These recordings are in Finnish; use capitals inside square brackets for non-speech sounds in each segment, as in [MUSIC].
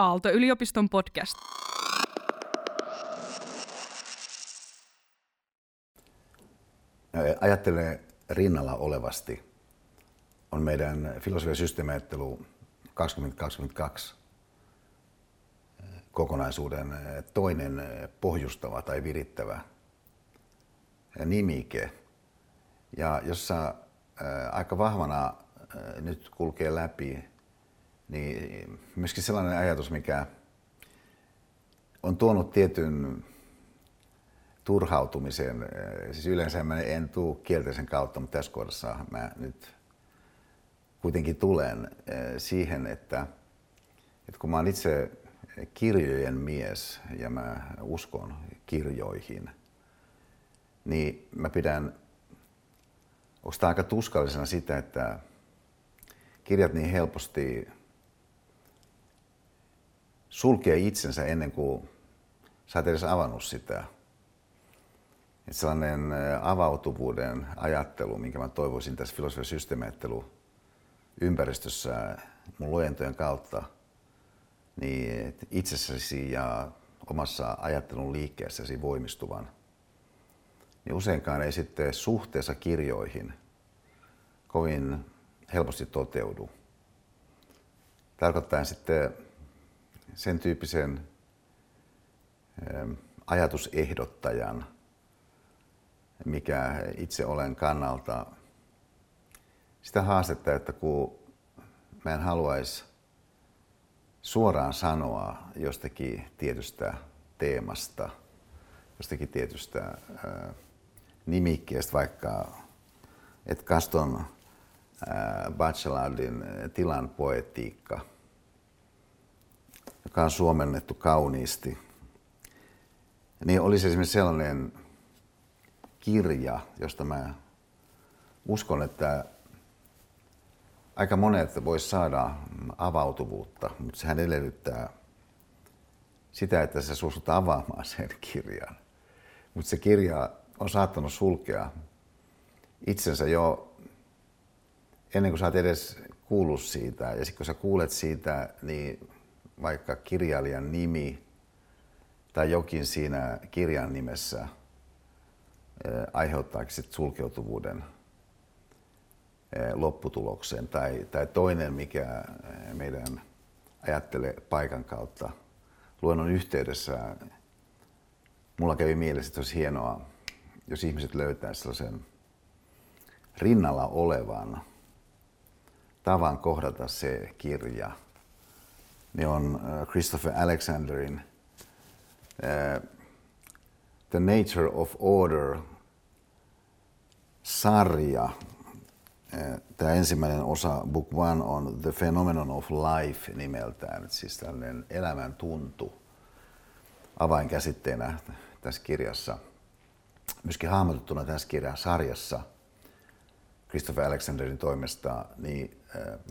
Aalto-yliopiston podcast. Ajattele rinnalla olevasti on meidän filosofia systeemiajattelu 2022 kokonaisuuden toinen pohjustava tai virittävä nimike, ja jossa aika vahvana nyt kulkee läpi niin myöskin sellainen ajatus, mikä on tuonut tietyn turhautumisen. Siis yleensä mä en tuu kielteisen kautta, mutta tässä kohdassa mä nyt kuitenkin tulen siihen, että, että kun mä oon itse kirjojen mies ja mä uskon kirjoihin, niin mä pidän onko aika tuskallisena sitä, että kirjat niin helposti sulkee itsensä ennen kuin sä oot edes avannut sitä. Et sellainen avautuvuuden ajattelu, minkä mä toivoisin tässä filosofian systeemiajattelu ympäristössä mun luentojen kautta, niin itsessäsi ja omassa ajattelun liikkeessäsi voimistuvan, niin useinkaan ei sitten suhteessa kirjoihin kovin helposti toteudu. Tarkoittaa sitten sen tyyppisen ajatusehdottajan, mikä itse olen kannalta sitä haastetta, että kun mä en haluaisi suoraan sanoa jostakin tietystä teemasta, jostakin tietystä nimikkeestä, vaikka että Kaston Bachelardin tilan poetiikka – joka on suomennettu kauniisti, niin olisi esimerkiksi sellainen kirja, josta mä uskon, että aika monet vois saada avautuvuutta, mutta sehän edellyttää sitä, että sä suostut avaamaan sen kirjan. Mutta se kirja on saattanut sulkea itsensä jo ennen kuin sä oot edes kuullut siitä. Ja sitten kun sä kuulet siitä, niin vaikka kirjailijan nimi tai jokin siinä kirjan nimessä aiheuttaakin sit sulkeutuvuuden lopputulokseen. Tai, tai toinen, mikä meidän ajattelee paikan kautta luennon yhteydessä, mulla kävi mielessä, että olisi hienoa, jos ihmiset löytää sellaisen rinnalla olevan tavan kohdata se kirja – niin on äh, Christopher Alexanderin uh, The Nature of Order sarja. Äh, Tämä ensimmäinen osa, Book One, on The Phenomenon of Life nimeltään, siis tällainen elämän tuntu avainkäsitteenä tässä kirjassa. Myöskin hahmotettuna tässä kirjan sarjassa Christopher Alexanderin toimesta niin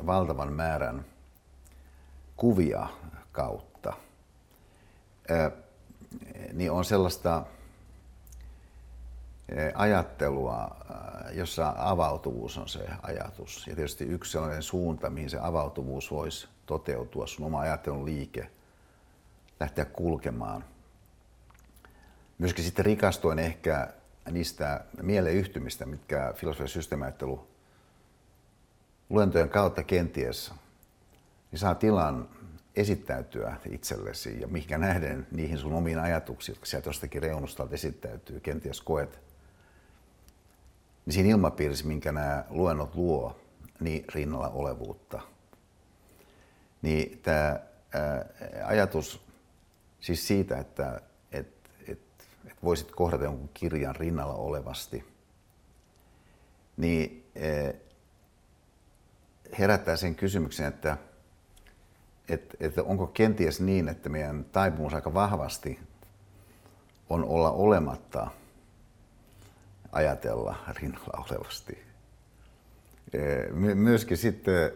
valtavan määrän – kuvia kautta, niin on sellaista ajattelua, jossa avautuvuus on se ajatus. Ja tietysti yksi sellainen suunta, mihin se avautuvuus voisi toteutua, sun oma ajattelun liike, lähteä kulkemaan. Myöskin sitten rikastuen ehkä niistä mieleyhtymistä, mitkä filosofian systeemiajattelu luentojen kautta kenties niin saa tilan esittäytyä itsellesi ja mihinkä nähden niihin sun omiin ajatuksiin, jotka sieltä jostakin reunustalta esittäytyy, kenties koet, niin siinä ilmapiirissä, minkä nämä luennot luo, niin rinnalla olevuutta. Niin tämä ajatus siis siitä, että et, et, et voisit kohdata jonkun kirjan rinnalla olevasti, niin herättää sen kysymyksen, että – että, että onko kenties niin, että meidän taipumus aika vahvasti on olla olematta ajatella rinnalla olevasti. Myöskin sitten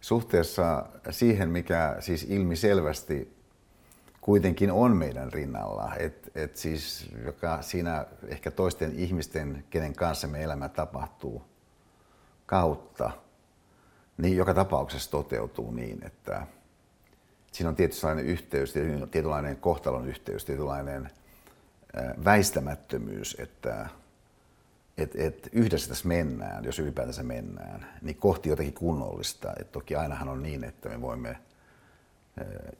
suhteessa siihen, mikä siis ilmiselvästi kuitenkin on meidän rinnalla, että et siis joka siinä ehkä toisten ihmisten, kenen kanssa me elämä tapahtuu, kautta – niin joka tapauksessa toteutuu niin, että, siinä on tietynlainen yhteys, tietynlainen kohtalon yhteys, tietynlainen väistämättömyys, että et, et yhdessä tässä mennään, jos ylipäätänsä mennään, niin kohti jotakin kunnollista. Et toki ainahan on niin, että me voimme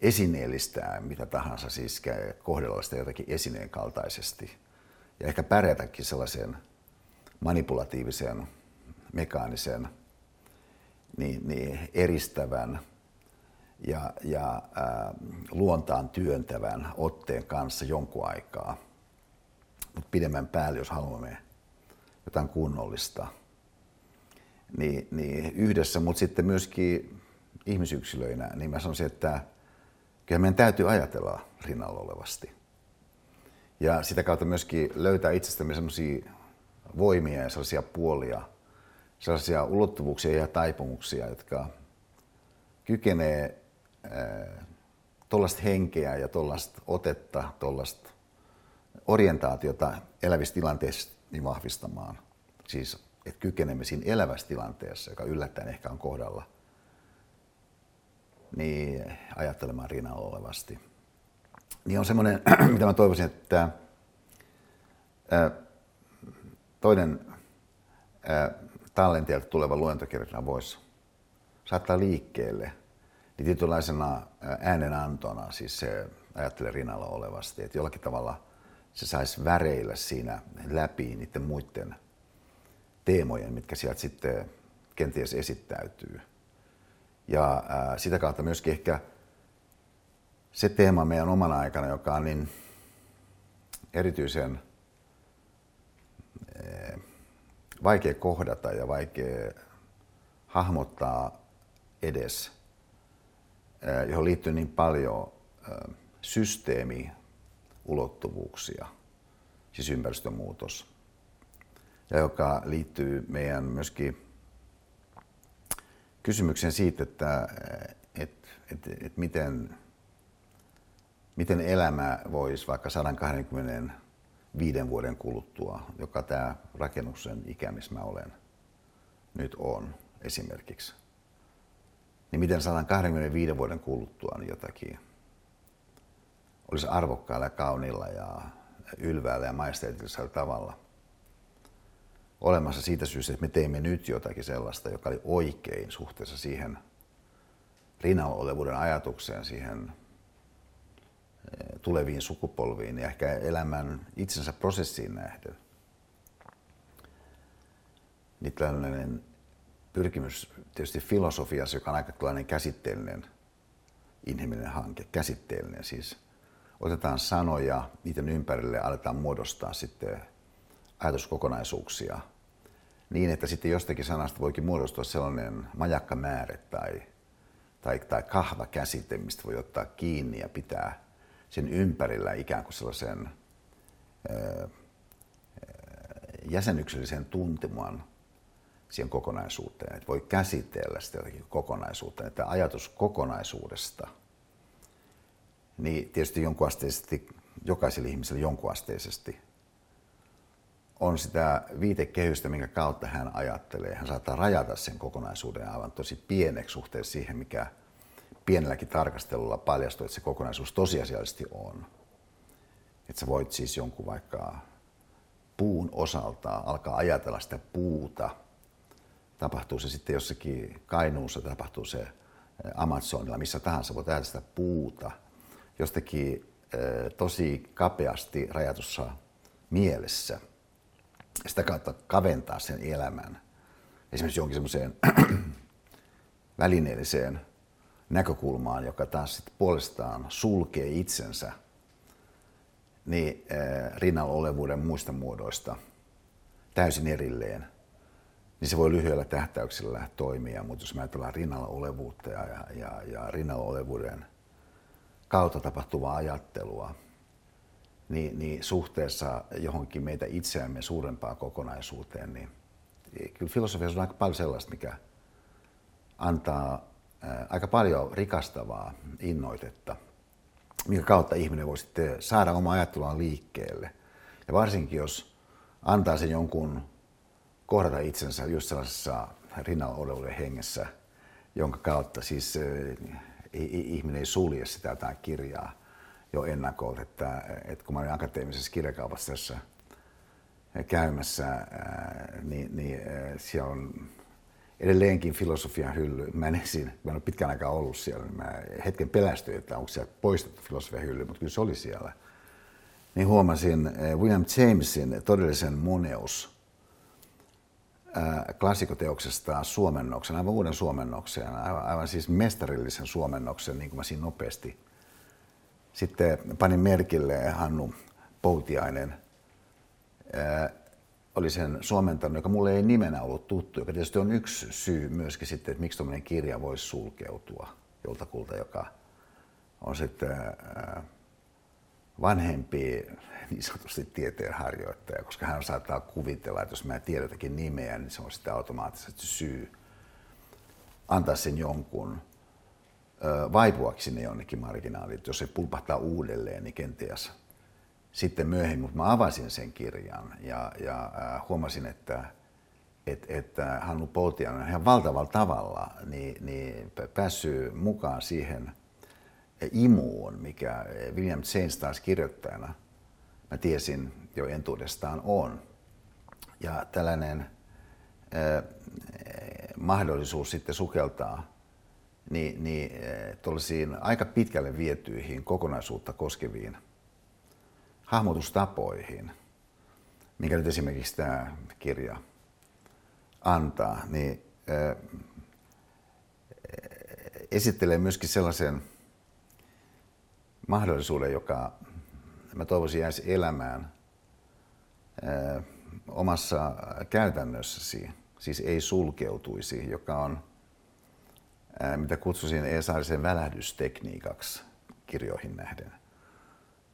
esineellistää mitä tahansa, siis kohdella sitä jotakin esineen kaltaisesti. Ja ehkä pärjätäkin sellaisen manipulatiivisen, mekaanisen, niin, niin eristävän ja, ja ää, luontaan työntävän otteen kanssa jonkun aikaa. Mutta pidemmän päälle, jos haluamme jotain kunnollista, niin, niin yhdessä, mutta sitten myöskin ihmisyksilöinä, niin mä sanoisin, että kyllä meidän täytyy ajatella rinnalla olevasti. Ja sitä kautta myöskin löytää itsestämme sellaisia voimia ja sellaisia puolia, sellaisia ulottuvuuksia ja taipumuksia, jotka kykenee tuollaista henkeä ja tuollaista otetta, tuollaista orientaatiota elävissä tilanteissa niin vahvistamaan. Siis, että kykenemme siinä elävässä tilanteessa, joka yllättäen ehkä on kohdalla, niin ajattelemaan rinnalla olevasti. Niin on semmoinen, [CLEARS THROAT] mitä mä toivoisin, että toinen tallenteelta tuleva luentokirjoitana voisi saattaa liikkeelle niin tietynlaisena äänenantona, siis se ajattelee rinnalla olevasti, että jollakin tavalla se saisi väreillä siinä läpi niiden muiden teemojen, mitkä sieltä sitten kenties esittäytyy. Ja ää, sitä kautta myöskin ehkä se teema meidän omana aikana, joka on niin erityisen vaikea kohdata ja vaikea hahmottaa edes, johon liittyy niin paljon systeemiulottuvuuksia, siis ympäristömuutos, ja joka liittyy meidän myöskin kysymykseen siitä, että et, et, et miten, miten elämä voisi vaikka 120 viiden vuoden kuluttua, joka tämä rakennuksen ikä, missä mä olen, nyt on esimerkiksi. Niin miten 125 vuoden kuluttua niin jotakin olisi arvokkaalla ja kauniilla ja ylväällä ja majesteetillisella tavalla olemassa siitä syystä, että me teemme nyt jotakin sellaista, joka oli oikein suhteessa siihen rinnalla olevuuden ajatukseen, siihen tuleviin sukupolviin ja ehkä elämän itsensä prosessiin nähden. Niin tällainen pyrkimys tietysti filosofiassa, joka on aika tällainen käsitteellinen inhimillinen hanke, käsitteellinen siis. Otetaan sanoja, niiden ympärille aletaan muodostaa sitten ajatuskokonaisuuksia niin, että sitten jostakin sanasta voikin muodostua sellainen majakkamäärä tai, tai, tai kahva käsite, mistä voi ottaa kiinni ja pitää sen ympärillä ikään kuin sellaisen jäsenyksellisen tunteman siihen kokonaisuuteen, että voi käsitellä sitä kokonaisuutta, että ajatus kokonaisuudesta, niin tietysti jonkunasteisesti, jokaiselle ihmiselle jonkunasteisesti on sitä viitekehystä, minkä kautta hän ajattelee. Hän saattaa rajata sen kokonaisuuden aivan tosi pieneksi suhteessa siihen, mikä pienelläkin tarkastelulla paljastuu, että se kokonaisuus tosiasiallisesti on. Että sä voit siis jonkun vaikka puun osalta alkaa ajatella sitä puuta. Tapahtuu se sitten jossakin Kainuussa, tapahtuu se Amazonilla, missä tahansa voit ajatella sitä puuta jostakin tosi kapeasti rajatussa mielessä. Sitä kautta kaventaa sen elämän. Esimerkiksi jonkin semmoiseen [CLEARS THROAT] välineelliseen näkökulmaan, joka taas sitten puolestaan sulkee itsensä niin äh, rinnalla olevuuden muista muodoista täysin erilleen, niin se voi lyhyellä tähtäyksellä toimia, mutta jos me ajatellaan rinnalla olevuutta ja, ja, ja rinnalla olevuuden kautta tapahtuvaa ajattelua, niin, niin suhteessa johonkin meitä itseämme suurempaan kokonaisuuteen, niin kyllä filosofiassa on aika paljon sellaista, mikä antaa aika paljon rikastavaa innoitetta, minkä kautta ihminen voi sitten saada oma ajattelua liikkeelle. Ja varsinkin jos antaa sen jonkun kohdata itsensä just sellaisessa rinnalla hengessä, jonka kautta siis ihminen ei sulje sitä jotain kirjaa jo ennakolta, että, että kun mä olin akateemisessa kirjakaupassa tässä käymässä, niin, niin siellä on edelleenkin filosofian hylly. Mä en ensin, mä en ole pitkän aikaa ollut siellä, niin mä hetken pelästyin, että onko sieltä poistettu filosofian hylly, mutta kyllä se oli siellä. Niin huomasin William Jamesin todellisen moneus klassikoteoksesta suomennoksen, aivan uuden suomennoksen, aivan, aivan siis mestarillisen suomennoksen, niin kuin mä siinä nopeasti sitten panin merkille Hannu Poutiainen, oli sen suomentanut, joka mulle ei nimenä ollut tuttu, joka tietysti on yksi syy myöskin sitten, että miksi tuommoinen kirja voisi sulkeutua joltakulta, joka on sitten vanhempi niin sanotusti tieteenharjoittaja, koska hän saattaa kuvitella, että jos mä tiedän nimeä, niin se on sitten automaattisesti syy antaa sen jonkun vaipuaksi sinne jonnekin marginaaliin. Jos se pulpahtaa uudelleen, niin kenties sitten myöhemmin, mutta mä avasin sen kirjan ja, ja huomasin, että et, että Hannu Poutian on ihan valtavalla tavalla niin, niin päässyt mukaan siihen imuun, mikä William James taas kirjoittajana mä tiesin jo entuudestaan on. Ja tällainen äh, mahdollisuus sitten sukeltaa niin, niin tuollaisiin aika pitkälle vietyihin kokonaisuutta koskeviin hahmotustapoihin, minkä nyt esimerkiksi tämä kirja antaa, niin esittelee myöskin sellaisen mahdollisuuden, joka mä toivoisin jäisi elämään omassa käytännössäsi, siis ei sulkeutuisi, joka on, mitä kutsusin Esaarisen välähdystekniikaksi kirjoihin nähden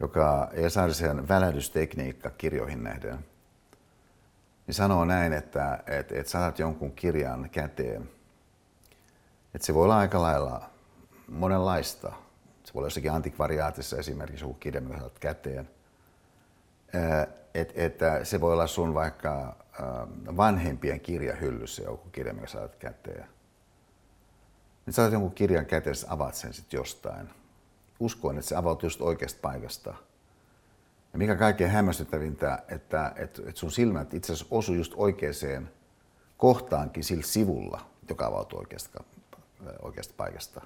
joka Esarisen välähdystekniikka kirjoihin nähden, niin sanoo näin, että, että, että saatat jonkun kirjan käteen. Että se voi olla aika lailla monenlaista. Se voi olla jossakin antikvariaatissa esimerkiksi joku kirja, mikä saat käteen. Että että se voi olla sun vaikka vanhempien kirjahyllyssä joku kirja, mikä saat käteen. Nyt saatat jonkun kirjan käteen, avaat sen sitten jostain uskoin, että se avautui just oikeasta paikasta. Ja mikä kaikkein hämmästyttävintä, että, että, että sun silmät itse asiassa osu just oikeaan kohtaankin sillä sivulla, joka avautui oikeasta, oikeasta paikasta.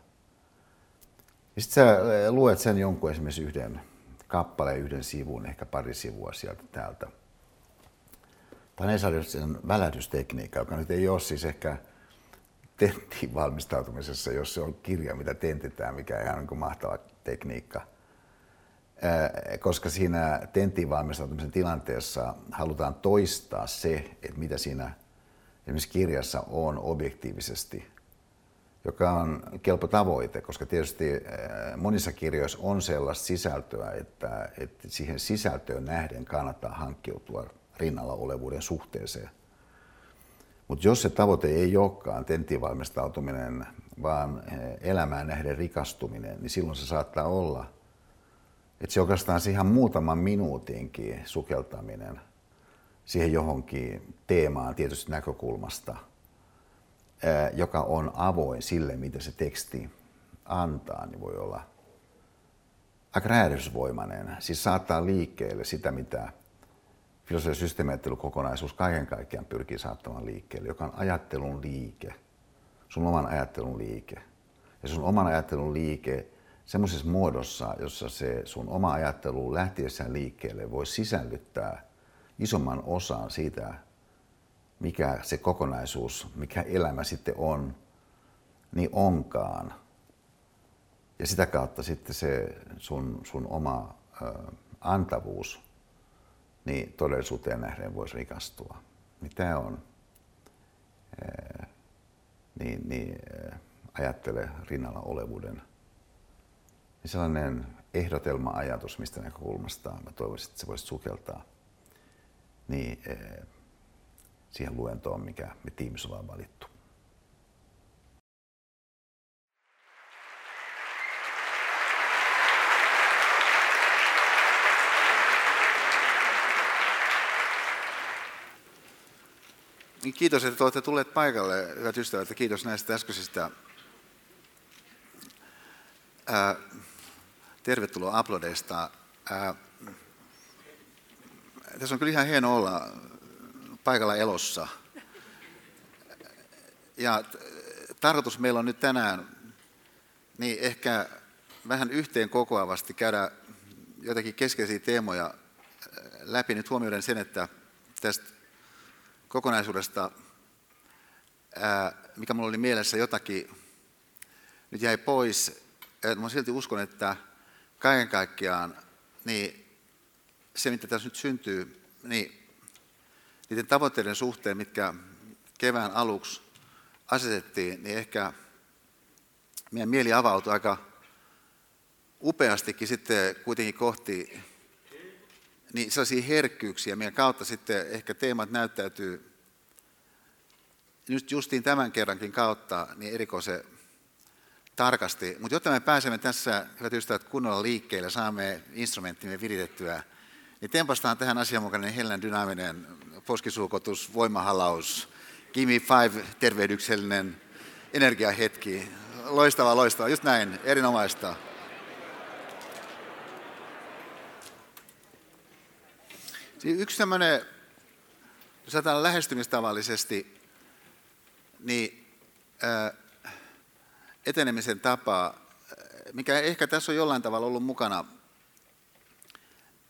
Ja sitten sä luet sen jonkun esimerkiksi yhden kappaleen, yhden sivun, ehkä pari sivua sieltä täältä. Tämä on sen välähdystekniikka, joka nyt ei ole siis ehkä tenttiin valmistautumisessa, jos se on kirja, mitä tentitään, mikä on ihan niin mahtava tekniikka. Koska siinä tenttiin valmistautumisen tilanteessa halutaan toistaa se, että mitä siinä esimerkiksi kirjassa on objektiivisesti, joka on kelpo tavoite, koska tietysti monissa kirjoissa on sellaista sisältöä, että, että siihen sisältöön nähden kannattaa hankkiutua rinnalla olevuuden suhteeseen. Mutta jos se tavoite ei olekaan tenttiin valmistautuminen, vaan eh, elämään nähden rikastuminen, niin silloin se saattaa olla, että se oikeastaan ihan muutaman minuutinkin sukeltaminen siihen johonkin teemaan tietysti näkökulmasta, eh, joka on avoin sille, mitä se teksti antaa, niin voi olla aika räädysvoimainen. Siis saattaa liikkeelle sitä, mitä filosofia systeemiajattelukokonaisuus kaiken kaikkiaan pyrkii saattamaan liikkeelle, joka on ajattelun liike, sun oman ajattelun liike. Ja sun oman ajattelun liike semmoisessa muodossa, jossa se sun oma ajattelu lähtiessään liikkeelle voi sisällyttää isomman osan siitä, mikä se kokonaisuus, mikä elämä sitten on, niin onkaan. Ja sitä kautta sitten se sun, sun oma ö, antavuus niin todellisuuteen nähden voisi rikastua. Niin tämä on, niin, niin ää, ajattele rinnalla olevuuden. Niin sellainen ehdotelma-ajatus, mistä näkökulmasta mä toivoisin, että se voisi sukeltaa niin, ää, siihen luentoon, mikä me tiimissä ollaan valittu. Niin kiitos, että olette tulleet paikalle, hyvät ystävät, ja kiitos näistä äskeisistä Ää, tervetuloa aplodeista. Ää, tässä on kyllä ihan hieno olla paikalla elossa. Ja tarkoitus meillä on nyt tänään niin ehkä vähän yhteen kokoavasti käydä jotakin keskeisiä teemoja läpi nyt huomioiden sen, että tästä kokonaisuudesta, mikä minulla oli mielessä jotakin, nyt jäi pois. Mä silti uskon, että kaiken kaikkiaan niin se, mitä tässä nyt syntyy, niin niiden tavoitteiden suhteen, mitkä kevään aluksi asetettiin, niin ehkä meidän mieli avautui aika upeastikin sitten kuitenkin kohti niin sellaisia herkkyyksiä, meidän kautta sitten ehkä teemat näyttäytyy nyt justiin tämän kerrankin kautta niin erikoisen tarkasti. Mutta jotta me pääsemme tässä, hyvät ystävät, kunnolla liikkeelle, saamme instrumenttimme viritettyä, niin tempastaan tähän asianmukainen hellän dynaaminen poskisuukotus, voimahalaus, Gimme Five tervehdyksellinen energiahetki. Loistava, loistava, just näin, erinomaista. Yksi tämmöinen, jos ajatellaan lähestymistavallisesti, niin ää, etenemisen tapa, mikä ehkä tässä on jollain tavalla ollut mukana,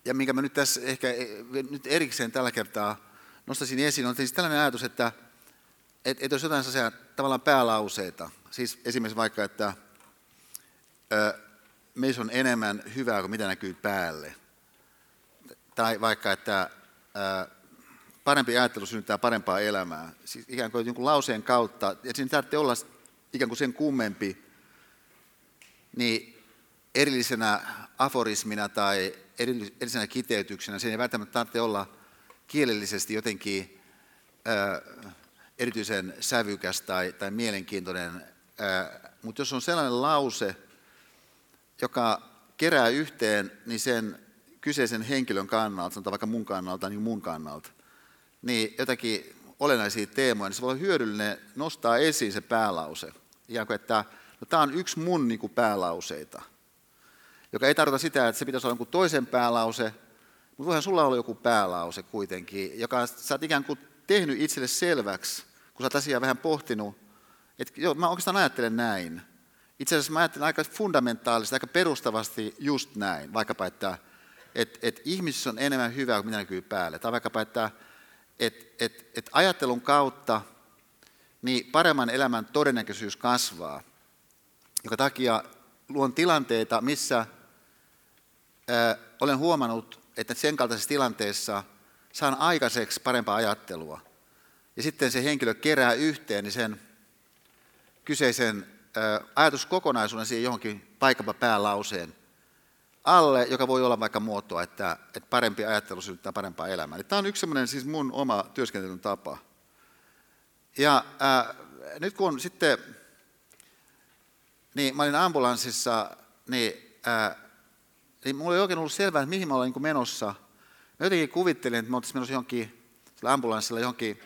ja minkä mä nyt tässä ehkä e, nyt erikseen tällä kertaa nostaisin esiin, on siis tällainen ajatus, että et, et jos jotain sellaisia tavallaan päälauseita, siis esimerkiksi vaikka, että ö, meissä on enemmän hyvää kuin mitä näkyy päälle, tai vaikka, että parempi ajattelu synnyttää parempaa elämää, siis ikään kuin jonkun lauseen kautta, että siinä tarvitsee olla ikään kuin sen kummempi, niin erillisenä aforismina tai erillisenä kiteytyksenä, sen ei välttämättä tarvitse olla kielellisesti jotenkin erityisen sävykäs tai, tai mielenkiintoinen, mutta jos on sellainen lause, joka kerää yhteen, niin sen kyseisen henkilön kannalta, sanotaan vaikka mun kannalta, niin mun kannalta, niin jotakin olennaisia teemoja, niin se voi olla hyödyllinen nostaa esiin se päälause. Ikään kuin, että no, tämä on yksi mun niin kuin päälauseita, joka ei tarkoita sitä, että se pitäisi olla jonkun toisen päälause, mutta voihan sulla olla joku päälause kuitenkin, joka sä oot ikään kuin tehnyt itselle selväksi, kun sä oot asiaa vähän pohtinut, että joo, mä oikeastaan ajattelen näin. Itse asiassa mä ajattelen aika fundamentaalisesti, aika perustavasti just näin, vaikkapa, että et, et ihmisissä on enemmän hyvää kuin mitä näkyy päälle. Tai vaikkapa, että et, et, et ajattelun kautta niin paremman elämän todennäköisyys kasvaa, joka takia luon tilanteita, missä ää, olen huomannut, että sen kaltaisessa tilanteessa saan aikaiseksi parempaa ajattelua ja sitten se henkilö kerää yhteen niin sen kyseisen ajatuskokonaisuuden siihen johonkin paikapa päälauseen alle, joka voi olla vaikka muotoa, että, että parempi ajattelu synnyttää parempaa elämää. Eli tämä on yksi sellainen siis mun oma työskentelyn tapa. Ja ää, nyt kun sitten, niin mä olin ambulanssissa, niin, ää, niin mulla ei oikein ollut selvää, että mihin mä olin niin menossa. Mä jotenkin kuvittelin, että mä oltaisiin menossa johonkin, sillä ambulanssilla johonkin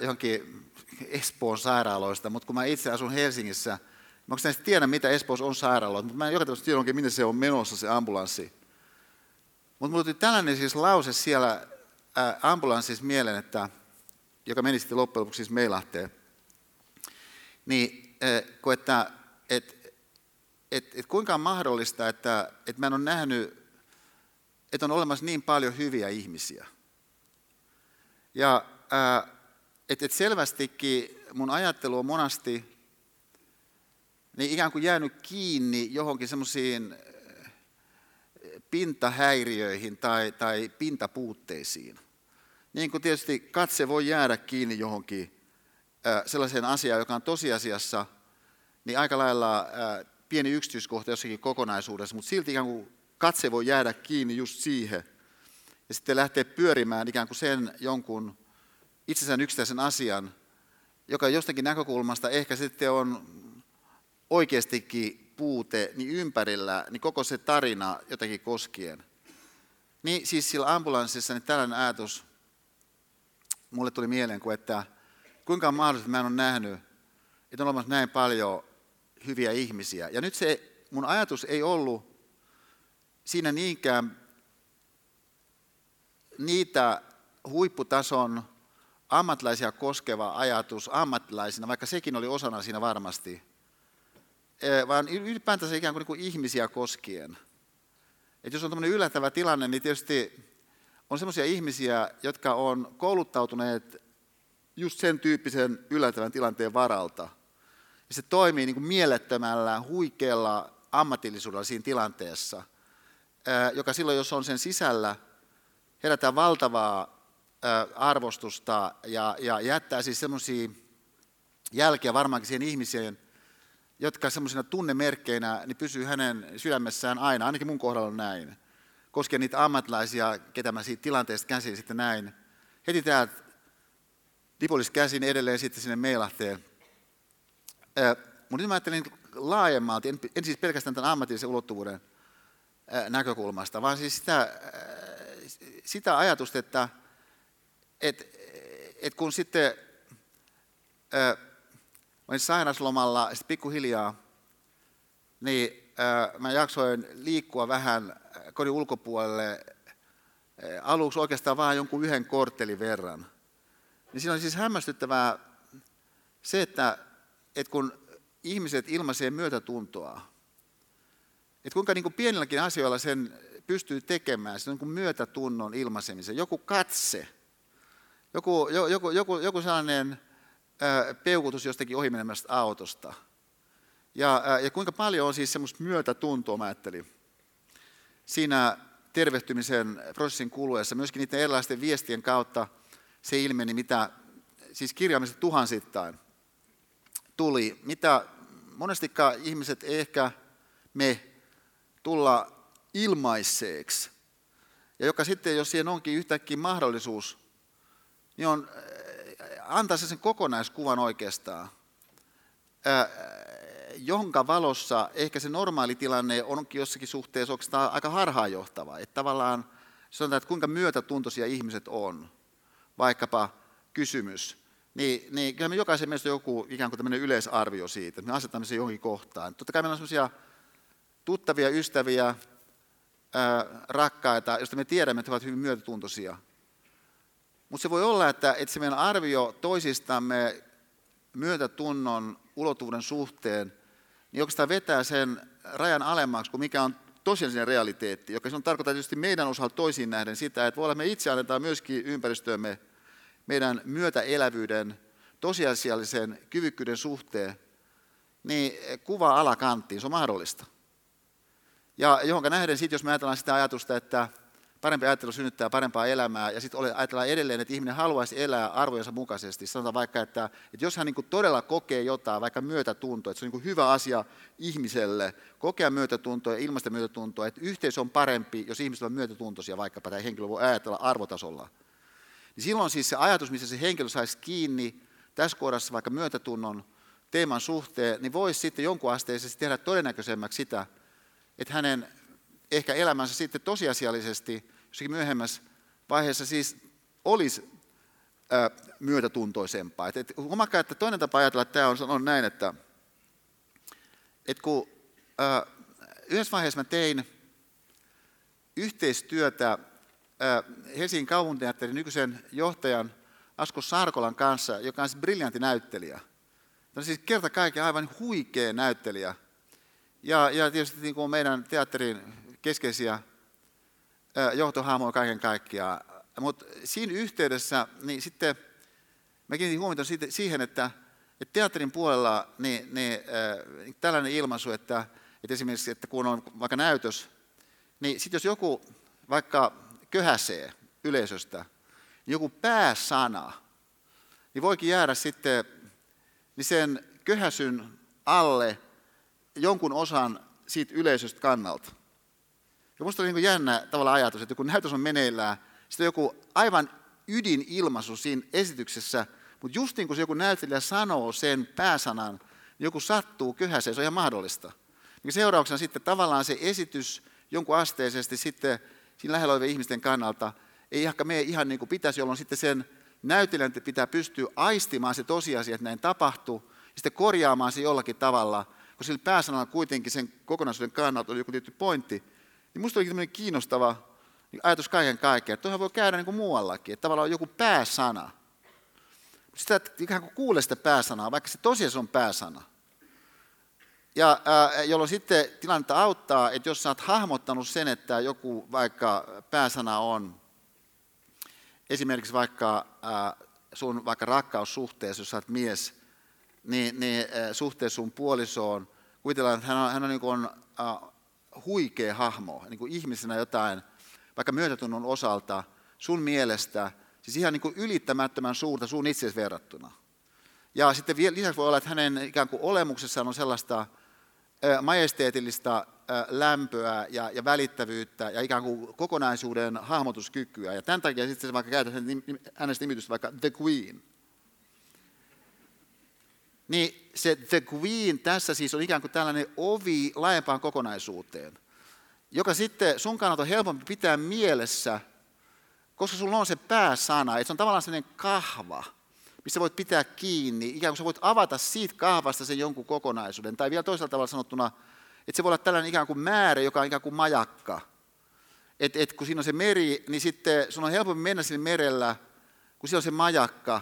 johonkin Espoon sairaaloista, mutta kun mä itse asun Helsingissä, mä oikeastaan tiedä, mitä Espoossa on sairaaloita, mutta mä en joka tapauksessa tiedä miten se on menossa se ambulanssi. Mutta mulla tuli tällainen siis lause siellä ää, ambulanssissa mieleen, että, joka meni sitten loppujen lopuksi siis Meilahteen. Niin, ää, kun että, et, et, et kuinka on mahdollista, että et mä en ole nähnyt, että on olemassa niin paljon hyviä ihmisiä. Ja ää, että et selvästikin mun ajattelu on monasti niin ikään kuin jäänyt kiinni johonkin semmoisiin eh, pintahäiriöihin tai, tai pintapuutteisiin. Niin kuin tietysti katse voi jäädä kiinni johonkin ää, sellaiseen asiaan, joka on tosiasiassa niin aika lailla ää, pieni yksityiskohta jossakin kokonaisuudessa, mutta silti ikään kuin katse voi jäädä kiinni just siihen. Ja sitten lähtee pyörimään ikään kuin sen jonkun itsessään yksittäisen asian, joka jostakin näkökulmasta ehkä sitten on oikeastikin puute niin ympärillä, niin koko se tarina jotakin koskien. Niin siis sillä ambulanssissa niin tällainen ajatus mulle tuli mieleen, kuin että kuinka on mahdollista, että mä en ole nähnyt, että on olemassa näin paljon hyviä ihmisiä. Ja nyt se mun ajatus ei ollut siinä niinkään niitä huipputason ammattilaisia koskeva ajatus ammattilaisina, vaikka sekin oli osana siinä varmasti, vaan ylipäätänsä ikään kuin, niin kuin ihmisiä koskien. Et jos on tämmöinen yllättävä tilanne, niin tietysti on sellaisia ihmisiä, jotka on kouluttautuneet just sen tyyppisen yllättävän tilanteen varalta. Ja se toimii niin kuin mielettömällä, huikealla ammatillisuudella siinä tilanteessa, joka silloin, jos on sen sisällä, herättää valtavaa arvostusta ja, ja jättää siis semmoisia jälkiä varmaankin siihen ihmiseen, jotka semmoisina tunnemerkkeinä niin pysyy hänen sydämessään aina, ainakin mun kohdalla on näin. Koskien niitä ammattilaisia, ketä mä siitä tilanteesta käsin sitten näin. Heti täältä dipolista käsin edelleen sitten sinne meilahteen. Mutta nyt mä ajattelin laajemmalti, en, en siis pelkästään tämän ammatillisen ulottuvuuden näkökulmasta, vaan siis sitä, sitä ajatusta, että et, et kun sitten olin sairaslomalla, sitten pikkuhiljaa, niin äh, mä jaksoin liikkua vähän kodin ulkopuolelle, äh, aluksi oikeastaan vain jonkun yhden korttelin verran. Niin siinä on siis hämmästyttävää se, että, että kun ihmiset ilmaisee myötätuntoa, että kuinka niin kuin pienilläkin asioilla sen pystyy tekemään, se on niin myötätunnon ilmaisemisen, joku katse, joku, joku, joku, joku sellainen peukutus jostakin ohimenemästä autosta. Ja, ja kuinka paljon on siis semmoista myötätuntoa, mä ajattelin, siinä tervehtymisen prosessin kuluessa, myöskin niiden erilaisten viestien kautta se ilmeni, mitä siis kirjaamista tuhansittain tuli, mitä monestikaan ihmiset ehkä me tulla ilmaiseeksi. Ja joka sitten, jos siihen onkin yhtäkkiä mahdollisuus, niin on antaa sen kokonaiskuvan oikeastaan, jonka valossa ehkä se normaali tilanne onkin jossakin suhteessa oikeastaan aika harhaanjohtava. Että tavallaan sanotaan, että kuinka myötätuntoisia ihmiset on, vaikkapa kysymys, niin, niin kyllä me jokaisen on joku ikään kuin tämmöinen yleisarvio siitä, että me asetamme sen johonkin kohtaan. Totta kai meillä on sellaisia tuttavia, ystäviä, ää, rakkaita, joista me tiedämme, että he ovat hyvin myötätuntoisia. Mutta se voi olla, että, että se meidän arvio toisistamme myötätunnon ulottuvuuden suhteen, niin oikeastaan vetää sen rajan alemmaksi kuin mikä on tosiasiallinen realiteetti, joka on tarkoittaa tietysti meidän osalta toisiin nähden sitä, että voi olla, että me itse annetaan myöskin ympäristöömme meidän myötäelävyyden tosiasiallisen kyvykkyyden suhteen, niin kuva alakanttiin, se on mahdollista. Ja johonka nähden sitten, jos me ajatellaan sitä ajatusta, että parempi ajattelu synnyttää parempaa elämää, ja sitten ajatellaan edelleen, että ihminen haluaisi elää arvojensa mukaisesti. Sanotaan vaikka, että, että jos hän niin todella kokee jotain, vaikka myötätuntoa, että se on niin hyvä asia ihmiselle, kokea myötätuntoa ja ilmaista myötätuntoa, että yhteisö on parempi, jos ihmiset ovat myötätuntoisia vaikkapa, tai henkilö voi ajatella arvotasolla. Niin silloin siis se ajatus, missä se henkilö saisi kiinni tässä kohdassa vaikka myötätunnon teeman suhteen, niin voisi sitten jonkun asteisesti tehdä todennäköisemmäksi sitä, että hänen ehkä elämänsä sitten tosiasiallisesti jossakin myöhemmässä vaiheessa siis olisi ää, myötätuntoisempaa. Et, et, huomakaa, että toinen tapa ajatella että tämä on, on näin, että et kun ää, yhdessä vaiheessa mä tein yhteistyötä ää, Helsingin kaupunginteatterin nykyisen johtajan Asko Sarkolan kanssa, joka on siis briljantti näyttelijä. Tämä on siis kerta kaiken aivan huikea näyttelijä. Ja, ja tietysti niin kuin meidän teatterin keskeisiä johtohahmoja kaiken kaikkiaan. Mutta siinä yhteydessä niin sitten mä kiinnitin huomiota siihen, että, että teatterin puolella niin, niin, äh, tällainen ilmaisu, että, että esimerkiksi että kun on vaikka näytös, niin sitten jos joku vaikka köhäsee yleisöstä, niin joku pääsana, niin voikin jäädä sitten niin sen köhäsyn alle jonkun osan siitä yleisöstä kannalta. Ja minusta oli niin jännä tavalla ajatus, että kun näytös on meneillään, sitten on joku aivan ydinilmaisu siinä esityksessä, mutta just niin kuin se joku näyttelijä sanoo sen pääsanan, niin joku sattuu kyhäseen, se on ihan mahdollista. Niin seurauksena sitten tavallaan se esitys jonkun asteisesti sitten siinä lähellä olevien ihmisten kannalta ei ehkä mene ihan niin kuin pitäisi, jolloin sitten sen näyttelijän pitää pystyä aistimaan se tosiasia, että näin tapahtuu, ja sitten korjaamaan se jollakin tavalla, kun sillä pääsanalla kuitenkin sen kokonaisuuden kannalta oli joku tietty pointti, niin musta oli tämmöinen kiinnostava ajatus kaiken kaikkiaan, että tuohon voi käydä niin kuin muuallakin, että tavallaan on joku pääsana. Sitä että ikään kuin kuulee sitä pääsanaa, vaikka se tosiaan on pääsana. Ja ää, jolloin sitten tilannetta auttaa, että jos sä oot hahmottanut sen, että joku vaikka pääsana on esimerkiksi vaikka ää, sun vaikka rakkaussuhteessa, jos sä oot mies, niin, niin suhteessa sun puolisoon, kuvitellaan, että hän on, hän on, niin kuin, äh, huikea hahmo, niin kuin ihmisenä jotain, vaikka myötätunnon osalta, sun mielestä, siis ihan niin kuin ylittämättömän suurta sun itseesi verrattuna. Ja sitten lisäksi voi olla, että hänen ikään kuin olemuksessaan on sellaista majesteetillista lämpöä ja, ja välittävyyttä ja ikään kuin kokonaisuuden hahmotuskykyä. Ja tämän takia sitten se vaikka käytetään hänestä nimitystä vaikka The Queen. Niin se The Queen tässä siis on ikään kuin tällainen ovi laajempaan kokonaisuuteen, joka sitten sun kannalta on helpompi pitää mielessä, koska sulla on se pääsana, että se on tavallaan sellainen kahva, missä voit pitää kiinni, ikään kuin sä voit avata siitä kahvasta sen jonkun kokonaisuuden. Tai vielä toisella tavalla sanottuna, että se voi olla tällainen ikään kuin määrä, joka on ikään kuin majakka. Että et kun siinä on se meri, niin sitten sun on helpompi mennä sinne merellä, kun siellä on se majakka,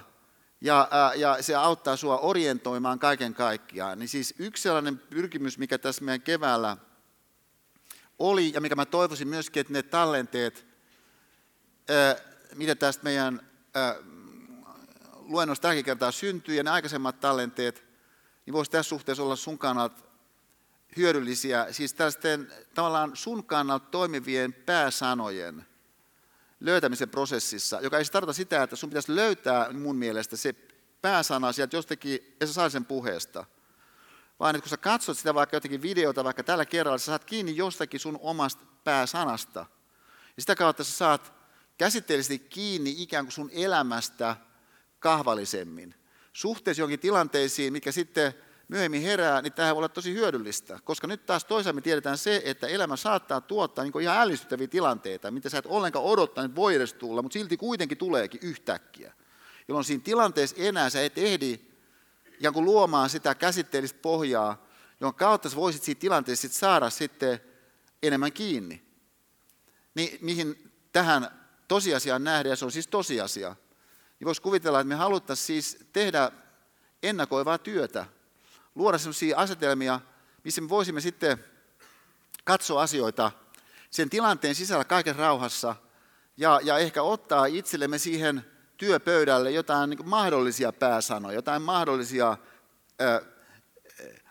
ja, ja se auttaa sinua orientoimaan kaiken kaikkiaan. Niin siis yksi sellainen pyrkimys, mikä tässä meidän keväällä oli, ja mikä mä toivoisin myöskin, että ne tallenteet, mitä tästä meidän luennosta tälläkin kertaa syntyy, ja ne aikaisemmat tallenteet, niin voisi tässä suhteessa olla sun kannalta hyödyllisiä, siis tällaisten tavallaan sun kannalta toimivien pääsanojen – löytämisen prosessissa, joka ei tarkoita sitä, että sun pitäisi löytää mun mielestä se pääsana sieltä jostakin sen puheesta, vaan että kun sä katsot sitä vaikka jotenkin videota vaikka tällä kerralla, sä saat kiinni jostakin sun omasta pääsanasta. Ja sitä kautta sä saat käsitteellisesti kiinni ikään kuin sun elämästä kahvallisemmin. Suhteessa jonkin tilanteisiin, mitkä sitten myöhemmin herää, niin tämä voi olla tosi hyödyllistä. Koska nyt taas toisaalta me tiedetään se, että elämä saattaa tuottaa niin ihan ällistyttäviä tilanteita, mitä sä et ollenkaan odottaa, että voi edes tulla, mutta silti kuitenkin tuleekin yhtäkkiä. Jolloin siinä tilanteessa enää sä et ehdi ikään kuin luomaan sitä käsitteellistä pohjaa, jonka kautta sä voisit siitä tilanteessa sit saada sitten enemmän kiinni. Niin, mihin tähän tosiasiaan nähdään, ja se on siis tosiasia, niin voisi kuvitella, että me haluttaisiin siis tehdä ennakoivaa työtä luoda sellaisia asetelmia, missä me voisimme sitten katsoa asioita sen tilanteen sisällä kaiken rauhassa ja, ja ehkä ottaa itsellemme siihen työpöydälle jotain niin mahdollisia pääsanoja, jotain mahdollisia ö,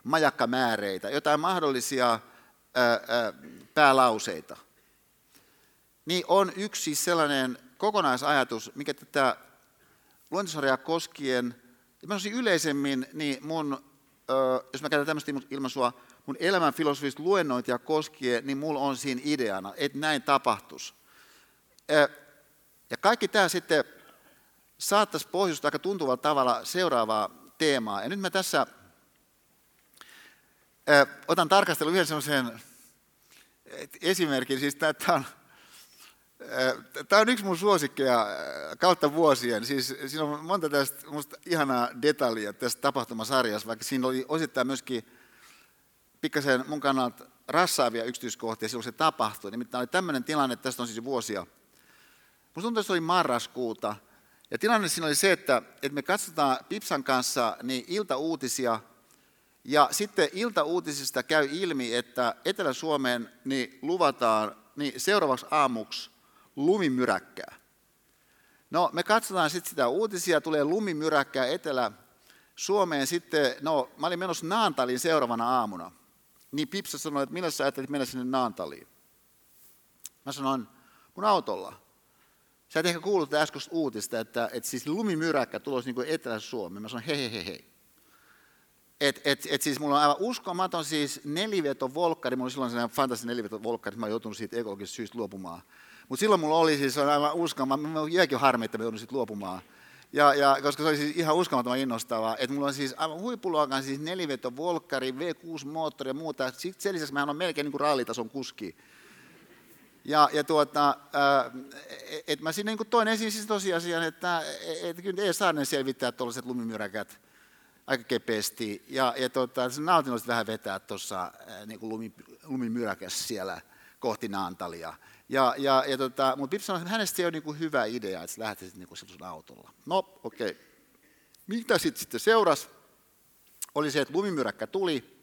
majakkamääreitä, jotain mahdollisia ö, ö, päälauseita. Niin on yksi siis sellainen kokonaisajatus, mikä tätä luentosarjaa koskien, ja yleisemmin, niin mun jos mä käytän tämmöistä ilmaisua, mun elämän filosofista luennointia koskien, niin mulla on siinä ideana, että näin tapahtuisi. Ja kaikki tämä sitten saattaisi pohjustaa aika tuntuvalla tavalla seuraavaa teemaa. Ja nyt mä tässä otan tarkastelun yhden semmoisen esimerkin, siis tämä on Tämä on yksi mun suosikkeja kautta vuosien. Siis siinä on monta tästä musta ihanaa detaljia tässä tapahtumasarjassa, vaikka siinä oli osittain myöskin pikkasen mun kannalta rassaavia yksityiskohtia silloin se tapahtui. Nimittäin oli tämmöinen tilanne, tästä on siis vuosia. Musta tuntuu, että se oli marraskuuta. Ja tilanne siinä oli se, että, että me katsotaan Pipsan kanssa niin iltauutisia, ja sitten iltauutisista käy ilmi, että Etelä-Suomeen niin luvataan niin seuraavaksi aamuksi lumimyräkkää. No me katsotaan sitten sitä uutisia, tulee lumimyräkkää Etelä-Suomeen sitten, no mä olin menossa Naantaliin seuraavana aamuna. Niin Pipsa sanoi, että millä sä ajattelit mennä sinne Naantaliin? Mä sanoin, mun autolla. Sä et ehkä kuullut äskeistä uutista, että, että siis lumimyräkkä tulosi niin Etelä-Suomeen. Mä sanoin, hei, hei, hei, hei. Et, et, et siis mulla on aivan uskomaton siis volkkari, mulla oli silloin sellainen fantastinen volkkari, että mä oon joutunut siitä ekologisesta syystä luopumaan. Mutta silloin mulla oli siis aivan uskomaton, mä jäikin harmi, että mä joudun sitten luopumaan. Ja, ja, koska se oli siis ihan uskomattoman innostavaa, että mulla on siis aivan huippuluokan siis volkkari, V6-moottori ja muuta. Sitten sen lisäksi mä on melkein niin kuin rallitason kuski. Ja, ja tuota, että mä siinä niin toin esiin siis tosiasian, että et, kyllä ei saa ne selvittää tuollaiset lumimyräkät aika kepeästi. Ja, ja tota, se nautinnollista vähän vetää tuossa niin lumi, lumimyräkäs siellä kohti Naantalia. Ja, ja, ja tota, mutta Pip sanoi, että hänestä se on niin kuin hyvä idea, että sä lähtisit niin kuin autolla. No, okei. Okay. Mitä sitten sitten seurasi? Oli se, että lumimyräkkä tuli.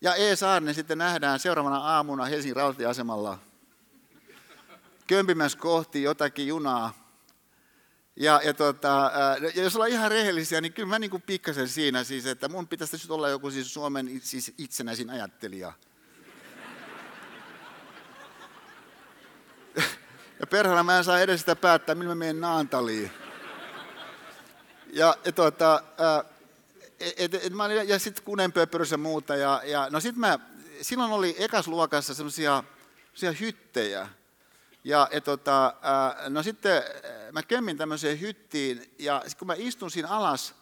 Ja E. Saarinen sitten nähdään seuraavana aamuna Helsingin rautatieasemalla kömpimässä kohti jotakin junaa. Ja, ja, tota, ja jos ollaan ihan rehellisiä, niin kyllä mä niin kuin pikkasen siinä siis, että mun pitäisi olla joku siis Suomen siis itsenäisin ajattelija – Ja perhana mä en saa edes sitä päättää, millä mä menen Naantaliin. Ja, ja, tuota, et, et, mä olin, ja sitten kunenpöpörys ja muuta. Ja, ja, no sit mä, silloin oli ekasluokassa semmoisia hyttejä. Ja, ja tota, no sitten mä kemmin tämmöiseen hyttiin, ja kun mä istun siinä alas,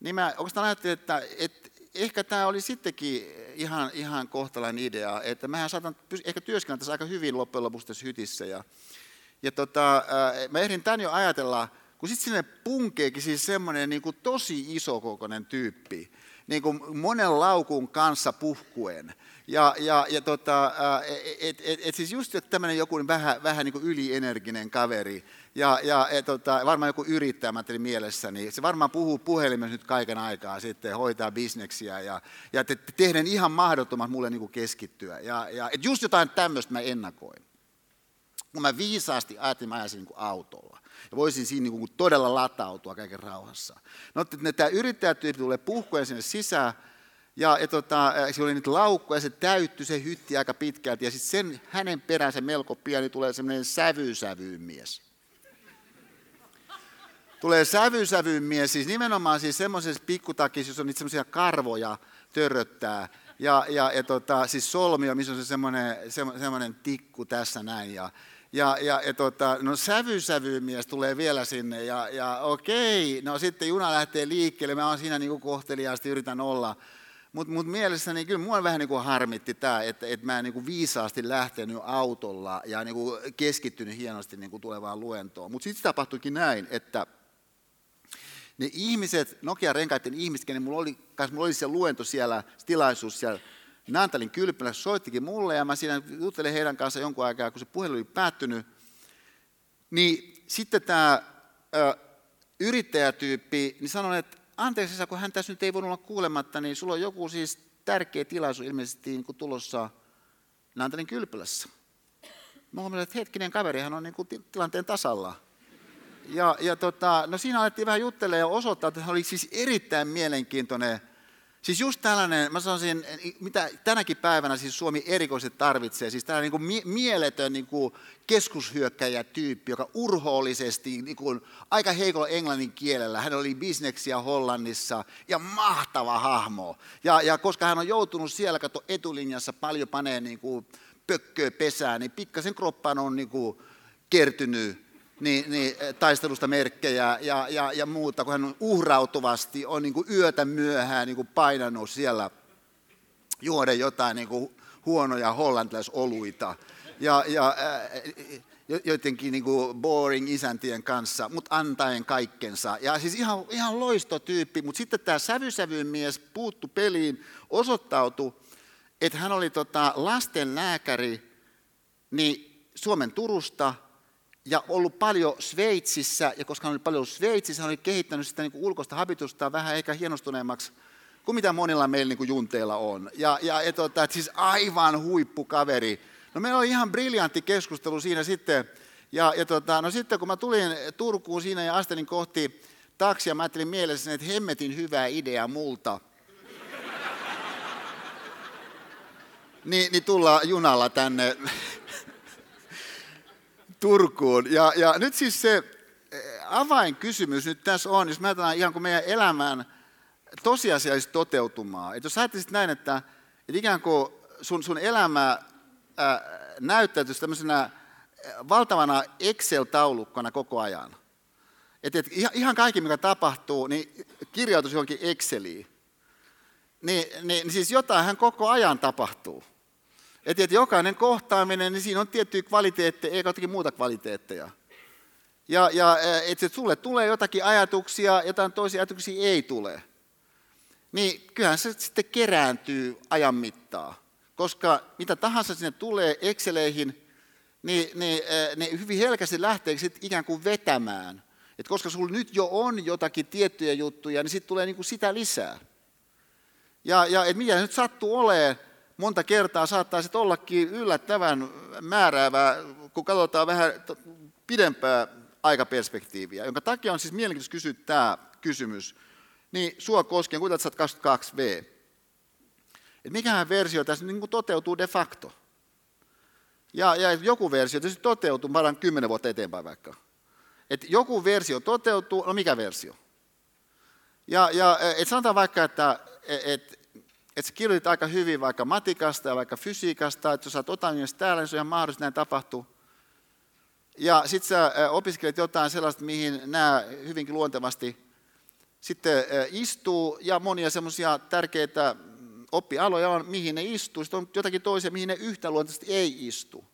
niin mä oikeastaan ajattelin, että, että ehkä tämä oli sittenkin ihan, ihan kohtalainen idea, että mähän saatan ehkä työskennellä tässä aika hyvin loppujen lopuksi tässä hytissä. Ja, ja tota, mä ehdin tämän jo ajatella, kun sitten sinne punkeekin siis semmoinen niin tosi isokokoinen tyyppi, niin kuin monen laukun kanssa puhkuen. Ja, ja, ja tota, et, et, et siis just tämmöinen joku vähän, vähän niin kuin ylienerginen kaveri, ja, ja et, tota, varmaan joku yrittäjä, mä mielessä, niin se varmaan puhuu puhelimessa nyt kaiken aikaa sitten, hoitaa bisneksiä ja, ja te, te tehdään ihan mahdottomat mulle niin kuin keskittyä. Ja, ja et just jotain tämmöistä mä ennakoin. Kun mä viisaasti ajattelin, mä ajasin niin autolla. Ja voisin siinä niin kuin todella latautua kaiken rauhassa. No, tämä yrittäjätyyppi tulee puhkoen sinne sisään, ja, ja tota, se oli niitä laukkoja, se täyttyi se hytti aika pitkälti, ja sitten sen hänen peränsä melko pieni tulee semmoinen sävysävyyn mies. Tulee sävysävyyn mies, siis nimenomaan siis semmoisessa pikkutakissa, jossa on niitä semmoisia karvoja törröttää, ja, ja, ja tota, siis solmio, missä on se semmoinen, semmoinen tikku tässä näin, ja, ja, ja, ja tota, no sävysävyymies tulee vielä sinne ja, ja okei, no sitten juna lähtee liikkeelle, mä oon siinä niin kohteliaasti, yritän olla. Mutta mut mielessäni kyllä mua vähän niin kuin harmitti tämä, että, että mä en niin kuin viisaasti lähtenyt autolla ja niin kuin keskittynyt hienosti niin kuin tulevaan luentoon. Mutta sitten tapahtuikin näin, että ne ihmiset, Nokia-renkaiden ihmiset, kenen mulla oli, mulla oli se luento siellä, tilaisuus siellä Naantalin kylpylässä soittikin mulle ja mä siinä juttelin heidän kanssa jonkun aikaa, kun se puhelu oli päättynyt. Niin sitten tämä yrittäjätyyppi, niin sanon, että anteeksi kun hän tässä nyt ei voinut olla kuulematta, niin sulla on joku siis tärkeä tilaisuus ilmeisesti niin kuin tulossa Naantalin kylpylässä. Mä huomasin, että hetkinen kaverihan on niin kuin tilanteen tasalla. Ja, ja tota, no siinä alettiin vähän juttelemaan ja osoittaa, että hän oli siis erittäin mielenkiintoinen Siis just tällainen, mä sanoisin, mitä tänäkin päivänä siis Suomi erikoisesti tarvitsee, siis tällainen niin kuin mieletön niin kuin keskushyökkäjätyyppi, joka urhoollisesti, niin kuin aika heikolla englannin kielellä, hän oli bisneksiä Hollannissa ja mahtava hahmo. Ja, ja koska hän on joutunut siellä, kato etulinjassa paljon panee niin kuin pökköä pesään, niin pikkasen kroppaan on niin kuin kertynyt niin, niin, eh, taistelusta merkkejä ja, ja, ja muuta, kun hän on uhrautuvasti, on niin kuin yötä myöhään niin kuin painanut siellä juoden jotain niin kuin huonoja hollantilaisoluita ja, ja äh, joidenkin niin kuin boring isäntien kanssa, mutta antaen kaikkensa. Ja siis ihan, ihan loistotyyppi, mutta sitten tämä sävysävyn mies puuttu peliin, osoittautui, että hän oli tota lastenlääkäri niin Suomen Turusta – ja ollut paljon Sveitsissä, ja koska hän oli paljon Sveitsissä, hän oli kehittänyt sitä niin kuin ulkoista habitusta vähän ehkä hienostuneemmaksi kuin mitä monilla meillä niin kuin junteilla on. Ja, ja et, että siis aivan huippukaveri. No meillä oli ihan briljantti keskustelu siinä sitten, ja, ja tota, no sitten kun mä tulin Turkuun siinä ja astelin kohti taksia, mä ajattelin mielessä, että hemmetin hyvää idea multa. niin, niin tullaan junalla tänne Turkuun. Ja, ja nyt siis se eh, avainkysymys nyt tässä on, jos mä ajatellaan ihan kuin meidän elämään tosiasiallisesti toteutumaan. Että jos ajattelit näin, että, että ikään kuin sun, sun elämä äh, näyttäytyisi tämmöisenä valtavana Excel-taulukkona koko ajan. Että et ihan kaikki, mikä tapahtuu, niin kirjautuisi johonkin Exceliin. Niin, niin, niin siis jotain koko ajan tapahtuu. Että, että jokainen kohtaaminen, niin siinä on tiettyjä kvaliteetteja, eikä jotakin muuta kvaliteetteja. Ja, ja että sulle tulee jotakin ajatuksia, jotain toisia ajatuksia ei tule. Niin kyllähän se sitten kerääntyy ajan mittaa. Koska mitä tahansa sinne tulee Exceleihin, niin, niin ne hyvin helkästi lähtee sitten ikään kuin vetämään. Et koska sulla nyt jo on jotakin tiettyjä juttuja, niin sitten tulee niin kuin sitä lisää. Ja, ja et mitä nyt sattuu olemaan, monta kertaa saattaa sitten ollakin yllättävän määräävää, kun katsotaan vähän pidempää aikaperspektiiviä, jonka takia on siis mielenkiintoista kysyä tämä kysymys, niin sua koskien, sä 22V, että mikähän versio tässä niin toteutuu de facto. Ja, ja joku versio tietysti toteutuu, mä kymmenen vuotta eteenpäin vaikka. Et joku versio toteutuu, no mikä versio? Ja, ja et sanotaan vaikka, että et, et sä kirjoitit aika hyvin vaikka matikasta ja vaikka fysiikasta, että jos sä oot täällä, niin se on ihan mahdollista, näin tapahtuu. Ja sitten sä opiskelet jotain sellaista, mihin nämä hyvinkin luontevasti sitten istuu, ja monia semmoisia tärkeitä oppialoja on, mihin ne istuu. Sitten on jotakin toisia, mihin ne yhtä luontaisesti ei istu.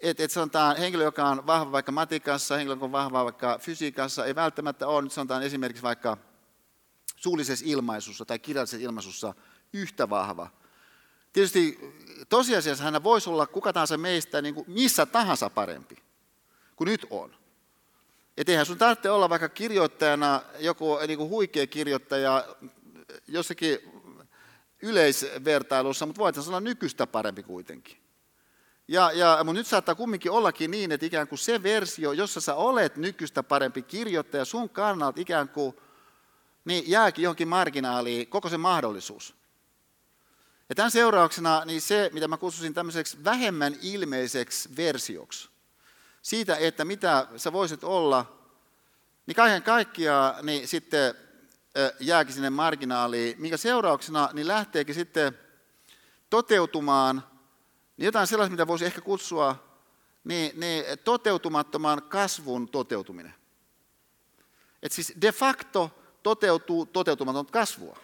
Että et sanotaan, henkilö, joka on vahva vaikka matikassa, henkilö, joka on vahva vaikka fysiikassa, ei välttämättä ole, nyt sanotaan esimerkiksi vaikka suullisessa ilmaisussa tai kirjallisessa ilmaisussa yhtä vahva. Tietysti tosiasiassa hän voisi olla kuka tahansa meistä niin kuin missä tahansa parempi kuin nyt on. Että eihän sun tarvitse olla vaikka kirjoittajana joku niin kuin huikea kirjoittaja jossakin yleisvertailussa, mutta voit olla nykyistä parempi kuitenkin. Ja, ja, mutta nyt saattaa kumminkin ollakin niin, että ikään kuin se versio, jossa sä olet nykyistä parempi kirjoittaja, sun kannalta ikään kuin niin jääkin johonkin marginaaliin koko se mahdollisuus. Ja tämän seurauksena niin se, mitä mä kutsusin tämmöiseksi vähemmän ilmeiseksi versioksi, siitä, että mitä sä voisit olla, niin kaiken kaikkiaan niin sitten jääkin sinne marginaaliin, minkä seurauksena niin lähteekin sitten toteutumaan niin jotain sellaista, mitä voisi ehkä kutsua niin, niin toteutumattoman kasvun toteutuminen. Et siis de facto toteutuu toteutumaton kasvua.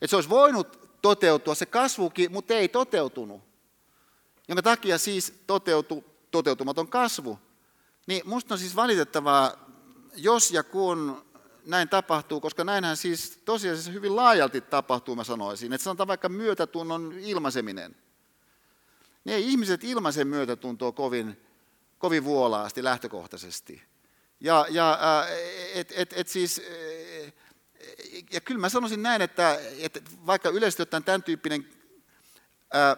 Et se olisi voinut toteutua se kasvukin, mutta ei toteutunut. Jonka takia siis toteutui toteutumaton kasvu. Niin musta on siis valitettavaa, jos ja kun näin tapahtuu, koska näinhän siis tosiasiassa hyvin laajalti tapahtuu, mä sanoisin. Että sanotaan vaikka myötätunnon ilmaiseminen. Ne ei ihmiset ilmaise myötätuntoa kovin, kovin vuolaasti lähtökohtaisesti. Ja, ja et, et, et siis, ja kyllä mä sanoisin näin, että, että vaikka yleisesti ottaen tämän tyyppinen ää,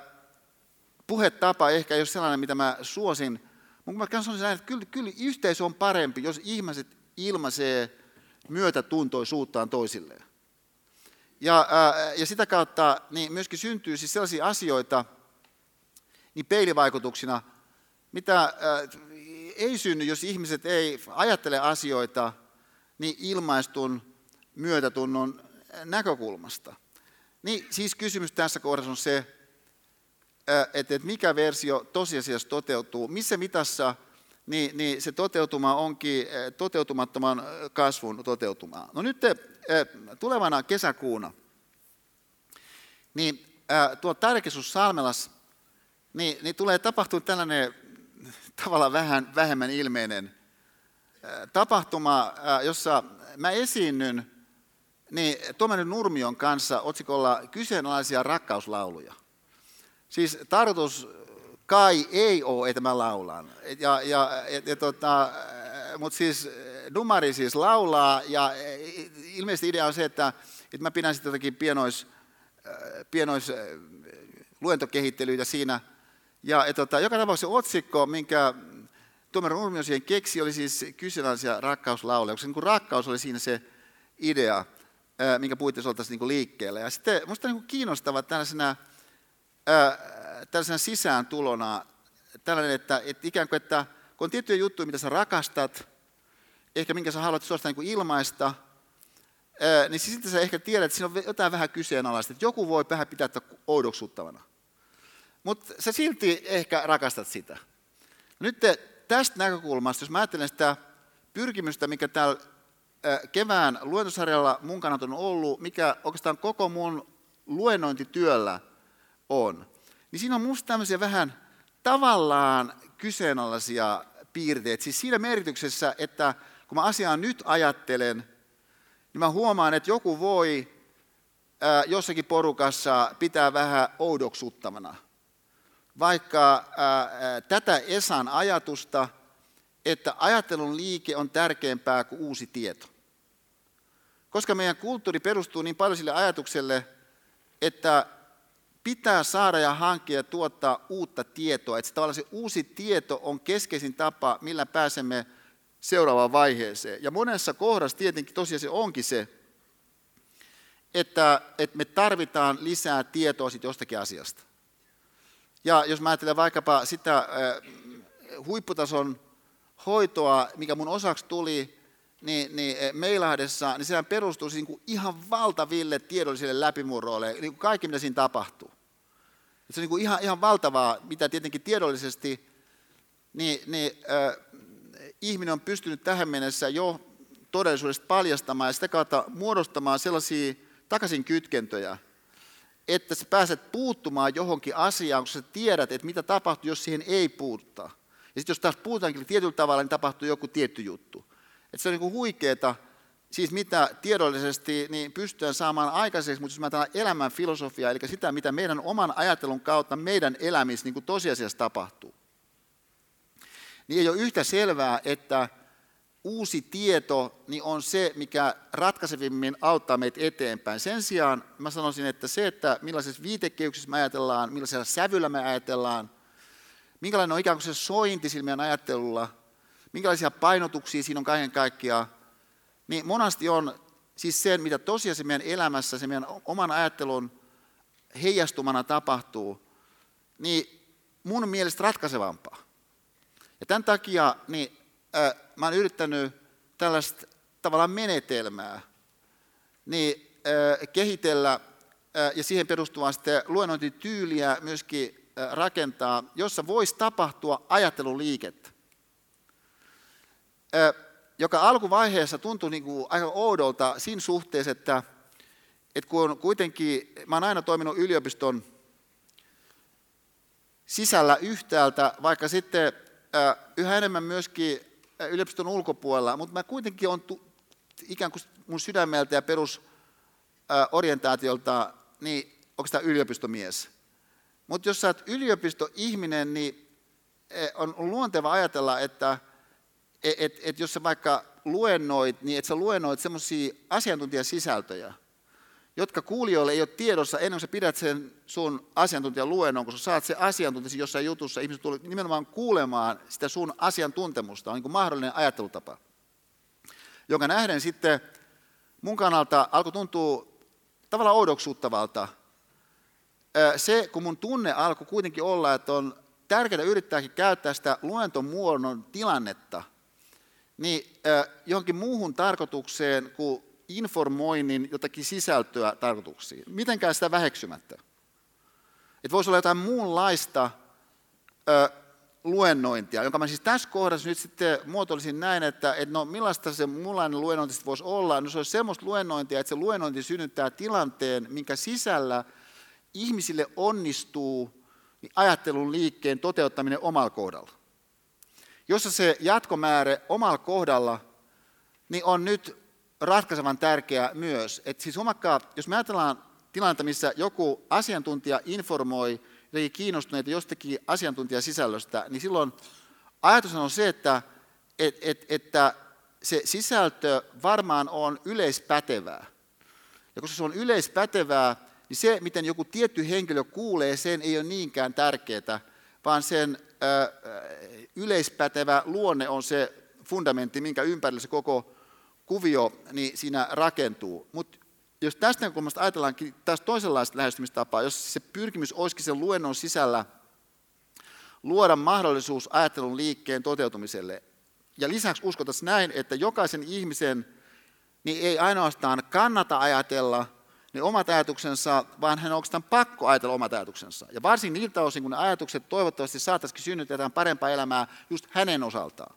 puhetapa ehkä ei ole sellainen, mitä mä suosin, mutta mä sanoisin näin, että kyllä, kyllä yhteisö on parempi, jos ihmiset ilmaisee myötätuntoisuuttaan toisilleen. Ja, ää, ja sitä kautta niin myöskin syntyy siis sellaisia asioita, niin peilivaikutuksina, mitä ää, ei synny, jos ihmiset ei ajattele asioita niin ilmaistun myötätunnon näkökulmasta. Niin siis kysymys tässä kohdassa on se, että mikä versio tosiasiassa toteutuu, missä mitassa niin, niin se toteutuma onkin toteutumattoman kasvun toteutuma. No nyt tulevana kesäkuuna, niin tuo Tärkesus Salmelas, niin, niin tulee tapahtua tällainen tavallaan vähän vähemmän ilmeinen tapahtuma, jossa mä esiinnyn niin Tuomari Nurmion kanssa otsikolla kyseenalaisia rakkauslauluja. Siis tarkoitus kai ei ole, että mä laulan. Ja, ja, ja, ja tota, Mutta siis Dumari siis laulaa ja ilmeisesti idea on se, että, että mä pidän sitten jotakin pienois, pienois luentokehittelyitä siinä. Ja et, tota, joka tapauksessa otsikko, minkä Tuomari Nurmio siihen keksi, oli siis kyseenalaisia rakkauslauluja, koska niin rakkaus oli siinä se idea, minkä puitteissa oltaisiin niin liikkeellä. Ja sitten minusta niin kiinnostava tällaisena tällaisena sisääntulona tällainen, että, että ikään kuin, että kun on tiettyjä juttuja, mitä sä rakastat, ehkä minkä sä haluat suostaa niin ilmaista, niin sitten sä ehkä tiedät, että siinä on jotain vähän kyseenalaista, että joku voi vähän pitää oudoksuttavana. Mutta sä silti ehkä rakastat sitä. Nyt tästä näkökulmasta, jos mä ajattelen sitä pyrkimystä, mikä täällä kevään luentosarjalla mun kannalta on ollut, mikä oikeastaan koko mun luennointityöllä on, niin siinä on minusta tämmöisiä vähän tavallaan kyseenalaisia piirteet. Siis siinä merkityksessä, että kun mä asiaa nyt ajattelen, niin mä huomaan, että joku voi jossakin porukassa pitää vähän oudoksuttavana. Vaikka ää, tätä Esan ajatusta, että ajattelun liike on tärkeämpää kuin uusi tieto. Koska meidän kulttuuri perustuu niin paljon sille ajatukselle, että pitää saada ja hankkia ja tuottaa uutta tietoa. Että tavallaan se uusi tieto on keskeisin tapa, millä pääsemme seuraavaan vaiheeseen. Ja monessa kohdassa tietenkin tosiaan se onkin se, että, että me tarvitaan lisää tietoa siitä jostakin asiasta. Ja jos mä ajattelen vaikkapa sitä äh, huipputason hoitoa, mikä mun osaksi tuli niin, niin Meilahdessa, niin sehän perustuu siis niin ihan valtaville tiedollisille läpimurroille, niin kuin kaikki mitä siinä tapahtuu. Et se on niin kuin ihan, ihan valtavaa, mitä tietenkin tiedollisesti niin, niin, äh, ihminen on pystynyt tähän mennessä jo todellisuudesta paljastamaan ja sitä kautta muodostamaan sellaisia takaisin kytkentöjä, että sä pääset puuttumaan johonkin asiaan, kun sä tiedät, että mitä tapahtuu, jos siihen ei puuttaa. Ja sitten jos taas puhutaankin tietyllä tavalla, niin tapahtuu joku tietty juttu. Että se on niin huikeeta, siis mitä tiedollisesti niin pystytään saamaan aikaiseksi, mutta jos mä ajatellaan elämän filosofiaa, eli sitä, mitä meidän oman ajattelun kautta meidän elämissä niin kuin tosiasiassa tapahtuu, niin ei ole yhtä selvää, että uusi tieto niin on se, mikä ratkaisevimmin auttaa meitä eteenpäin. Sen sijaan mä sanoisin, että se, että millaisessa viitekehyksessä me ajatellaan, millaisella sävyllä me ajatellaan, minkälainen on ikään kuin se sointi sillä meidän ajattelulla, minkälaisia painotuksia siinä on kaiken kaikkiaan, niin monasti on siis se, mitä tosiaan meidän elämässä, se meidän oman ajattelun heijastumana tapahtuu, niin mun mielestä ratkaisevampaa. Ja tämän takia niin, äh, mä olen yrittänyt tällaista tavallaan menetelmää niin, äh, kehitellä äh, ja siihen perustuvaa sitten luennointityyliä myöskin rakentaa, jossa voisi tapahtua ajatteluliikettä. Joka alkuvaiheessa tuntui niin kuin aika oudolta siinä suhteessa, että, että kun kuitenkin, mä olen aina toiminut yliopiston sisällä yhtäältä, vaikka sitten yhä enemmän myöskin yliopiston ulkopuolella, mutta mä kuitenkin on ikään kuin mun sydämeltä ja perusorientaatiolta niin tämä yliopistomies. Mutta jos sä oot yliopistoihminen, niin on luonteva ajatella, että et, et, et jos sä vaikka luennoit, niin et sä luennoit semmoisia asiantuntijasisältöjä, jotka kuulijoille ei ole tiedossa ennen kuin sä pidät sen sun asiantuntijan luennon, kun sä saat se asiantuntijasi jossain jutussa, ihmiset tulee nimenomaan kuulemaan sitä sun asiantuntemusta, on niin kuin mahdollinen ajattelutapa, jonka nähden sitten mun kannalta alkoi tuntua tavallaan oudoksuuttavalta. Se, kun mun tunne alkoi kuitenkin olla, että on tärkeää yrittääkin käyttää sitä luentomuodon tilannetta niin johonkin muuhun tarkoitukseen kuin informoinnin jotakin sisältöä tarkoituksiin. Mitenkään sitä väheksymättä. Että voisi olla jotain muunlaista ö, luennointia, jonka mä siis tässä kohdassa nyt sitten muotoilisin näin, että, että no millaista se muunlainen luennointi voisi olla. No se olisi semmoista luennointia, että se luennointi synnyttää tilanteen, minkä sisällä ihmisille onnistuu niin ajattelun liikkeen toteuttaminen omalla kohdalla. Jossa se jatkomäärä omalla kohdalla niin on nyt ratkaisevan tärkeä myös. että siis huomakkaa, jos me ajatellaan tilannetta, missä joku asiantuntija informoi jotenkin kiinnostuneita jostakin asiantuntijasisällöstä, niin silloin ajatus on se, että, et, et, että se sisältö varmaan on yleispätevää. Ja koska se on yleispätevää, niin se, miten joku tietty henkilö kuulee, sen ei ole niinkään tärkeää, vaan sen ö, yleispätevä luonne on se fundamentti, minkä ympärillä se koko kuvio niin siinä rakentuu. Mutta jos tästä näkökulmasta ajatellaankin tästä toisenlaista lähestymistapaa, jos se pyrkimys olisikin sen luennon sisällä luoda mahdollisuus ajattelun liikkeen toteutumiselle, ja lisäksi uskotaan näin, että jokaisen ihmisen niin ei ainoastaan kannata ajatella ne omat ajatuksensa, vaan hän on oikeastaan pakko ajatella omat ajatuksensa. Ja varsin niiltä osin, kun ne ajatukset toivottavasti saataisiin synnyttää parempaa elämää just hänen osaltaan.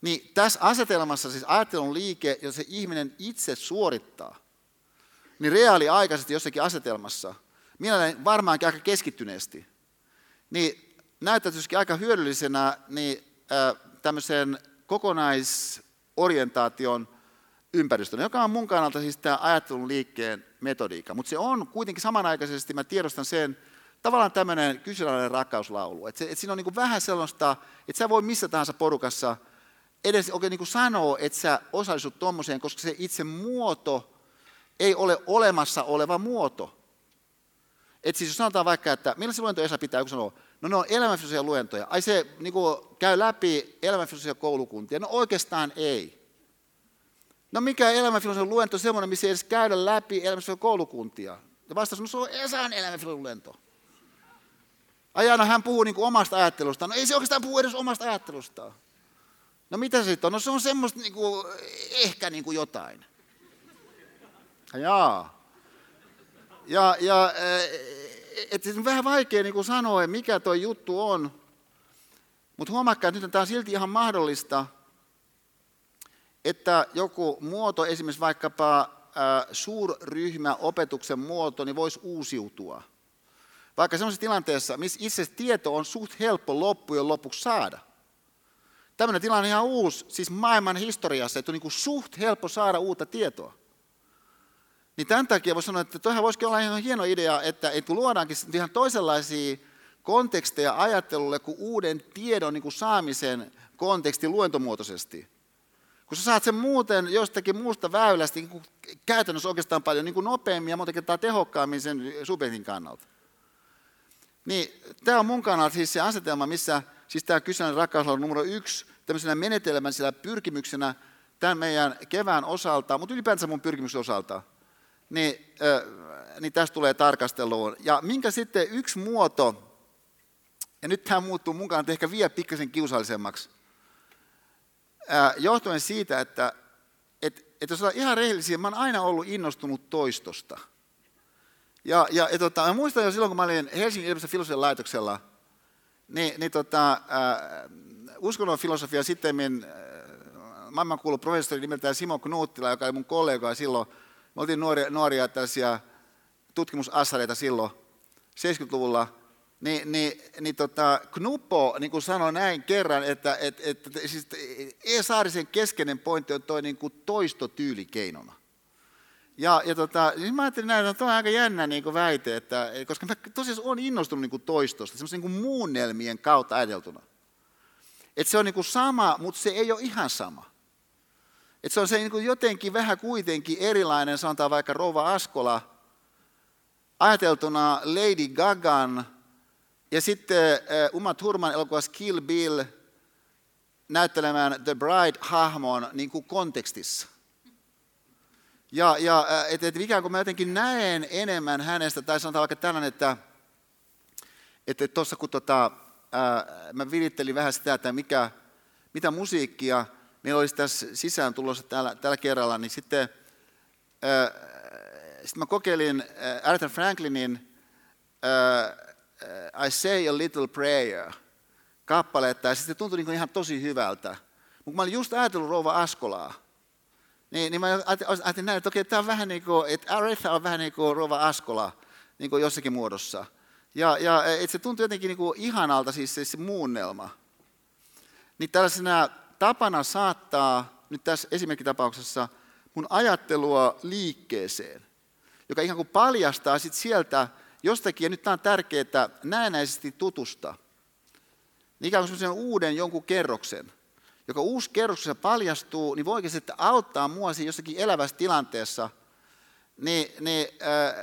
Niin tässä asetelmassa siis ajattelun liike, jos se ihminen itse suorittaa, niin reaaliaikaisesti jossakin asetelmassa, minä varmaankin aika keskittyneesti, niin näyttäisikin aika hyödyllisenä niin tämmöisen kokonaisorientaation ympäristön, joka on mun kannalta siis tämä ajattelun liikkeen metodiikka. Mutta se on kuitenkin samanaikaisesti, mä tiedostan sen, tavallaan tämmöinen kyseenalainen rakkauslaulu. Että et siinä on niinku vähän sellaista, että sä voi missä tahansa porukassa edes oikein niinku sanoa, että sä osallistut tuommoiseen, koska se itse muoto ei ole olemassa oleva muoto. Et siis jos sanotaan vaikka, että millaisia luentoja Esa pitää, joku sanoo, no ne on elämänfilosofia luentoja. Ai se niin käy läpi elämänfilosofia koulukuntia. No oikeastaan ei. No mikä elämänfilosofia luento semmoinen, missä ei edes käydä läpi elämänfilosofia koulukuntia? Ja vastaus, no se on Esan elämänfilosofia luento. Ajana hän puhuu niin kuin omasta ajattelustaan. No ei se oikeastaan puhu edes omasta ajattelustaan. No mitä se sitten on? No se on semmoista niin kuin, ehkä niin kuin jotain. Jaa. Ja, ja et on vähän vaikea niin kuin sanoa, mikä tuo juttu on. Mutta huomakkaa, että nyt tämä on silti ihan mahdollista, että joku muoto, esimerkiksi vaikkapa suurryhmä opetuksen muoto, niin voisi uusiutua. Vaikka sellaisessa tilanteessa, missä itse tieto on suht helppo loppujen lopuksi saada. Tämmöinen tilanne on ihan uusi, siis maailman historiassa, että on niin suht helppo saada uutta tietoa. Niin tämän takia voisi sanoa, että toihan voisikin olla ihan hieno idea, että, että luodaankin ihan toisenlaisia konteksteja ajattelulle kuin uuden tiedon niin kuin saamisen konteksti luentomuotoisesti. Kun sä saat sen muuten jostakin muusta väylästä niin käytännössä oikeastaan paljon niin kuin nopeammin ja monta kertaa tehokkaammin sen subjektin kannalta. Niin tämä on mun kannalta siis se asetelma, missä siis tämä kyseinen rakkaus on numero yksi tämmöisenä menetelmällisenä pyrkimyksenä tämän meidän kevään osalta, mutta ylipäänsä mun pyrkimyksen osalta, niin, äh, niin tästä tulee tarkasteluun. Ja minkä sitten yksi muoto, ja nyt tämä muuttuu mun kannalta ehkä vielä pikkasen kiusallisemmaksi, johtuen siitä, että et, et jos ollaan ihan rehellisiä, mä oon aina ollut innostunut toistosta. Ja, ja, ja tota, mä muistan jo silloin, kun mä olin Helsingin yliopiston filosofian laitoksella, niin, niin tota, äh, uskonnon filosofia sitten äh, maailmankuulu professori nimeltään Simo Knuuttila, joka oli mun kollega silloin, me oltiin nuoria, nuoria tutkimusassareita silloin 70-luvulla, niin, niin, niin tota, Knuppo niin kuin sanoi näin kerran, että et, et, siis E. Saarisen keskeinen pointti on toi niin kuin toistotyylikeinoina. Ja, ja tota, niin mä ajattelin näin, että on aika jännä niin kuin väite, että, koska mä tosiaan olen innostunut niin kuin toistosta, semmoisen niin kuin muunnelmien kautta ajateltuna. Että se on niin kuin sama, mutta se ei ole ihan sama. Että se on se niin kuin jotenkin vähän kuitenkin erilainen, sanotaan vaikka Rova Askola, ajateltuna Lady Gagan ja sitten eh, Uma Thurman elokuvassa Kill Bill näyttelemään The Bride-hahmon niin kuin kontekstissa. Ja, ja eh, että et ikään kuin mä jotenkin näen enemmän hänestä, tai sanotaan vaikka tällainen, että että tuossa kun tota, ää, mä virittelin vähän sitä, että mikä, mitä musiikkia meillä olisi tässä sisään tulossa tällä, tällä kerralla, niin sitten äh, sit mä kokeilin Arthur Franklinin äh, I Say a Little Prayer kappaletta, ja sitten se tuntui niin ihan tosi hyvältä. Mutta mä olin just ajatellut Rouva Askolaa, niin, niin mä ajattelin näin, että okei, tämä on vähän niin kuin, että Aretha on vähän niin kuin Rova Askola niin kuin jossakin muodossa. Ja, ja että se tuntui jotenkin niin kuin ihanalta, siis se, se muunnelma. Niin tällaisena tapana saattaa nyt tässä esimerkkitapauksessa mun ajattelua liikkeeseen, joka ihan kuin paljastaa sit sieltä jostakin, ja nyt tämä on tärkeää, näennäisesti tutusta, niin ikään kuin uuden jonkun kerroksen, joka uusi kerroksessa paljastuu, niin voikin sitten auttaa mua siinä jossakin elävässä tilanteessa niin, niin, ää,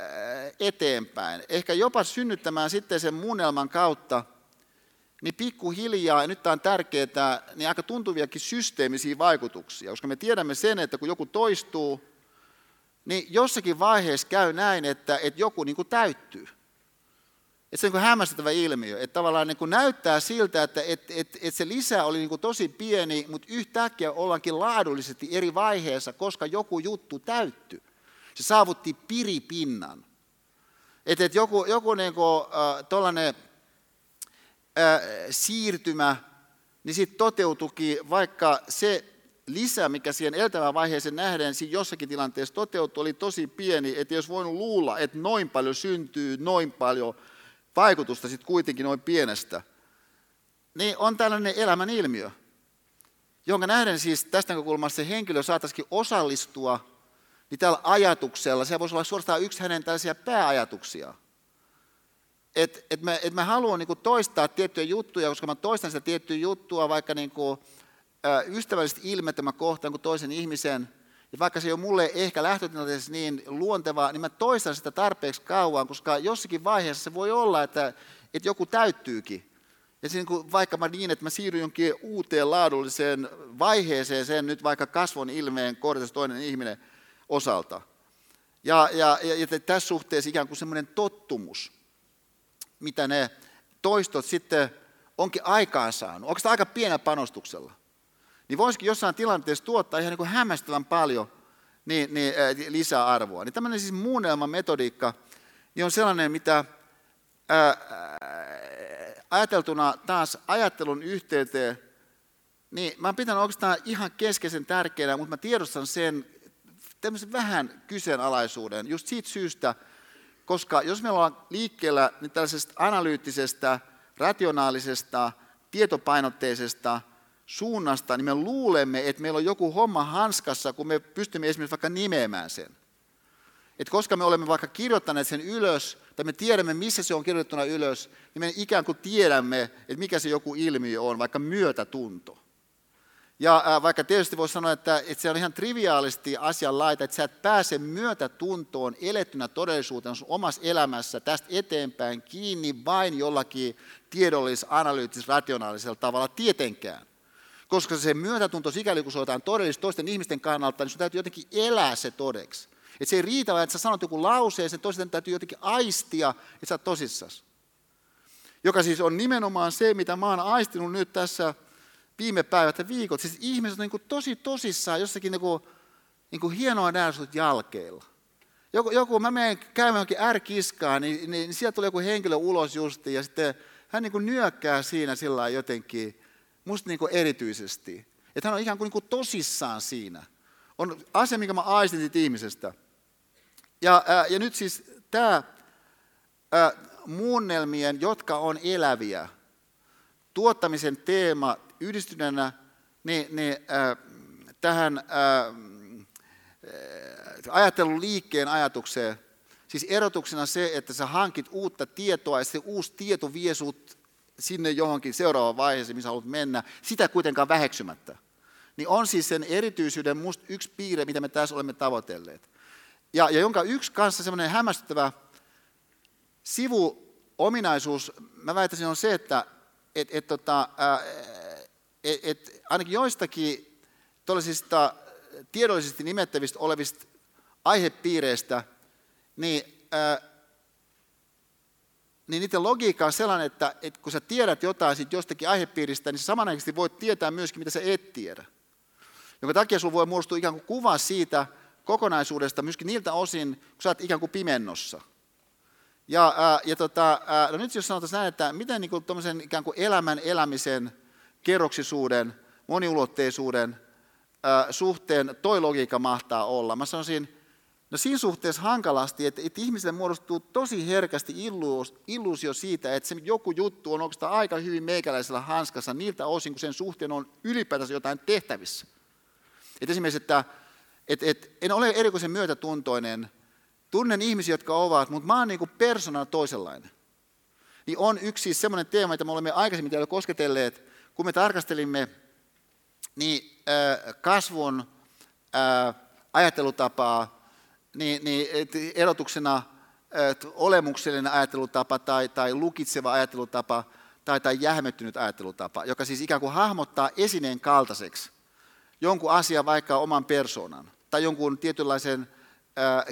eteenpäin. Ehkä jopa synnyttämään sitten sen muunnelman kautta – niin pikkuhiljaa, ja nyt tämä on tärkeää, niin aika tuntuviakin systeemisiä vaikutuksia, koska me tiedämme sen, että kun joku toistuu, niin jossakin vaiheessa käy näin, että, että joku niin kuin täyttyy. Että se on niin hämmästyttävä ilmiö, että tavallaan niin kuin näyttää siltä, että, että, että, että se lisä oli niin kuin tosi pieni, mutta yhtäkkiä ollaankin laadullisesti eri vaiheessa, koska joku juttu täyttyi. Se saavutti piripinnan. Että, että joku, joku niin kuin, äh, siirtymä, niin sitten toteutukin, vaikka se lisä, mikä siihen edeltävään vaiheeseen nähden siinä jossakin tilanteessa toteutui, oli tosi pieni, että jos voinut luulla, että noin paljon syntyy, noin paljon vaikutusta sitten kuitenkin noin pienestä. niin on tällainen elämän ilmiö, jonka nähden siis tästä näkökulmasta se henkilö saataisiin osallistua niin tällä ajatuksella, se voisi olla suorastaan yksi hänen tällaisia pääajatuksia. Että et mä, et mä haluan niin toistaa tiettyjä juttuja, koska mä toistan sitä tiettyä juttua, vaikka niin kuin, ä, ystävällisesti ilmettä mä kohtaan kuin toisen ihmisen, ja vaikka se ei ole mulle ehkä lähtötilanteessa niin luontevaa, niin mä toistan sitä tarpeeksi kauan, koska jossakin vaiheessa se voi olla, että, että joku täyttyykin. Ja niin kuin vaikka mä niin, että mä siirryn jonkin uuteen laadulliseen vaiheeseen sen nyt vaikka kasvon ilmeen kohdatessa toinen ihminen osalta. Ja, ja, ja, ja tässä suhteessa ikään kuin semmoinen tottumus, mitä ne toistot sitten onkin aikaan saanut, onko sitä aika pienellä panostuksella, niin voisikin jossain tilanteessa tuottaa ihan niin kuin hämmästävän paljon niin, niin, lisää arvoa. Niin tämmöinen siis muunnelman metodiikka niin on sellainen, mitä ää, ajateltuna taas ajattelun yhteyteen, niin mä oon pitänyt oikeastaan ihan keskeisen tärkeänä, mutta mä tiedostan sen tämmöisen vähän kyseenalaisuuden just siitä syystä, koska jos me ollaan liikkeellä niin tällaisesta analyyttisestä, rationaalisesta, tietopainotteisesta suunnasta, niin me luulemme, että meillä on joku homma hanskassa, kun me pystymme esimerkiksi vaikka nimeämään sen. Et koska me olemme vaikka kirjoittaneet sen ylös, tai me tiedämme, missä se on kirjoitettuna ylös, niin me ikään kuin tiedämme, että mikä se joku ilmiö on, vaikka myötätunto. Ja vaikka tietysti voisi sanoa, että, että se on ihan triviaalisti asian laita, että sä et pääse myötätuntoon elettynä todellisuutena sun omassa elämässä tästä eteenpäin kiinni vain jollakin tiedollis, analyyttis, rationaalisella tavalla tietenkään. Koska se myötätunto, sikäli kun se otetaan todellisesti toisten ihmisten kannalta, niin sun täytyy jotenkin elää se todeksi. Että se ei riitä, että sä sanot joku lauseen, sen toisten täytyy jotenkin aistia, että sä oot tosissas. Joka siis on nimenomaan se, mitä mä oon aistinut nyt tässä viime päivät ja viikot. Siis ihmiset on niin tosi tosissaan jossakin niin kuin, niin kuin hienoa nähdä jalkeilla. Joku, joku, mä menen käymään johonkin ärkiskaan, niin, niin, niin sieltä tulee joku henkilö ulos justi ja sitten hän niin kuin nyökkää siinä sillä jotenkin, musta niin kuin erityisesti. Että hän on ikään kuin, niin kuin tosissaan siinä. On asia, mikä mä aistin siitä ihmisestä. Ja, ää, ja nyt siis tämä muunnelmien, jotka on eläviä, tuottamisen teema yhdistyneenä niin, niin, äh, tähän äh, ajattelun liikkeen ajatukseen, siis erotuksena se, että sä hankit uutta tietoa ja se uusi tieto vie sut sinne johonkin seuraavaan vaiheeseen, missä haluat mennä, sitä kuitenkaan väheksymättä. Niin on siis sen erityisyyden musta yksi piirre, mitä me tässä olemme tavoitelleet. Ja, ja jonka yksi kanssa semmoinen hämmästyttävä sivuominaisuus, mä väittäisin, on se, että et, et, tota, ää, et, et ainakin joistakin tuollaisista tiedollisesti nimettävistä olevista aihepiireistä, niin, ää, niin niiden logiikka on sellainen, että, että kun sä tiedät jotain siitä jostakin aihepiiristä, niin samanaikaisesti voit tietää myöskin, mitä sä et tiedä. Jonka takia sulla voi muodostua ikään kuin kuva siitä kokonaisuudesta myöskin niiltä osin, kun sä oot ikään kuin pimennossa. Ja, ää, ja tota, ää, no nyt jos sanotaan näin, että miten niin kuin, ikään kuin elämän elämisen kerroksisuuden, moniulotteisuuden ää, suhteen toi logiikka mahtaa olla. Mä sanoisin, no siinä suhteessa hankalasti, että, että ihmisille muodostuu tosi herkästi illuusio siitä, että se joku juttu on oikeastaan aika hyvin meikäläisellä hanskassa niiltä osin, kun sen suhteen on ylipäätänsä jotain tehtävissä. Et esimerkiksi, että et, et, en ole erikoisen myötätuntoinen, tunnen ihmisiä, jotka ovat, mutta mä oon niin persoonana toisenlainen. Niin on yksi siis semmoinen teema, mitä me olemme aikaisemmin täällä kosketelleet, kun me tarkastelimme niin kasvun ajattelutapaa, niin, niin erotuksena olemuksellinen ajattelutapa tai, tai lukitseva ajattelutapa tai, tai jähmettynyt ajattelutapa, joka siis ikään kuin hahmottaa esineen kaltaiseksi jonkun asian, vaikka oman persoonan tai jonkun tietynlaisen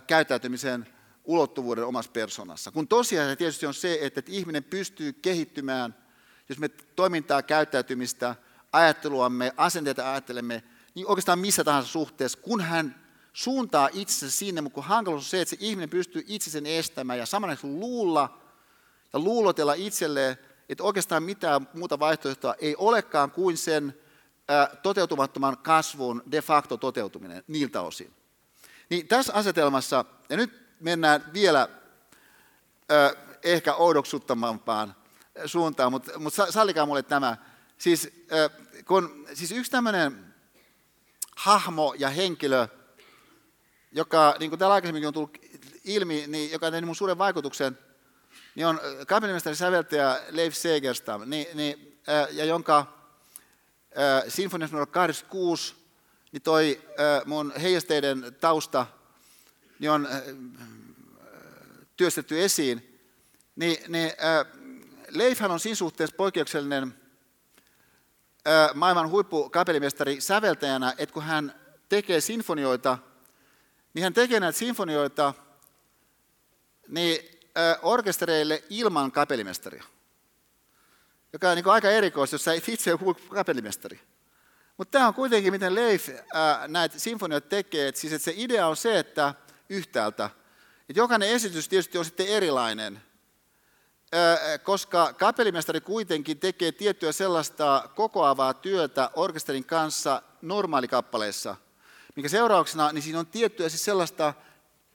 käyttäytymisen ulottuvuuden omassa persoonassa. Kun tosiaan tietysti on se, että, että ihminen pystyy kehittymään jos me toimintaa, käyttäytymistä, ajatteluamme, asenteita ajattelemme, niin oikeastaan missä tahansa suhteessa, kun hän suuntaa itsensä sinne, mutta kun hankaluus on se, että se ihminen pystyy itse sen estämään ja samanaikaisesti luulla ja luulotella itselleen, että oikeastaan mitään muuta vaihtoehtoa ei olekaan kuin sen toteutumattoman kasvun de facto toteutuminen niiltä osin. Niin tässä asetelmassa, ja nyt mennään vielä ehkä oudoksuttamampaan suuntaan, mutta, mutta sallikaa mulle tämä. Siis, kun, siis yksi tämmöinen hahmo ja henkilö, joka, niin kuin täällä aikaisemminkin on tullut ilmi, niin, joka on mun suuren vaikutuksen, niin on kapellimestari säveltäjä Leif Segerstam, niin, niin, ja jonka sinfonias numero 86, niin toi mun heijasteiden tausta niin on työstetty esiin, niin, niin Leifhän on siinä suhteessa poikkeuksellinen maailman huippukapellimestari säveltäjänä, että kun hän tekee sinfonioita, niin hän tekee näitä sinfonioita niin, orkestereille ilman kapellimestaria, joka on niin aika erikoista, jos sä itse ole kapellimestari. Mutta tämä on kuitenkin, miten Leif ää, näitä sinfonioita tekee. Et siis, että se idea on se, että yhtäältä, että jokainen esitys tietysti on sitten erilainen, koska kapellimestari kuitenkin tekee tiettyä sellaista kokoavaa työtä orkesterin kanssa normaalikappaleissa, minkä seurauksena niin siinä on tiettyä siis sellaista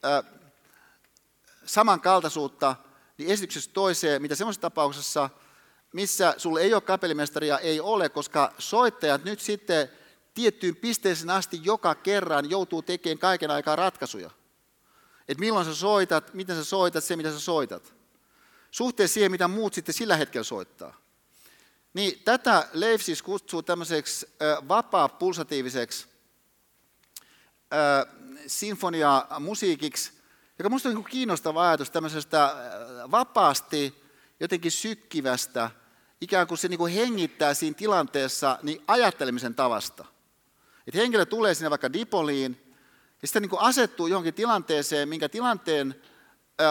ää, samankaltaisuutta niin esityksestä toiseen, mitä semmoisessa tapauksessa, missä sulle ei ole kapellimestaria, ei ole, koska soittajat nyt sitten tiettyyn pisteeseen asti joka kerran joutuu tekemään kaiken aikaa ratkaisuja. Että milloin sä soitat, miten sä soitat, se mitä sä soitat. Suhteessa siihen, mitä muut sitten sillä hetkellä soittaa. Niin tätä Leif siis kutsuu tämmöiseksi vapaa-pulsatiiviseksi sinfonia-musiikiksi, joka minusta on niin kiinnostava ajatus tämmöisestä vapaasti jotenkin sykkivästä, ikään kuin se niin kuin hengittää siinä tilanteessa niin ajattelemisen tavasta. Että henkilö tulee sinne vaikka dipoliin, ja sitten niin kuin asettuu johonkin tilanteeseen, minkä tilanteen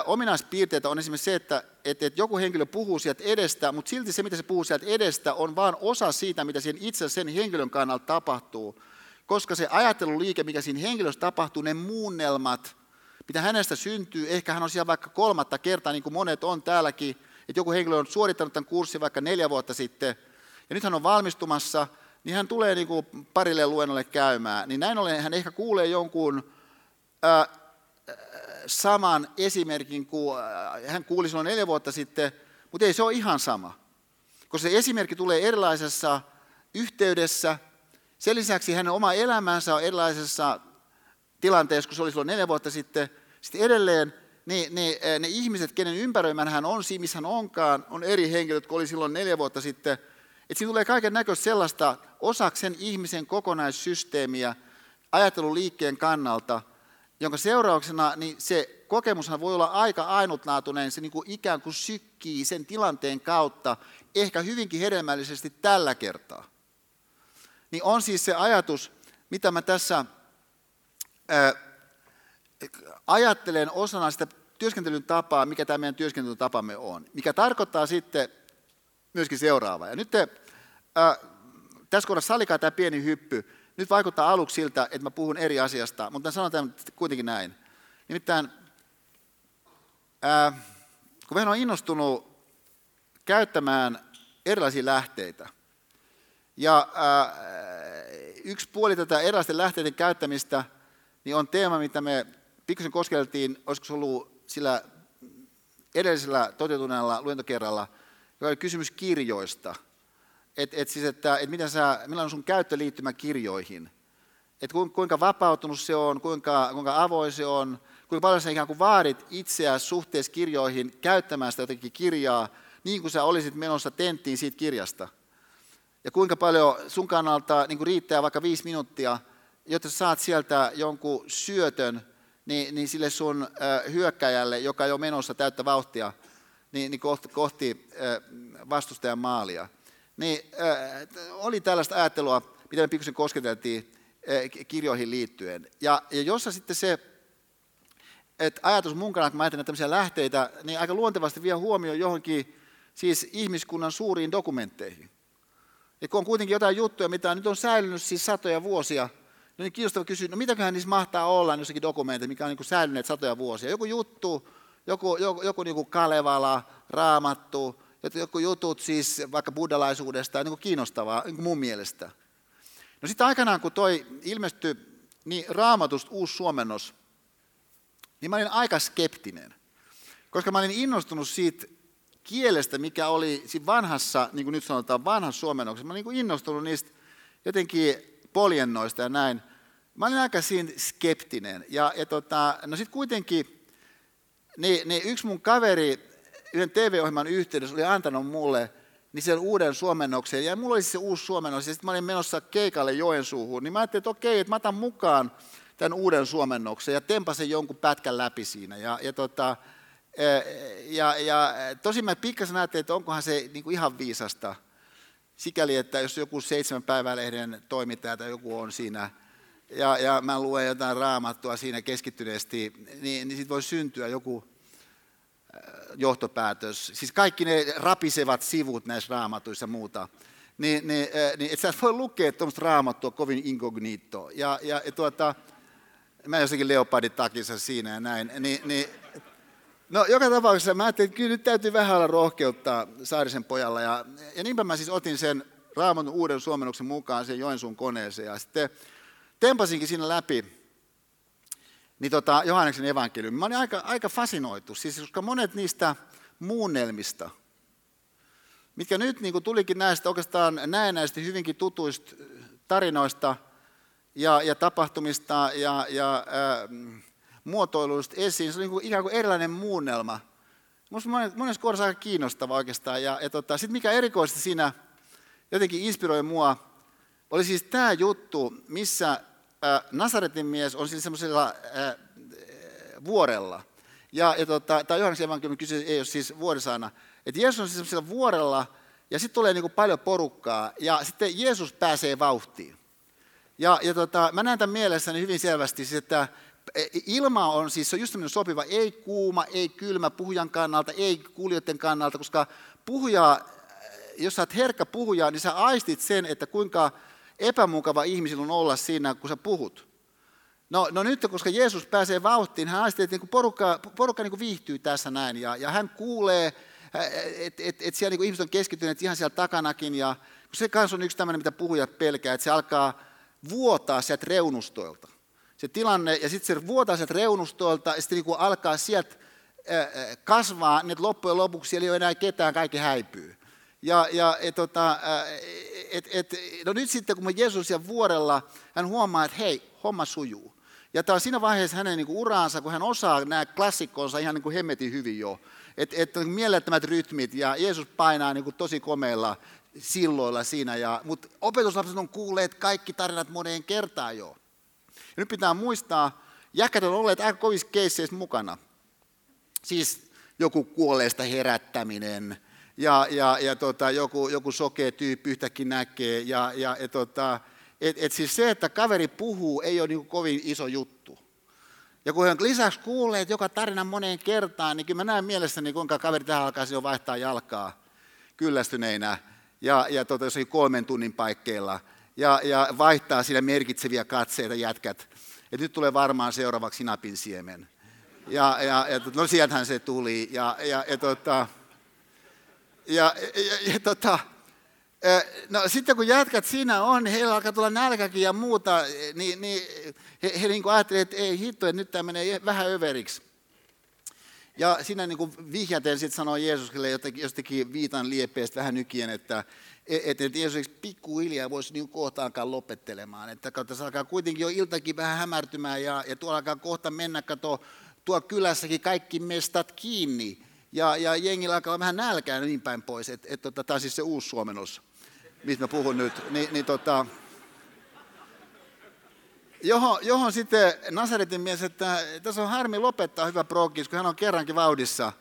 ominaispiirteitä on esimerkiksi se, että, että, että joku henkilö puhuu sieltä edestä, mutta silti se, mitä se puhuu sieltä edestä, on vain osa siitä, mitä siinä itse sen henkilön kannalta tapahtuu. Koska se ajatteluliike, mikä siinä henkilössä tapahtuu, ne muunnelmat, mitä hänestä syntyy, ehkä hän on siellä vaikka kolmatta kertaa, niin kuin monet on täälläkin, että joku henkilö on suorittanut tämän kurssin vaikka neljä vuotta sitten, ja nyt hän on valmistumassa, niin hän tulee niin kuin parille luennolle käymään. Niin näin ollen hän ehkä kuulee jonkun ää, saman esimerkin kuin hän kuuli silloin neljä vuotta sitten, mutta ei se ole ihan sama. Koska se esimerkki tulee erilaisessa yhteydessä, sen lisäksi hänen oma elämänsä on erilaisessa tilanteessa, kun se oli silloin neljä vuotta sitten. Sitten edelleen ne, ne, ne ihmiset, kenen ympäröimän hän on, siinä missä hän onkaan, on eri henkilöt kuin oli silloin neljä vuotta sitten. Että siinä tulee kaiken näköistä sellaista osaksi sen ihmisen kokonaissysteemiä ajatteluliikkeen kannalta, jonka seurauksena niin se kokemushan voi olla aika ainutlaatuinen, se niin kuin ikään kuin sykkii sen tilanteen kautta, ehkä hyvinkin hedelmällisesti tällä kertaa. Niin on siis se ajatus, mitä mä tässä ää, ajattelen osana sitä työskentelyn tapaa, mikä tämä meidän työskentelytapamme on. Mikä tarkoittaa sitten myöskin seuraavaa. Ja nyt te, ää, tässä kohdassa salikaa tämä pieni hyppy. Nyt vaikuttaa aluksi siltä, että mä puhun eri asiasta, mutta sanon tämän kuitenkin näin. Nimittäin, ää, kun mä on innostunut käyttämään erilaisia lähteitä, ja ää, yksi puoli tätä erilaisten lähteiden käyttämistä niin on teema, mitä me pikkusen koskeltiin, olisiko ollut sillä edellisellä toteutuneella luentokerralla, joka oli kysymys kirjoista. Et, et siis, että et miten sä, millainen on sun käyttöliittymä kirjoihin? Et kuinka vapautunut se on, kuinka, kuinka avoin se on, kuinka paljon sä ikään kuin vaadit itseäsi suhteessa kirjoihin käyttämään sitä jotenkin kirjaa, niin kuin sä olisit menossa tenttiin siitä kirjasta. Ja kuinka paljon sun kannalta niin riittää vaikka viisi minuuttia, jotta sä saat sieltä jonkun syötön, niin, niin sille sun hyökkäjälle, joka ole menossa täyttä vauhtia, niin, niin kohti, kohti vastustajan maalia. Niin oli tällaista ajattelua, mitä me pikkusen kosketeltiin kirjoihin liittyen. Ja, ja jossa sitten se, että ajatus mun kannalta, kun mä ajattelen tämmöisiä lähteitä, niin aika luontevasti vie huomioon johonkin siis ihmiskunnan suuriin dokumentteihin. Ja kun on kuitenkin jotain juttuja, mitä nyt on säilynyt siis satoja vuosia, niin kiinnostava kysyä, no mitäköhän niissä mahtaa olla jossakin dokumentissa, mikä on niin säilyneet satoja vuosia. Joku juttu, joku, joku, joku niin kuin Kalevala, Raamattu, joku jutut siis vaikka buddhalaisuudesta, niin kuin kiinnostavaa niin kuin mun mielestä. No sitten aikanaan, kun toi ilmestyi niin raamatusta uusi suomennos, niin mä olin aika skeptinen. Koska mä olin innostunut siitä kielestä, mikä oli siinä vanhassa, niin kuin nyt sanotaan, vanhassa suomennoksessa. Mä olin niin innostunut niistä jotenkin poljennoista ja näin. Mä olin aika siinä skeptinen. Ja, ja tota, no sitten kuitenkin, niin, niin yksi mun kaveri yhden TV-ohjelman yhteydessä oli antanut mulle niin sen uuden suomennoksen. Ja mulla oli se uusi suomennos, ja sitten mä olin menossa keikalle Joensuuhun. Niin mä ajattelin, että okei, että mä otan mukaan tämän uuden suomennoksen ja tempasen jonkun pätkän läpi siinä. Ja, ja, tota, ja, ja tosin mä pikkasen ajattelin, että onkohan se niin kuin ihan viisasta, sikäli, että jos joku seitsemän päivälehden toimittaja tai joku on siinä, ja, ja mä luen jotain raamattua siinä keskittyneesti, niin, niin siitä voi syntyä joku johtopäätös. Siis kaikki ne rapisevat sivut näissä raamatuissa muuta. Niin, niin, niin et sä voi lukea tuommoista raamattua kovin incognito. Ja, ja, ja tuota, mä jossakin leopardin takissa siinä ja näin. Niin, niin, no joka tapauksessa mä ajattelin, että kyllä nyt täytyy vähän olla rohkeutta Saarisen pojalla. Ja, ja niinpä mä siis otin sen raamatun uuden suomennoksen mukaan sen Joensuun koneeseen. Ja sitten tempasinkin siinä läpi niin tota, Johanneksen evankeliumi. Mä olin aika, aika fasinoitu, siis koska monet niistä muunnelmista, mitkä nyt niin kuin tulikin näistä oikeastaan näennäisesti hyvinkin tutuista tarinoista ja, ja tapahtumista ja, ja äh, muotoiluista esiin, se oli niin kuin ikään kuin erilainen muunnelma. Minusta monessa kohdassa aika kiinnostava oikeastaan. Ja, ja tota, sitten mikä erikoista siinä jotenkin inspiroi mua, oli siis tämä juttu, missä Nasaretin mies on siis semmoisella vuorella. Ja, ja tota, tämä Johanneksen evankeliumi kysyy, ei ole siis vuorisana, että Jeesus on siis semmoisella vuorella, ja sitten tulee niin paljon porukkaa, ja sitten Jeesus pääsee vauhtiin. Ja, ja tota, mä näen tämän mielessäni hyvin selvästi, siis, että ilma on siis se on just sopiva, ei kuuma, ei kylmä puhujan kannalta, ei kuljoiden kannalta, koska puhuja, jos sä oot herkkä puhuja, niin sä aistit sen, että kuinka epämukava ihmisillä on olla siinä, kun sä puhut. No, no nyt, koska Jeesus pääsee vauhtiin, hän ajattelee, että niin porukka, porukka niin viihtyy tässä näin, ja, ja hän kuulee, että et, et siellä niin ihmiset on keskittyneet ihan siellä takanakin, ja se kanssa on yksi tämmöinen, mitä puhujat pelkää, että se alkaa vuotaa sieltä reunustoilta. Se tilanne, ja sitten se vuotaa sieltä reunustoilta, ja sitten niin alkaa sieltä kasvaa, niin loppujen lopuksi siellä ei ole enää ketään, kaikki häipyy. Ja, ja et, tota, et, et, no nyt sitten kun Jeesus siellä vuorella, hän huomaa, että hei, homma sujuu. Ja tämä on siinä vaiheessa hänen niin uraansa, kun hän osaa nämä klassikkonsa ihan niin kuin hemmetin hyvin jo. Että et, mielettömät rytmit ja Jeesus painaa niin kuin tosi komeilla silloilla siinä. Mutta opetuslapset on kuulleet kaikki tarinat moneen kertaan jo. Ja nyt pitää muistaa, jäkät on olleet aika kovissa keisseissä mukana. Siis joku kuolleesta herättäminen, ja, ja, ja tota, joku, joku sokea tyyppi yhtäkkiä näkee. Ja, ja, ja tota, et, et siis se, että kaveri puhuu, ei ole niin kovin iso juttu. Ja kun hän lisäksi kuulee, että joka tarina moneen kertaan, niin kyllä mä näen mielessäni, kuinka kaveri tähän alkaa jo vaihtaa jalkaa kyllästyneinä ja, ja tota, kolmen tunnin paikkeilla ja, ja vaihtaa siinä merkitseviä katseita jätkät. Et nyt tulee varmaan seuraavaksi sinapin siemen. Ja, ja, ja no sieltähän se tuli. Ja, ja, ja tota, ja, ja, ja tota, no sitten kun jätkät siinä on, niin heillä alkaa tulla nälkäkin ja muuta, niin, niin he, he niin ajattelevat, että ei hitto, että nyt tämä menee vähän överiksi. Ja siinä niin vihjaten sitten sanoo Jeesukselle jostakin viitan liepeestä vähän nykien, että että et Jeesus pikkuhiljaa voisi niin kohta alkaa lopettelemaan. Että se alkaa kuitenkin jo iltakin vähän hämärtymään ja, ja tuolla alkaa kohta mennä, kato, tuo kylässäkin kaikki mestat kiinni ja, ja jengillä alkaa vähän nälkää niin päin pois. Et, et, tota, tämä on siis se uusi suomennos, mistä mä puhun nyt. Ni, niin, tota, johon, johon sitten Nasaretin mies, että tässä on harmi lopettaa hyvä progis, kun hän on kerrankin vauhdissa.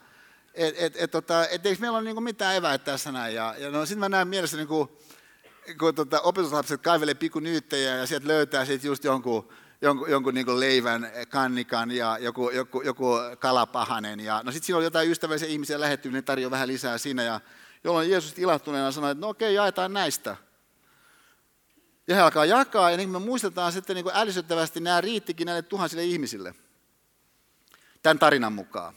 Että et, et, tota, et eikö meillä ole niinku mitään eväät tässä näin. Ja, ja no, sitten mä näen mielessä, niin kun, tota, opetuslapset kaivelee pikku nyyttejä ja sieltä löytää sitten just jonkun jonkun, jonkun niin leivän kannikan ja joku, joku, joku kalapahanen. Ja, no sitten siinä oli jotain ystävällisiä ihmisiä lähetty, niin tarjoaa vähän lisää siinä. Ja, jolloin Jeesus ilahtuneena sanoi, että no okei, jaetaan näistä. Ja he alkaa jakaa, ja niin me muistetaan sitten niin kuin nämä riittikin näille tuhansille ihmisille. Tämän tarinan mukaan.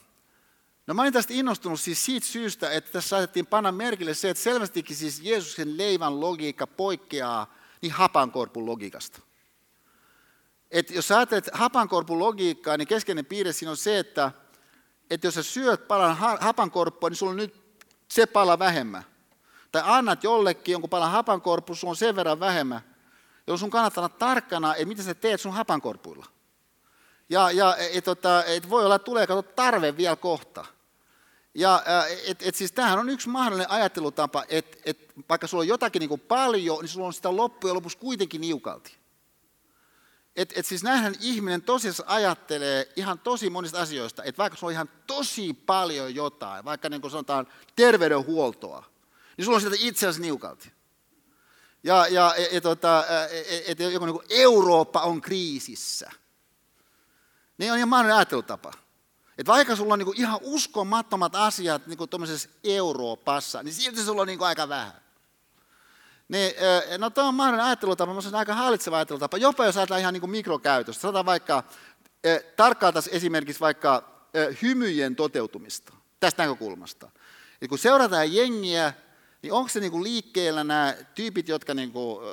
No mä olin tästä innostunut siis siitä syystä, että tässä saatettiin panna merkille se, että selvästikin siis Jeesuksen leivän logiikka poikkeaa niin hapankorpun logiikasta. Et jos sä ajattelet hapankorpun logiikkaa, niin keskeinen piirre siinä on se, että, että jos sä syöt palan hapankorppua, niin sulla on nyt se pala vähemmän. Tai annat jollekin jonkun palan hapankorppu, sun on sen verran vähemmän, jolloin sun kannattaa olla tarkkana, että mitä sä teet sun hapankorpuilla. Ja, ja et, tota, et voi olla, että tulee kato tarve vielä kohta. Ja et, et siis tämähän on yksi mahdollinen ajattelutapa, että et, vaikka sulla on jotakin niin kuin paljon, niin sulla on sitä loppujen lopuksi kuitenkin niukalti. Et, et siis näinhän ihminen tosiaan ajattelee ihan tosi monista asioista, että vaikka sulla on ihan tosi paljon jotain, vaikka niin kuin sanotaan terveydenhuoltoa, niin sulla on sitä itse asiassa niukalti. Ja, ja et, et, tota, et, et joku niin kuin Eurooppa on kriisissä. Niin on ihan mahdollinen ajattelutapa. Että vaikka sulla on niin kuin ihan uskomattomat asiat niin kuin Euroopassa, niin silti sulla on niin kuin aika vähän. Niin, no tuo on mahdollinen ajattelutapa, mutta se on aika hallitseva ajattelutapa. Jopa jos ajatellaan ihan niin kuin mikrokäytöstä. Sanotaan vaikka, tarkkailtaisiin esimerkiksi vaikka hymyjen toteutumista tästä näkökulmasta. Et kun seurataan jengiä, niin onko se niin kuin liikkeellä nämä tyypit, jotka niin kuin,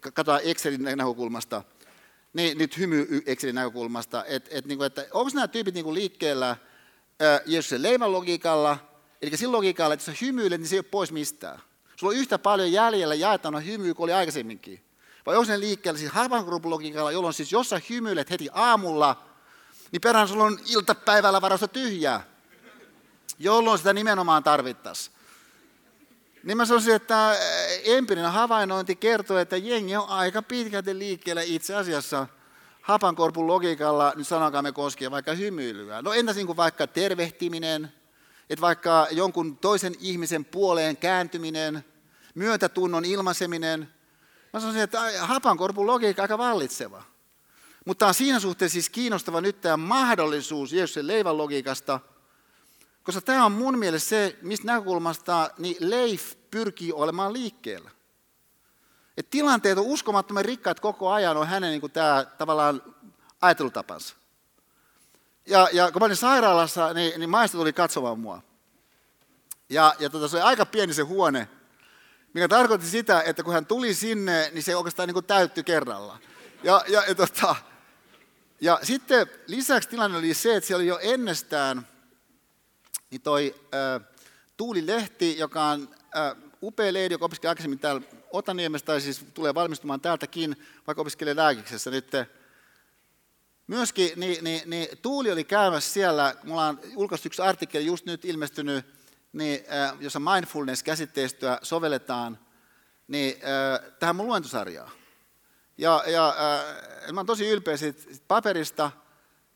katsotaan Excelin näkökulmasta, niin nyt hymy Excelin näkökulmasta, että et, niin että onko nämä tyypit niin kuin liikkeellä Jeesuksen leivän logiikalla, eli sillä logiikalla, että jos hymyilet, niin se ei ole pois mistään. Sulla on yhtä paljon jäljellä jaettuna hymyä kuin oli aikaisemminkin. Vai onko ne liikkeellä siis logiikalla, jolloin siis jos sä hymyilet heti aamulla, niin perään sulla on iltapäivällä varasta tyhjää, jolloin sitä nimenomaan tarvittaisiin. Niin mä sanoisin, että empiirinen havainnointi kertoo, että jengi on aika pitkälti liikkeellä itse asiassa hapankorpun logiikalla, nyt sanokaamme koskien vaikka hymyilyä. No entäs niin kuin vaikka tervehtiminen, että vaikka jonkun toisen ihmisen puoleen kääntyminen, myötätunnon ilmaiseminen, mä sanoisin, että hapankorpun logiikka aika vallitseva. Mutta on siinä suhteessa siis kiinnostava nyt tämä mahdollisuus Jeesuksen leivän logiikasta, koska tämä on mun mielestä se, mistä näkökulmasta niin Leif pyrkii olemaan liikkeellä. Et tilanteet on uskomattoman rikkaat koko ajan, on hänen niin tämä tavallaan ajattelutapansa. Ja, ja kun mä olin sairaalassa, niin, niin maista tuli katsomaan mua. Ja, ja tota, se oli aika pieni se huone, mikä tarkoitti sitä, että kun hän tuli sinne, niin se oikeastaan niin kuin täyttyi kerralla. Ja, ja, ja, tota, ja sitten lisäksi tilanne oli se, että siellä oli jo ennestään niin toi Tuuli Lehti, joka on upea leidi, joka opiskeli aikaisemmin täällä Otaniemessä, tai siis tulee valmistumaan täältäkin, vaikka opiskelee lääkiksessä nyt. Myöskin niin, niin, niin, Tuuli oli käymässä siellä, mulla on julkaistu yksi artikkeli just nyt ilmestynyt, niin, jossa mindfulness-käsitteistöä sovelletaan niin, äh, tähän mun luentosarjaan. Ja, ja äh, mä olen tosi ylpeä siitä, paperista.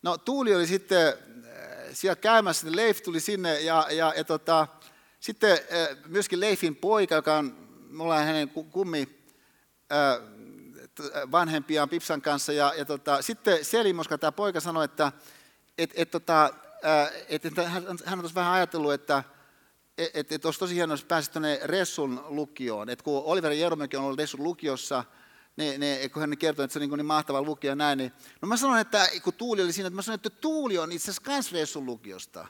No Tuuli oli sitten siellä käymässä, niin Leif tuli sinne ja, ja, ja tota, sitten myöskin Leifin poika, joka on, mulla on hänen kummi vanhempiaan Pipsan kanssa. Ja, ja tota, sitten Selimoska, tämä poika sanoi, että et, et, tota, et, et, hän, hän on vähän ajatellut, että että et, et olisi tosi hienoa, jos pääsit tuonne Ressun lukioon. Et kun Oliver Jeromäki on ollut Ressun lukiossa, niin, niin, kun hän kertoi, että se on niin, niin mahtava lukio ja näin, niin no mä sanoin, että kun Tuuli oli siinä, että mä sanoin, että Tuuli on itse asiassa myös Ressun lukiosta.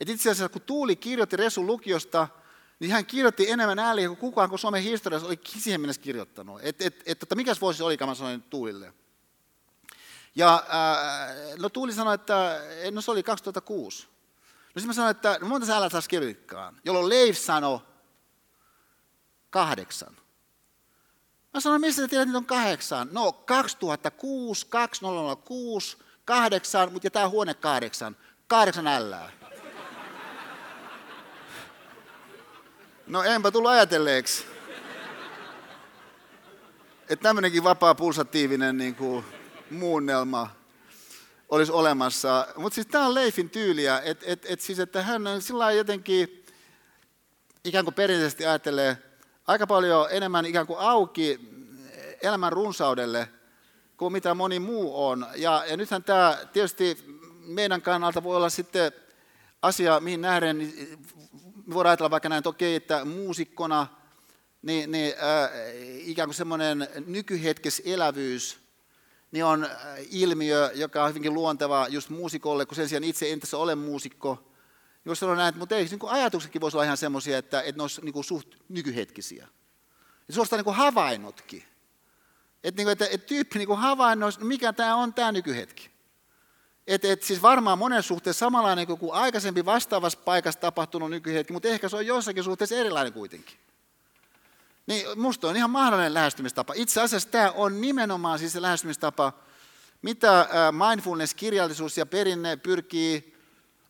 Et itse asiassa kun Tuuli kirjoitti Ressun lukiosta, niin hän kirjoitti enemmän ääliä kuin kukaan, kun Suomen historiassa oli siihen mennessä kirjoittanut. Että et, et, että mikäs vuosi se olikaan, mä sanoin Tuulille. Ja ää, no Tuuli sanoi, että no se oli 2006. No sitten mä sanoin, että no monta sä älä kirjoitkaan, jolloin Leif sanoi kahdeksan. Mä sanoin, missä sä tiedät, että on kahdeksan? No 2006, 2006, kahdeksan, mutta tämä huone kahdeksan. Kahdeksan ällää. No enpä tullut ajatelleeksi. Että tämmöinenkin vapaa pulsatiivinen niin kuin, muunnelma olisi olemassa. Mutta siis tämä on Leifin tyyliä, että et, et siis, että hän sillä jotenkin ikään kuin perinteisesti ajattelee aika paljon enemmän ikään kuin auki elämän runsaudelle kuin mitä moni muu on. Ja, ja nythän tämä tietysti meidän kannalta voi olla sitten asia, mihin nähden, niin voidaan ajatella vaikka näin, että okei, että muusikkona, niin, niin äh, ikään kuin semmoinen nykyhetkes elävyys – niin on äh, ilmiö, joka on hyvinkin luonteva just muusikolle, kun sen sijaan itse en tässä ole muusikko. Jos sanon näin, mutta ei, niin ajatuksetkin voisi olla ihan semmoisia, että, että ne olisivat niin suht nykyhetkisiä. Ja suorastaan niin havainnotkin. Että, niin kuin, että, että tyyppi niin havainnoi, mikä tämä on tämä nykyhetki. Et, et siis varmaan monen suhteen samanlainen kuin aikaisempi vastaavassa paikassa tapahtunut nykyhetki, mutta ehkä se on jossakin suhteessa erilainen kuitenkin. Niin musta on ihan mahdollinen lähestymistapa. Itse asiassa tämä on nimenomaan siis se lähestymistapa, mitä mindfulness-kirjallisuus ja perinne pyrkii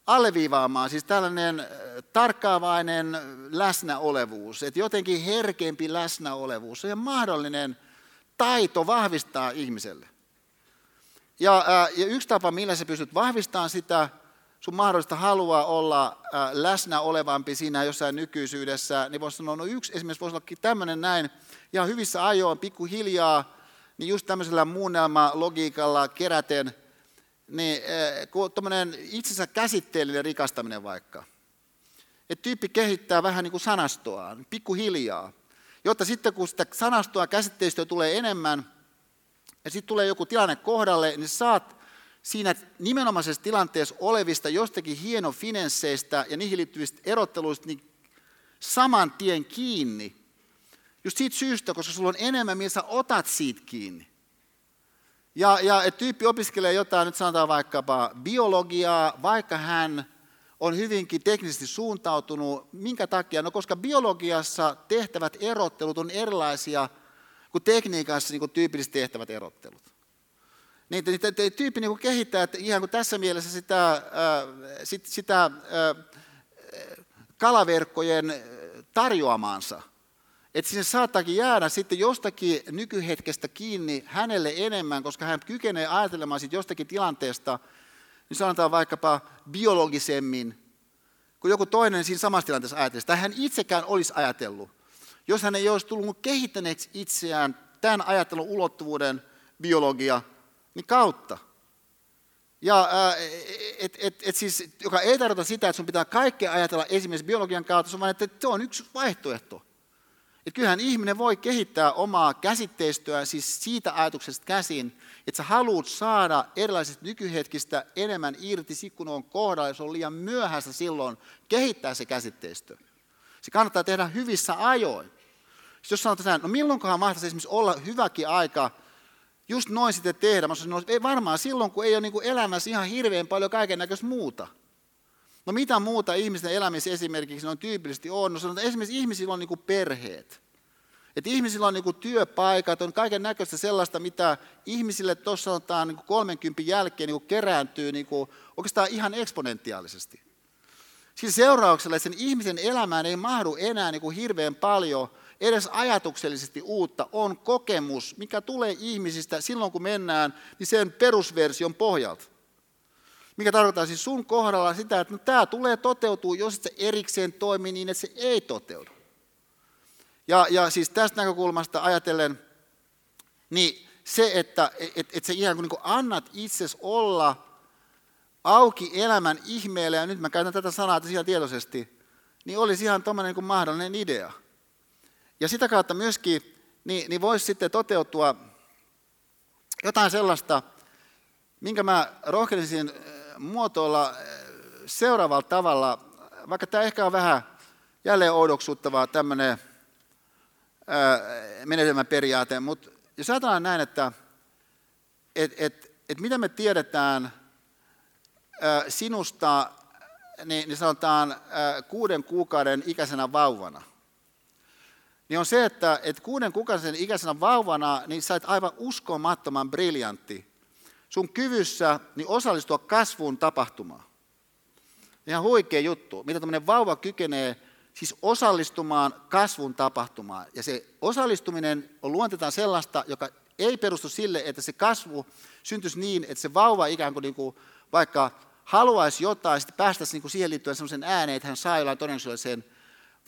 alleviivaamaan, siis tällainen tarkkaavainen läsnäolevuus, että jotenkin herkempi läsnäolevuus, se on mahdollinen taito vahvistaa ihmiselle. Ja, ja yksi tapa, millä sä pystyt vahvistamaan sitä, sun mahdollista halua olla läsnä olevampi siinä jossain nykyisyydessä, niin voisi sanoa, no yksi esimerkiksi voisi olla tämmöinen näin, ja hyvissä ajoin, pikkuhiljaa, niin just tämmöisellä muunnelma-logiikalla keräten, niin kun tuommoinen itsensä käsitteellinen rikastaminen vaikka, että tyyppi kehittää vähän niin kuin sanastoaan, pikkuhiljaa, jotta sitten kun sitä sanastoa käsitteistöä tulee enemmän, ja sitten tulee joku tilanne kohdalle, niin saat siinä nimenomaisessa tilanteessa olevista jostakin hieno finensseistä ja niihin liittyvistä erotteluista niin saman tien kiinni. Just siitä syystä, koska sulla on enemmän, millä sä otat siitä kiinni. Ja, ja et tyyppi opiskelee jotain, nyt sanotaan vaikkapa biologiaa, vaikka hän on hyvinkin teknisesti suuntautunut. Minkä takia? No koska biologiassa tehtävät erottelut on erilaisia kuin tekniikassa niin kuin tyypillisesti tehtävät erottelut. Niin, niin, niin tyyppi niin kuin kehittää että ihan kuin tässä mielessä sitä, ää, sit, sitä ää, kalaverkkojen tarjoamaansa. Että sinne saattaakin jäädä sitten jostakin nykyhetkestä kiinni hänelle enemmän, koska hän kykenee ajattelemaan sitten jostakin tilanteesta, niin sanotaan vaikkapa biologisemmin, kuin joku toinen siinä samassa tilanteessa ajattelisi. Tai hän itsekään olisi ajatellut, jos hän ei olisi tullut kehittäneeksi itseään tämän ajattelun ulottuvuuden biologia niin kautta. Ja, et, et, et siis, joka ei tarkoita sitä, että sun pitää kaikkea ajatella esimerkiksi biologian kautta, vaan että se on yksi vaihtoehto. Et kyllähän ihminen voi kehittää omaa käsitteistöä siis siitä ajatuksesta käsin, että sä haluat saada erilaisista nykyhetkistä enemmän irti, kun on kohdalla, se on liian myöhäistä silloin kehittää se käsitteistö. Se kannattaa tehdä hyvissä ajoin. Sitten jos sanotaan, no milloinkohan mahtaisi esimerkiksi olla hyväkin aika just noin sitten tehdä. Mä sanoin, ei varmaan silloin, kun ei ole niin elämässä ihan hirveän paljon kaiken näköistä muuta. No mitä muuta ihmisten elämässä esimerkiksi on tyypillisesti on? No sanotaan, esimerkiksi ihmisillä on niin perheet. Että ihmisillä on niin työpaikat, on kaiken näköistä sellaista, mitä ihmisille tuossa sanotaan niin kuin 30 jälkeen niin kerääntyy niin kuin oikeastaan ihan eksponentiaalisesti. Siis seurauksella, että sen ihmisen elämään ei mahdu enää niin kuin hirveän paljon edes ajatuksellisesti uutta, on kokemus, mikä tulee ihmisistä silloin, kun mennään niin sen perusversion pohjalta. Mikä tarkoittaa siis sun kohdalla sitä, että no, tämä tulee toteutuu, jos se erikseen toimii niin, että se ei toteudu. Ja, ja siis tästä näkökulmasta ajatellen, niin se, että et, et sä ihan kuin, niin kuin annat itsesi olla auki elämän ihmeelle, ja nyt mä käytän tätä sanaa ihan tietoisesti, niin olisi ihan tuommoinen niin mahdollinen idea. Ja sitä kautta myöskin niin, niin voisi sitten toteutua jotain sellaista, minkä mä rohkenisin muotoilla äh, seuraavalla tavalla, vaikka tämä ehkä on vähän jälleen oudoksuttavaa tämmöinen äh, menetelmäperiaate, mutta jos ajatellaan näin, että et, et, et mitä me tiedetään sinusta, niin, niin sanotaan kuuden kuukauden ikäisenä vauvana, niin on se, että, että kuuden kuukauden ikäisenä vauvana, niin sä et aivan uskomattoman briljantti sun kyvyssä niin osallistua kasvuun tapahtumaan. Ihan huikea juttu, mitä tämmöinen vauva kykenee siis osallistumaan kasvun tapahtumaan. Ja se osallistuminen on luontetaan sellaista, joka ei perustu sille, että se kasvu syntyisi niin, että se vauva ikään kuin, niin kuin vaikka haluaisi jotain, sitten päästäisi niin kuin siihen liittyen sellaisen ääneen, että hän saa jollain sen,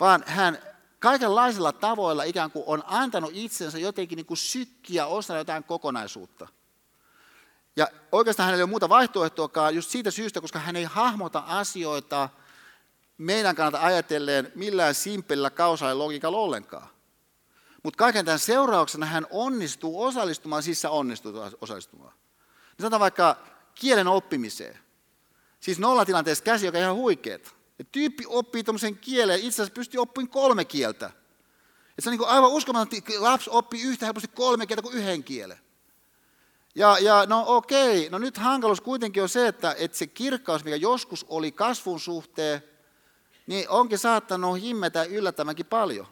vaan hän kaikenlaisilla tavoilla ikään kuin on antanut itsensä jotenkin niin kuin sykkiä osana jotain kokonaisuutta. Ja oikeastaan hänellä ei ole muuta vaihtoehtoakaan just siitä syystä, koska hän ei hahmota asioita meidän kannalta ajatellen millään simpelillä kausaalilogiikalla ollenkaan. Mutta kaiken tämän seurauksena hän onnistuu osallistumaan, siis sä onnistut osallistumaan. Niin sanotaan vaikka kielen oppimiseen. Siis nollatilanteessa käsi, joka on ihan huikeeta. Ja tyyppi oppii tuommoisen kielen, itse asiassa pystyy oppimaan kolme kieltä. Et se on niin aivan uskomaton, että lapsi oppii yhtä helposti kolme kieltä kuin yhden kielen. Ja, ja no okei, no nyt hankaluus kuitenkin on se, että, että se kirkkaus, mikä joskus oli kasvun suhteen, niin onkin saattanut himmetä yllättävänkin paljon.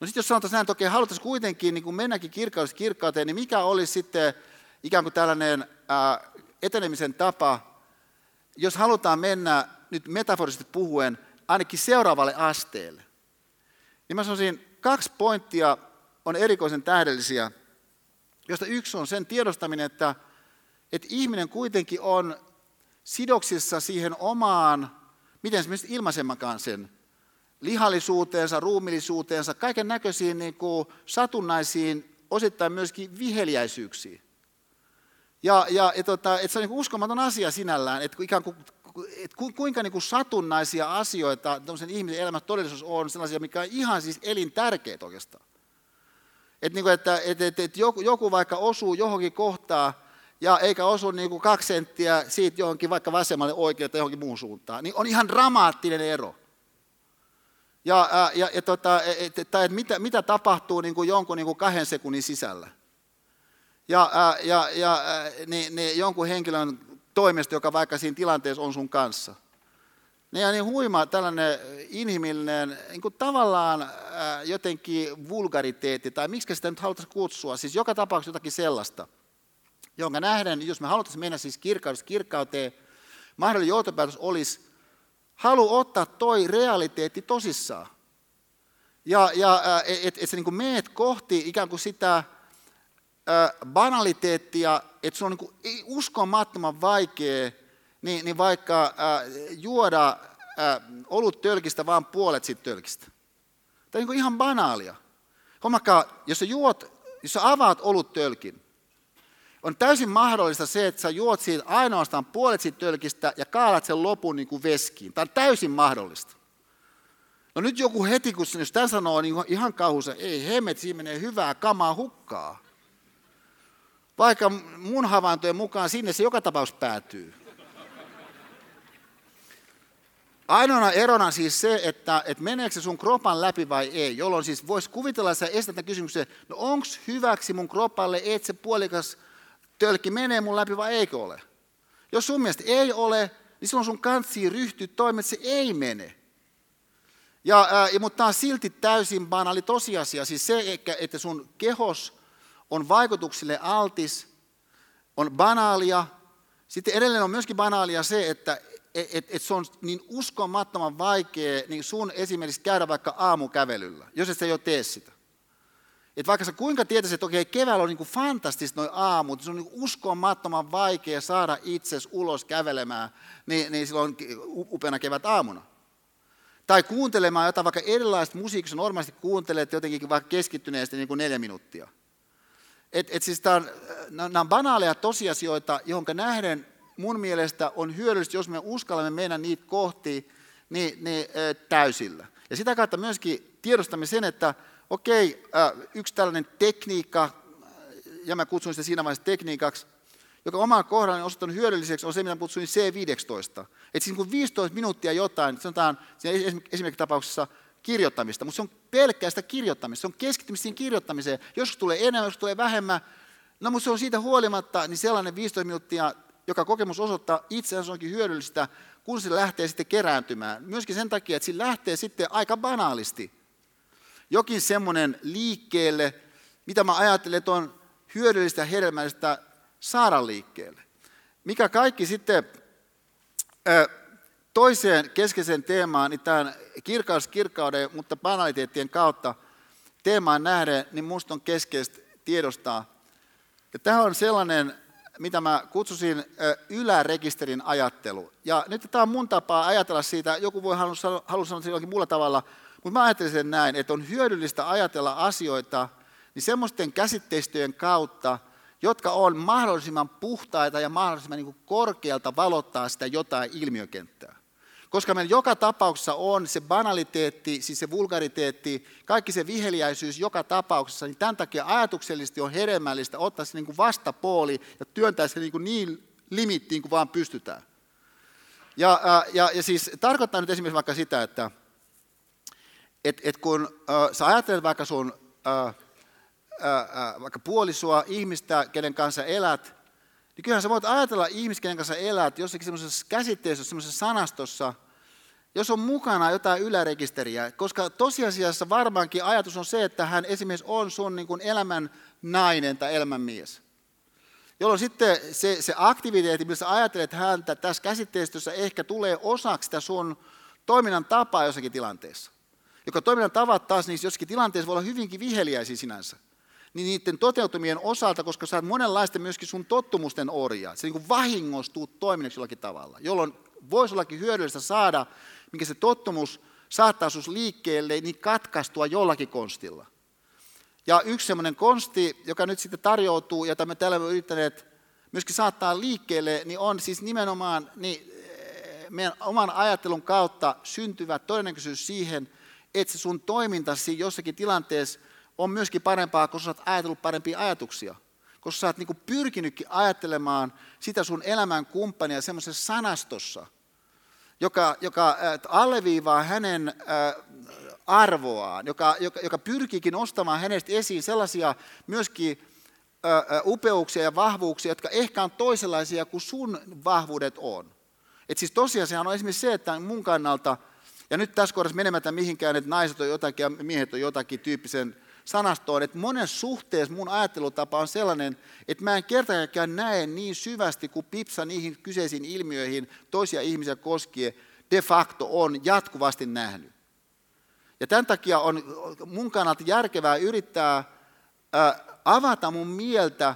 No sitten jos sanotaan näin, että okei, haluttaisiin kuitenkin niin kuin mennäkin kirkkaudesta kirkkauteen, niin mikä olisi sitten ikään kuin tällainen ää, etenemisen tapa, jos halutaan mennä nyt metaforisesti puhuen ainakin seuraavalle asteelle. Niin mä sanoisin, kaksi pointtia on erikoisen tähdellisiä, josta yksi on sen tiedostaminen, että, että ihminen kuitenkin on sidoksissa siihen omaan, miten se ilmaisemmakaan sen, lihallisuuteensa, ruumillisuuteensa, kaiken näköisiin niin kuin satunnaisiin, osittain myöskin viheliäisyyksiin. Ja, ja et, tota, et se on niin uskomaton asia sinällään, että ikään kuin, et kuinka niin kuin satunnaisia asioita ihmisen elämässä todellisuus on sellaisia, mikä on ihan siis elintärkeät oikeastaan. Että, niin että, että, että, että joku, joku vaikka osuu johonkin kohtaan, ja eikä osu niin kuin kaksi senttiä siitä johonkin vaikka vasemmalle oikealle tai johonkin muun suuntaan, niin on ihan dramaattinen ero. Ja, ja, ja tota, et, et, et, mitä, mitä tapahtuu niin kuin jonkun niin kuin kahden sekunnin sisällä. Ja, ja, ja niin, niin jonkun henkilön toimesta, joka vaikka siinä tilanteessa on sun kanssa. Niin, ja niin huima tällainen inhimillinen, niin kuin tavallaan jotenkin vulgariteetti, tai miksi sitä nyt haluttaisiin kutsua, siis joka tapauksessa jotakin sellaista, jonka nähden, jos me haluttaisiin mennä siis kirkkaudesta kirkkauteen, mahdollinen johtopäätös olisi halu ottaa toi realiteetti tosissaan. Ja, ja että et sä niin meet kohti ikään kuin sitä banaliteettia, että se on niin uskomattoman vaikea niin, niin vaikka äh, juoda äh, olut tölkistä vaan puolet siitä tölkistä. Tämä on niin ihan banaalia. Hommakka, jos sä juot, jos sä avaat olut tölkin, on täysin mahdollista se, että sä juot siitä ainoastaan puolet siitä tölkistä ja kaalat sen lopun niin kuin veskiin. Tämä on täysin mahdollista. No nyt joku heti, kun jos tämän sanoo, niin ihan kauhuisa, ei hemmet, siinä menee hyvää kamaa hukkaa. Vaikka mun havaintojen mukaan sinne se joka tapaus päätyy. Ainoana erona siis se, että, että meneekö se sun kropan läpi vai ei, jolloin siis voisi kuvitella, että sä estät kysymyksen, no onko hyväksi mun kropalle, että se puolikas tölkki menee mun läpi vai eikö ole? Jos sun mielestä ei ole, niin silloin sun kantsii ryhtyä toimeen, että se ei mene. Ja, ää, ja, mutta tämä on silti täysin banaali tosiasia, siis se, että sun kehos on vaikutuksille altis, on banaalia. Sitten edelleen on myöskin banaalia se, että et, et, se on niin uskomattoman vaikea niin sun esimerkiksi käydä vaikka aamukävelyllä, jos et sä jo tee sitä. Et vaikka sä kuinka tietäisit, että okei, keväällä on niin fantastista noin aamut, se on niin uskomattoman vaikea saada itses ulos kävelemään, niin, niin silloin upeana kevät aamuna. Tai kuuntelemaan jotain vaikka erilaista musiikkia, normaalisti kuuntelet jotenkin vaikka keskittyneesti niin kuin neljä minuuttia. Et, et siis on, nämä on banaaleja tosiasioita, johon nähden mun mielestä on hyödyllistä, jos me uskallamme mennä niitä kohti niin, niin, täysillä. Ja sitä kautta myöskin tiedostamme sen, että okei, yksi tällainen tekniikka, ja mä kutsun sitä siinä vaiheessa tekniikaksi, joka oman kohdalla on osoittanut hyödylliseksi, on se, mitä kutsuin C15. Että siis kun 15 minuuttia jotain, sanotaan esimerkiksi tapauksessa kirjoittamista, mutta se on pelkkää sitä kirjoittamista, se on keskittymistä siihen kirjoittamiseen. Joskus tulee enemmän, joskus tulee vähemmän, no mutta se on siitä huolimatta, niin sellainen 15 minuuttia joka kokemus osoittaa itse asiassa onkin hyödyllistä, kun se lähtee sitten kerääntymään. Myöskin sen takia, että se lähtee sitten aika banaalisti. Jokin semmoinen liikkeelle, mitä mä ajattelen, että on hyödyllistä hedelmällistä saada liikkeelle. Mikä kaikki sitten toiseen keskeiseen teemaan, niin tämän kirkaus kirkkauden, mutta banaliteettien kautta teemaan nähden, niin minusta on keskeistä tiedostaa. Ja tämä on sellainen mitä mä kutsusin ylärekisterin ajattelu. Ja nyt tämä on mun tapaa ajatella siitä, joku voi halua sanoa se jollakin muulla tavalla, mutta mä ajattelen sen näin, että on hyödyllistä ajatella asioita niin semmoisten käsitteistöjen kautta, jotka on mahdollisimman puhtaita ja mahdollisimman niin korkealta valottaa sitä jotain ilmiökenttää. Koska meillä joka tapauksessa on se banaliteetti, siis se vulgariteetti, kaikki se viheliäisyys joka tapauksessa, niin tämän takia ajatuksellisesti on hedelmällistä ottaa se niin kuin vastapooli ja työntää se niin, kuin niin limittiin kuin vaan pystytään. Ja, ja, ja siis tarkoittaa nyt esimerkiksi vaikka sitä, että et, et kun äh, sä ajattelet vaikka sun äh, ää, vaikka puolisoa, ihmistä, kenen kanssa elät, niin kyllähän sä voit ajatella ihmistä, kenen kanssa elät jossakin semmoisessa käsitteessä, semmoisessa sanastossa, jos on mukana jotain ylärekisteriä, koska tosiasiassa varmaankin ajatus on se, että hän esimerkiksi on sun niin kuin elämän nainen tai elämän mies. Jolloin sitten se, se aktiviteetti, millä sä ajattelet häntä tässä käsitteistössä ehkä tulee osaksi sitä sun toiminnan tapaa jossakin tilanteessa. Joka toiminnan tavat taas niissä jossakin tilanteessa voi olla hyvinkin viheliäisiä sinänsä. Niin niiden toteutumien osalta, koska sä oot monenlaisten myöskin sun tottumusten orjaa, se niin vahingostuu toiminnaksi jollakin tavalla, jolloin voisi ollakin hyödyllistä saada, mikä se tottumus saattaa sus liikkeelle, niin katkaistua jollakin konstilla. Ja yksi semmoinen konsti, joka nyt sitten tarjoutuu, jota me täällä olemme yrittäneet myöskin saattaa liikkeelle, niin on siis nimenomaan niin eh, meidän oman ajattelun kautta syntyvä todennäköisyys siihen, että se sun toimintasi jossakin tilanteessa on myöskin parempaa, koska sä oot ajatellut parempia ajatuksia. Koska sä oot niin pyrkinytkin ajattelemaan sitä sun elämän kumppania semmoisessa sanastossa, joka, joka alleviivaa hänen arvoaan, joka, joka, joka pyrkiikin nostamaan hänestä esiin sellaisia myöskin upeuksia ja vahvuuksia, jotka ehkä on toisenlaisia kuin sun vahvuudet on. Et siis tosiasiahan on esimerkiksi se, että mun kannalta, ja nyt tässä kohdassa menemättä mihinkään, että naiset on jotakin ja miehet on jotakin tyyppisen sanastoon, että monen suhteessa mun ajattelutapa on sellainen, että mä en kertaakaan näe niin syvästi kuin Pipsa niihin kyseisiin ilmiöihin toisia ihmisiä koskien de facto on jatkuvasti nähnyt. Ja tämän takia on mun kannalta järkevää yrittää avata mun mieltä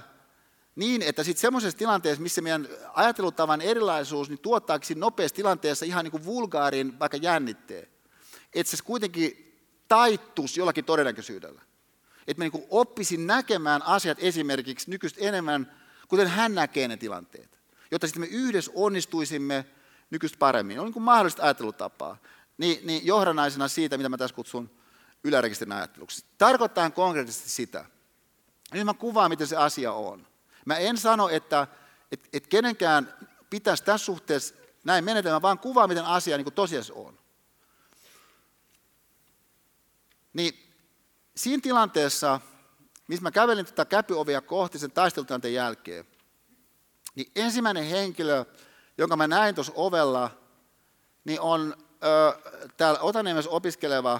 niin, että sitten semmoisessa tilanteessa, missä meidän ajattelutavan erilaisuus niin tuottaakin nopeassa tilanteessa ihan niin kuin vulgaarin vaikka jännitteen, että se kuitenkin taittuisi jollakin todennäköisyydellä. Että mä niin oppisin näkemään asiat esimerkiksi nykyistä enemmän, kuten hän näkee ne tilanteet, jotta sitten me yhdessä onnistuisimme nykyistä paremmin. On niin mahdollista ajattelutapaa niin, niin johdannaisena siitä, mitä mä tässä kutsun ylärekisterin ajatteluksi. Tarkoittaa konkreettisesti sitä. Nyt mä kuvaan, miten se asia on. Mä en sano, että et, et kenenkään pitäisi tässä suhteessa näin menetellä, vaan kuvaa, miten asia niin tosiasiassa on. Niin siinä tilanteessa, missä mä kävelin tätä käpyovia kohti sen taistelutilanteen jälkeen, niin ensimmäinen henkilö, jonka mä näin tuossa ovella, niin on täällä Otaniemessä opiskeleva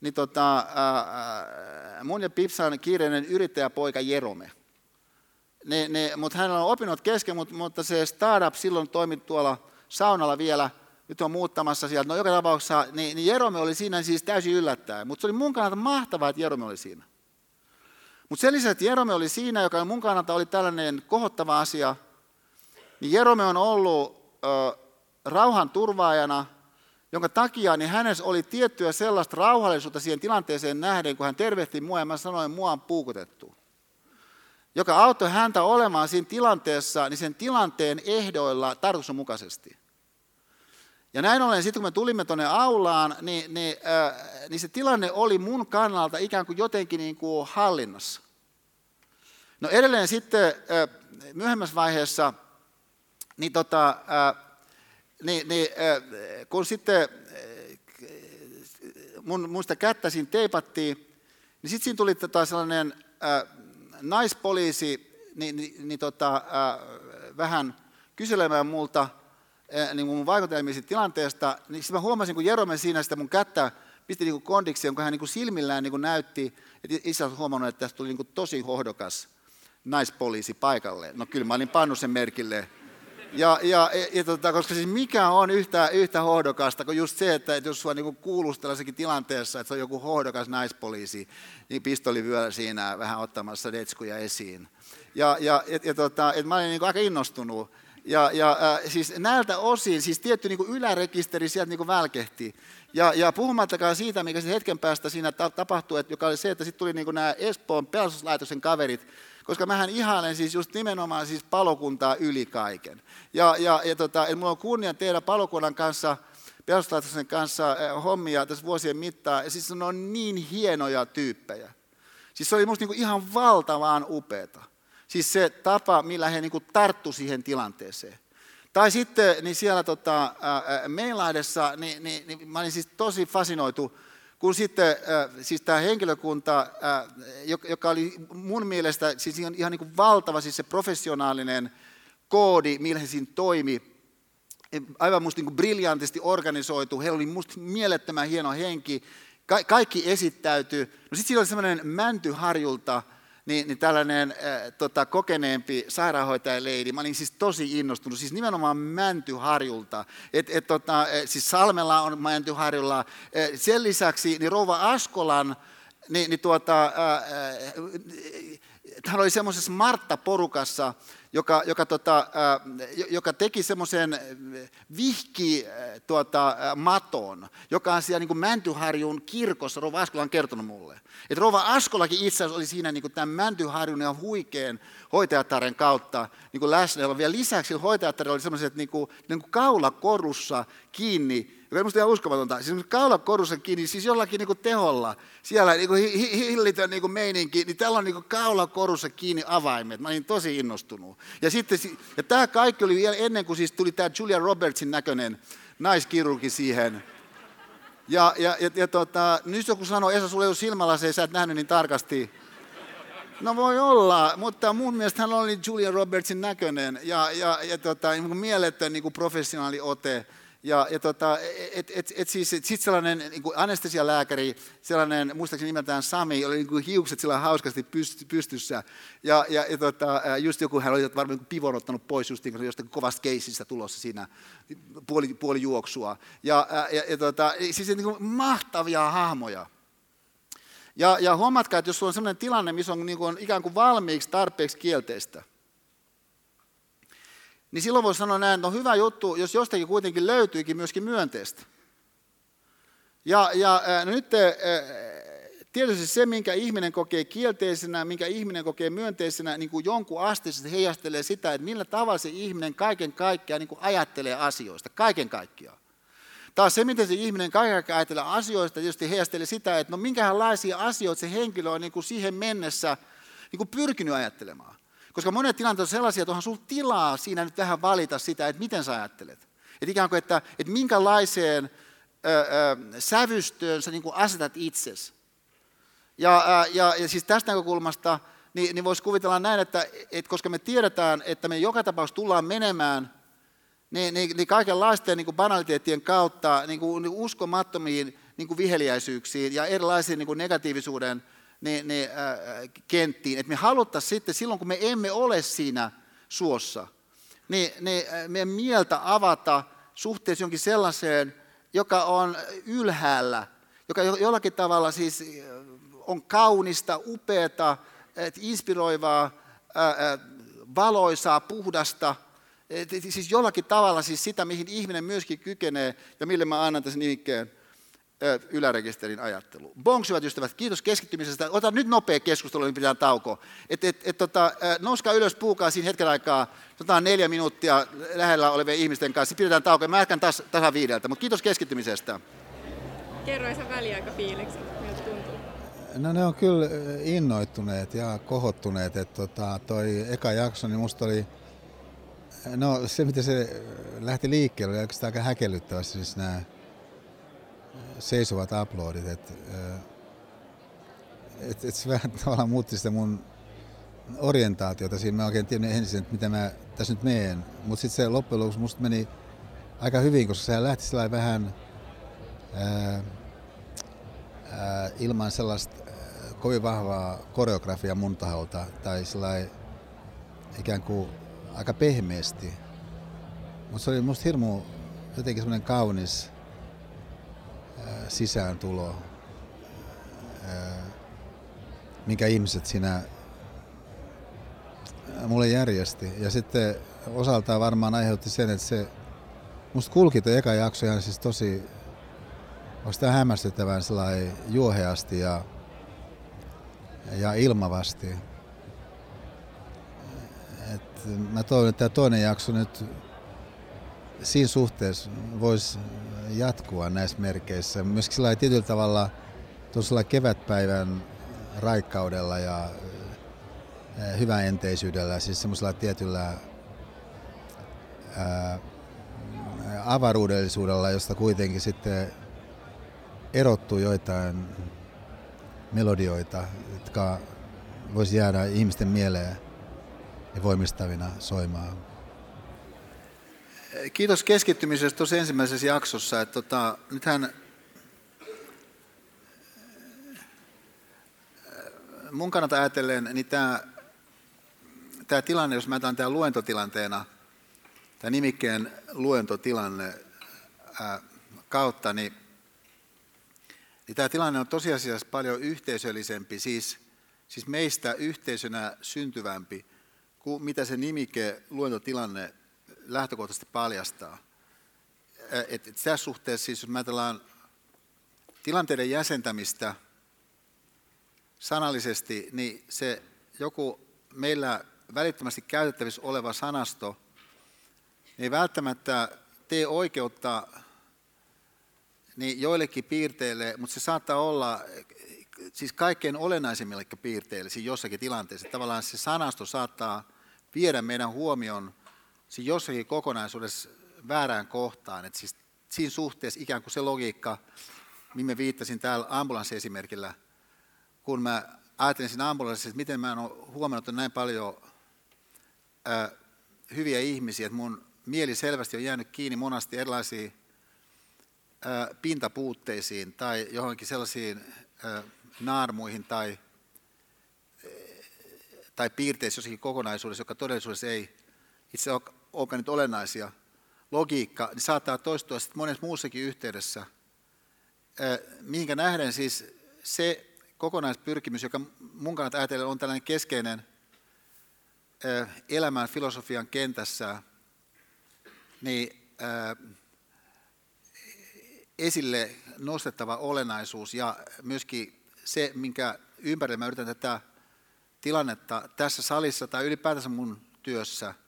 niin tota, ää, mun ja Pipsan kiireinen yrittäjäpoika Jerome. Ne, ne, mutta hänellä on opinnot kesken, mutta, mutta se startup silloin toimi tuolla saunalla vielä, nyt on muuttamassa sieltä. No joka tapauksessa, niin, niin Jerome oli siinä siis täysin yllättäen, mutta se oli mun kannalta mahtavaa, että Jerome oli siinä. Mutta sen lisäksi, että Jerome oli siinä, joka mun kannalta oli tällainen kohottava asia, niin Jerome on ollut ö, rauhan turvaajana, jonka takia niin hänessä oli tiettyä sellaista rauhallisuutta siihen tilanteeseen nähden, kun hän tervehti mua ja mä sanoin, mua on puukotettu. Joka auttoi häntä olemaan siinä tilanteessa, niin sen tilanteen ehdoilla tarkoituksenmukaisesti. Ja näin ollen, sitten kun me tulimme tuonne aulaan, niin, niin, äh, niin se tilanne oli mun kannalta ikään kuin jotenkin niin kuin hallinnassa. No edelleen sitten äh, myöhemmässä vaiheessa, niin tota, äh, niin, niin äh, kun sitten äh, mun, mun sitä kättä siinä teipattiin, niin sitten siinä tuli tota sellainen äh, naispoliisi niin, niin, niin tota, äh, vähän kyselemään multa niin mun vaikutelmia tilanteesta, niin sitten mä huomasin, kun Jerome siinä sitä mun kättä pisti niin kondiksi, jonka hän niin silmillään niin näytti, että isä on huomannut, että tästä tuli niin tosi hohdokas naispoliisi paikalle. No kyllä mä olin pannut sen merkille ja, ja, ja, ja tota, koska siis mikä on yhtä, yhtä hohdokasta kuin just se, että, että jos sua niin kuulustellaisikin tilanteessa, että se on joku hohdokas naispoliisi, niin pistoli vyö siinä vähän ottamassa detskuja esiin. Ja, ja, ja, ja tota, että mä olin niin aika innostunut. Ja, ja äh, siis näiltä osin, siis tietty niin ylärekisteri sieltä niin välkehti. Ja, ja puhumattakaan siitä, mikä sitten hetken päästä siinä tapahtui, että, joka oli se, että sitten tuli niin nämä Espoon pelastuslaitoksen kaverit, koska mähän ihailen siis just nimenomaan siis palokuntaa yli kaiken. Ja, ja, ja tota, mulla on kunnia tehdä palokunnan kanssa, pelastuslaitoksen kanssa eh, hommia tässä vuosien mittaan, ja siis ne on niin hienoja tyyppejä. Siis se oli musta niinku ihan valtavaan upeata. Siis se tapa, millä he niinku tarttu siihen tilanteeseen. Tai sitten niin siellä tota, Meilahdessa, niin, niin, niin mä olin siis tosi fasinoitu kun sitten siis tämä henkilökunta, joka oli mun mielestä siis ihan, ihan niin kuin valtava siis se professionaalinen koodi, millä he siinä toimi, aivan musta niin kuin briljantisti organisoitu, heillä oli musta mielettömän hieno henki, Ka- kaikki esittäytyi. No sitten siinä oli semmoinen Mäntyharjulta, niin, niin tällainen äh, tota, kokeneempi sairaanhoitajaleidi, mä olin siis tosi innostunut, siis nimenomaan Mäntyharjulta. Et, et, tota, siis Salmella on Mäntyharjulla. Sen lisäksi niin Rouva Askolan, niin, niin tuota, äh, hän oli semmoisessa Martta-porukassa, joka, joka, tota, äh, joka teki semmoisen vihki äh, tuota, äh, maton, joka on siellä niin kuin Mäntyharjun kirkossa, Rova Askola on kertonut mulle. Että Rova Askolakin itse asiassa oli siinä niin kuin tämän Mäntyharjun ja huikean hoitajataren kautta niin kuin läsnä. Vielä lisäksi hoitajatare oli semmoiset niin kuin, niin kuin kaulakorussa kiinni joka on minusta ihan uskomatonta. Siis kaulakorussa kiinni, siis jollakin niin kuin teholla, siellä niin kuin hillitön niin kuin meininki, niin täällä on niin kuin kaulakorussa kiinni avaimet. Mä olin tosi innostunut. Ja, sitten, ja tämä kaikki oli vielä ennen kuin siis tuli tämä Julia Robertsin näköinen naiskirurgi siihen. Ja, ja, ja, ja tota, nyt joku sanoo, Esa, sulla ei ole silmälaseja, sä et nähnyt niin tarkasti. No voi olla, mutta mun mielestä hän oli Julia Robertsin näköinen ja, ja, ja tota, niin mieletön niin kuin professionaali ote. Ja, ja tota, et, et, et siis, et sit sellainen niin kuin anestesialääkäri, sellainen, muistaakseni nimeltään Sami, oli niin kuin hiukset sillä hauskasti pystyssä. Ja, ja, ja tota, just joku, hän oli varmaan niin pivon ottanut pois just niin jostakin kovasta keisistä tulossa siinä puoli, puoli juoksua. Ja, ja, ja tota, siis niin kuin mahtavia hahmoja. Ja, ja huomatkaa, että jos sulla on sellainen tilanne, missä on, niin kuin, on ikään kuin valmiiksi tarpeeksi kielteistä – niin silloin voi sanoa näin, että on hyvä juttu, jos jostakin kuitenkin löytyykin myöskin myönteistä. Ja, ja no nyt tietysti se, minkä ihminen kokee kielteisenä, minkä ihminen kokee myönteisenä, niin kuin jonkun asteisesti heijastelee sitä, että millä tavalla se ihminen kaiken kaikkiaan niin kuin ajattelee asioista, kaiken kaikkiaan. Taas se, miten se ihminen kaiken kaikkiaan ajattelee asioista, tietysti heijastelee sitä, että no minkälaisia asioita se henkilö on niin kuin siihen mennessä niin kuin pyrkinyt ajattelemaan. Koska monet tilanteet on sellaisia, että onhan sinulla tilaa siinä nyt vähän valita sitä, että miten sä ajattelet. Että ikään kuin, että, että minkälaiseen ö, ö, sävystöön sä niin kuin asetat itsesi. Ja, ja, ja siis tästä näkökulmasta niin, niin voisi kuvitella näin, että, että koska me tiedetään, että me joka tapauksessa tullaan menemään niin, niin, niin kaikenlaisten niin kuin banaliteettien kautta niin kuin, niin uskomattomiin niin kuin viheliäisyyksiin ja erilaisiin niin kuin negatiivisuuden ne, ne äh, kenttiin. Että me haluttaisiin sitten silloin, kun me emme ole siinä suossa, niin ne, meidän mieltä avata suhteessa jonkin sellaiseen, joka on ylhäällä, joka jollakin tavalla siis on kaunista, upeata, inspiroivaa, valoisaa, puhdasta, siis jollakin tavalla siis sitä, mihin ihminen myöskin kykenee ja mille mä annan tässä nimikkeen ylärekisterin ajattelu. Bonks, hyvät ystävät, kiitos keskittymisestä. Ota nyt nopea keskustelu, niin pitää tauko. Et, et, et, tota, nouskaa ylös, puukaa siinä hetken aikaa, tota neljä minuuttia lähellä olevien ihmisten kanssa. Pidetään tauko. Mä jatkan taas tasa viideltä, mutta kiitos keskittymisestä. Kerro sen väliaikafiilikset, miltä tuntuu? No ne on kyllä innoittuneet ja kohottuneet. Että tota, toi eka jakso, niin musta oli, no se miten se lähti liikkeelle, oli oikeastaan aika häkellyttävästi. Siis nämä seisovat uploadit, että et, et se vähän [LAUGHS] tavallaan muutti sitä mun orientaatiota siinä. Mä oikein tiedän ensin, että mitä mä tässä nyt meen. Mutta sitten se loppujen lopuksi musta meni aika hyvin, koska se lähti sellainen vähän ää, ää, ilman sellaista kovin vahvaa koreografia mun taholta tai sellainen ikään kuin aika pehmeästi. Mutta se oli musta hirmu jotenkin semmoinen kaunis sisääntulo, minkä ihmiset siinä mulle järjesti. Ja sitten osaltaan varmaan aiheutti sen, että se musta kulki tuo eka jakso ihan siis tosi sitä hämmästyttävän juoheasti ja, ja ilmavasti. Et mä toivon, että tämä toinen jakso nyt siinä suhteessa voisi jatkua näissä merkeissä. Myöskin sillä tietyllä tavalla tuollaisella kevätpäivän raikkaudella ja hyväenteisyydellä, siis semmoisella tietyllä ää, avaruudellisuudella, josta kuitenkin sitten erottuu joitain melodioita, jotka voisi jäädä ihmisten mieleen ja voimistavina soimaan. Kiitos keskittymisestä tuossa ensimmäisessä jaksossa. Että tota, nythän mun kannalta ajatellen, niin tämä, tämä tilanne, jos mä otan tämän luentotilanteena, tämä nimikkeen luentotilanne ää, kautta, niin, niin tämä tilanne on tosiasiassa paljon yhteisöllisempi, siis, siis meistä yhteisönä syntyvämpi, kuin mitä se nimike luentotilanne lähtökohtaisesti paljastaa. Et, et tässä suhteessa, siis jos me ajatellaan tilanteiden jäsentämistä sanallisesti, niin se joku meillä välittömästi käytettävissä oleva sanasto ei välttämättä tee oikeutta niin joillekin piirteille, mutta se saattaa olla siis kaikkein olennaisimmille piirteille siis jossakin tilanteessa. Tavallaan se sanasto saattaa viedä meidän huomion siis jossakin kokonaisuudessa väärään kohtaan. Et siis siinä suhteessa ikään kuin se logiikka, mihin mä viittasin täällä ambulanssiesimerkillä, kun mä ajattelin siinä ambulanssissa, että miten mä en ole huomannut, näin paljon ää, hyviä ihmisiä, että mun mieli selvästi on jäänyt kiinni monasti erilaisiin ää, pintapuutteisiin tai johonkin sellaisiin ää, naarmuihin tai, tai piirteisiin jossakin kokonaisuudessa, joka todellisuudessa ei itse olekaan nyt olennaisia, logiikka, niin saattaa toistua sitten monessa muussakin yhteydessä, mihinkä nähden siis se kokonaispyrkimys, joka mun kannalta ajatellen on tällainen keskeinen elämän filosofian kentässä, niin esille nostettava olennaisuus ja myöskin se, minkä ympärillä mä yritän tätä tilannetta tässä salissa tai ylipäätänsä mun työssä –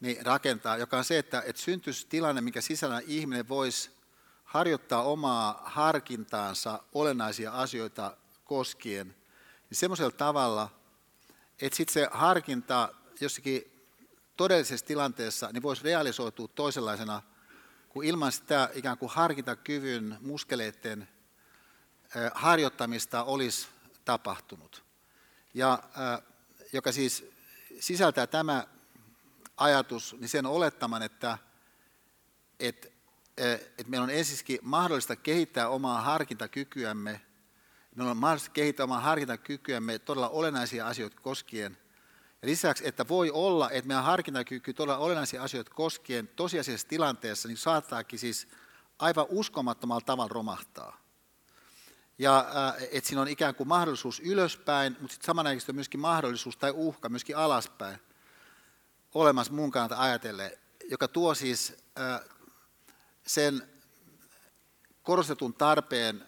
niin rakentaa, joka on se, että, että syntyisi tilanne, mikä sisällä ihminen voisi harjoittaa omaa harkintaansa olennaisia asioita koskien, niin semmoisella tavalla, että sitten se harkinta jossakin todellisessa tilanteessa niin voisi realisoitua toisenlaisena, kuin ilman sitä ikään kuin harkintakyvyn muskeleiden harjoittamista olisi tapahtunut. Ja joka siis sisältää tämä ajatus, niin sen olettaman, että, että, että meillä on ensisikin mahdollista kehittää omaa harkintakykyämme, meillä on mahdollista kehittää omaa harkintakykyämme todella olennaisia asioita koskien. Ja lisäksi, että voi olla, että meidän harkintakyky todella olennaisia asioita koskien tosiasiallisessa tilanteessa, niin saattaakin siis aivan uskomattomalla tavalla romahtaa. Ja että siinä on ikään kuin mahdollisuus ylöspäin, mutta sitten samanaikaisesti on myöskin mahdollisuus tai uhka myöskin alaspäin olemassa mun kannalta ajatellen, joka tuo siis sen korostetun tarpeen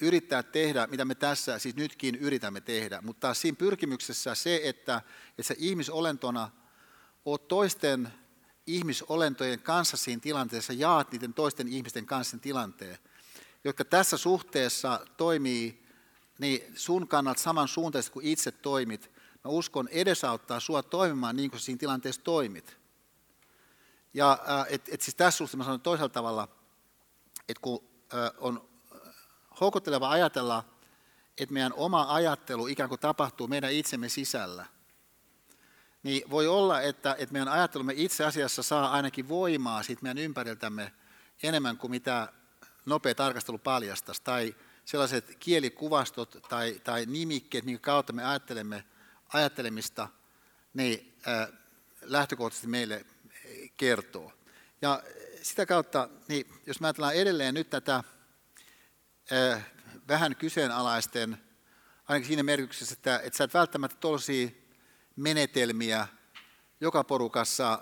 yrittää tehdä, mitä me tässä siis nytkin yritämme tehdä, mutta siinä pyrkimyksessä se, että, että se ihmisolentona oot toisten ihmisolentojen kanssa siinä tilanteessa, jaat niiden toisten ihmisten kanssa tilanteen, jotka tässä suhteessa toimii niin sun kannalta samansuuntaisesti kuin itse toimit, mä uskon, edesauttaa sua toimimaan niin kuin siinä tilanteessa toimit. Ja et, et siis tässä suhteessa mä sanon toisella tavalla, että kun on houkutteleva ajatella, että meidän oma ajattelu ikään kuin tapahtuu meidän itsemme sisällä, niin voi olla, että, että meidän ajattelumme itse asiassa saa ainakin voimaa siitä meidän ympäriltämme enemmän kuin mitä nopea tarkastelu paljastaisi, tai sellaiset kielikuvastot tai, tai nimikkeet, minkä kautta me ajattelemme, ajattelemista niin lähtökohtaisesti meille kertoo. Ja sitä kautta, niin jos me ajatellaan edelleen nyt tätä vähän kyseenalaisten, ainakin siinä merkityksessä, että, että sä et välttämättä tuollaisia menetelmiä joka porukassa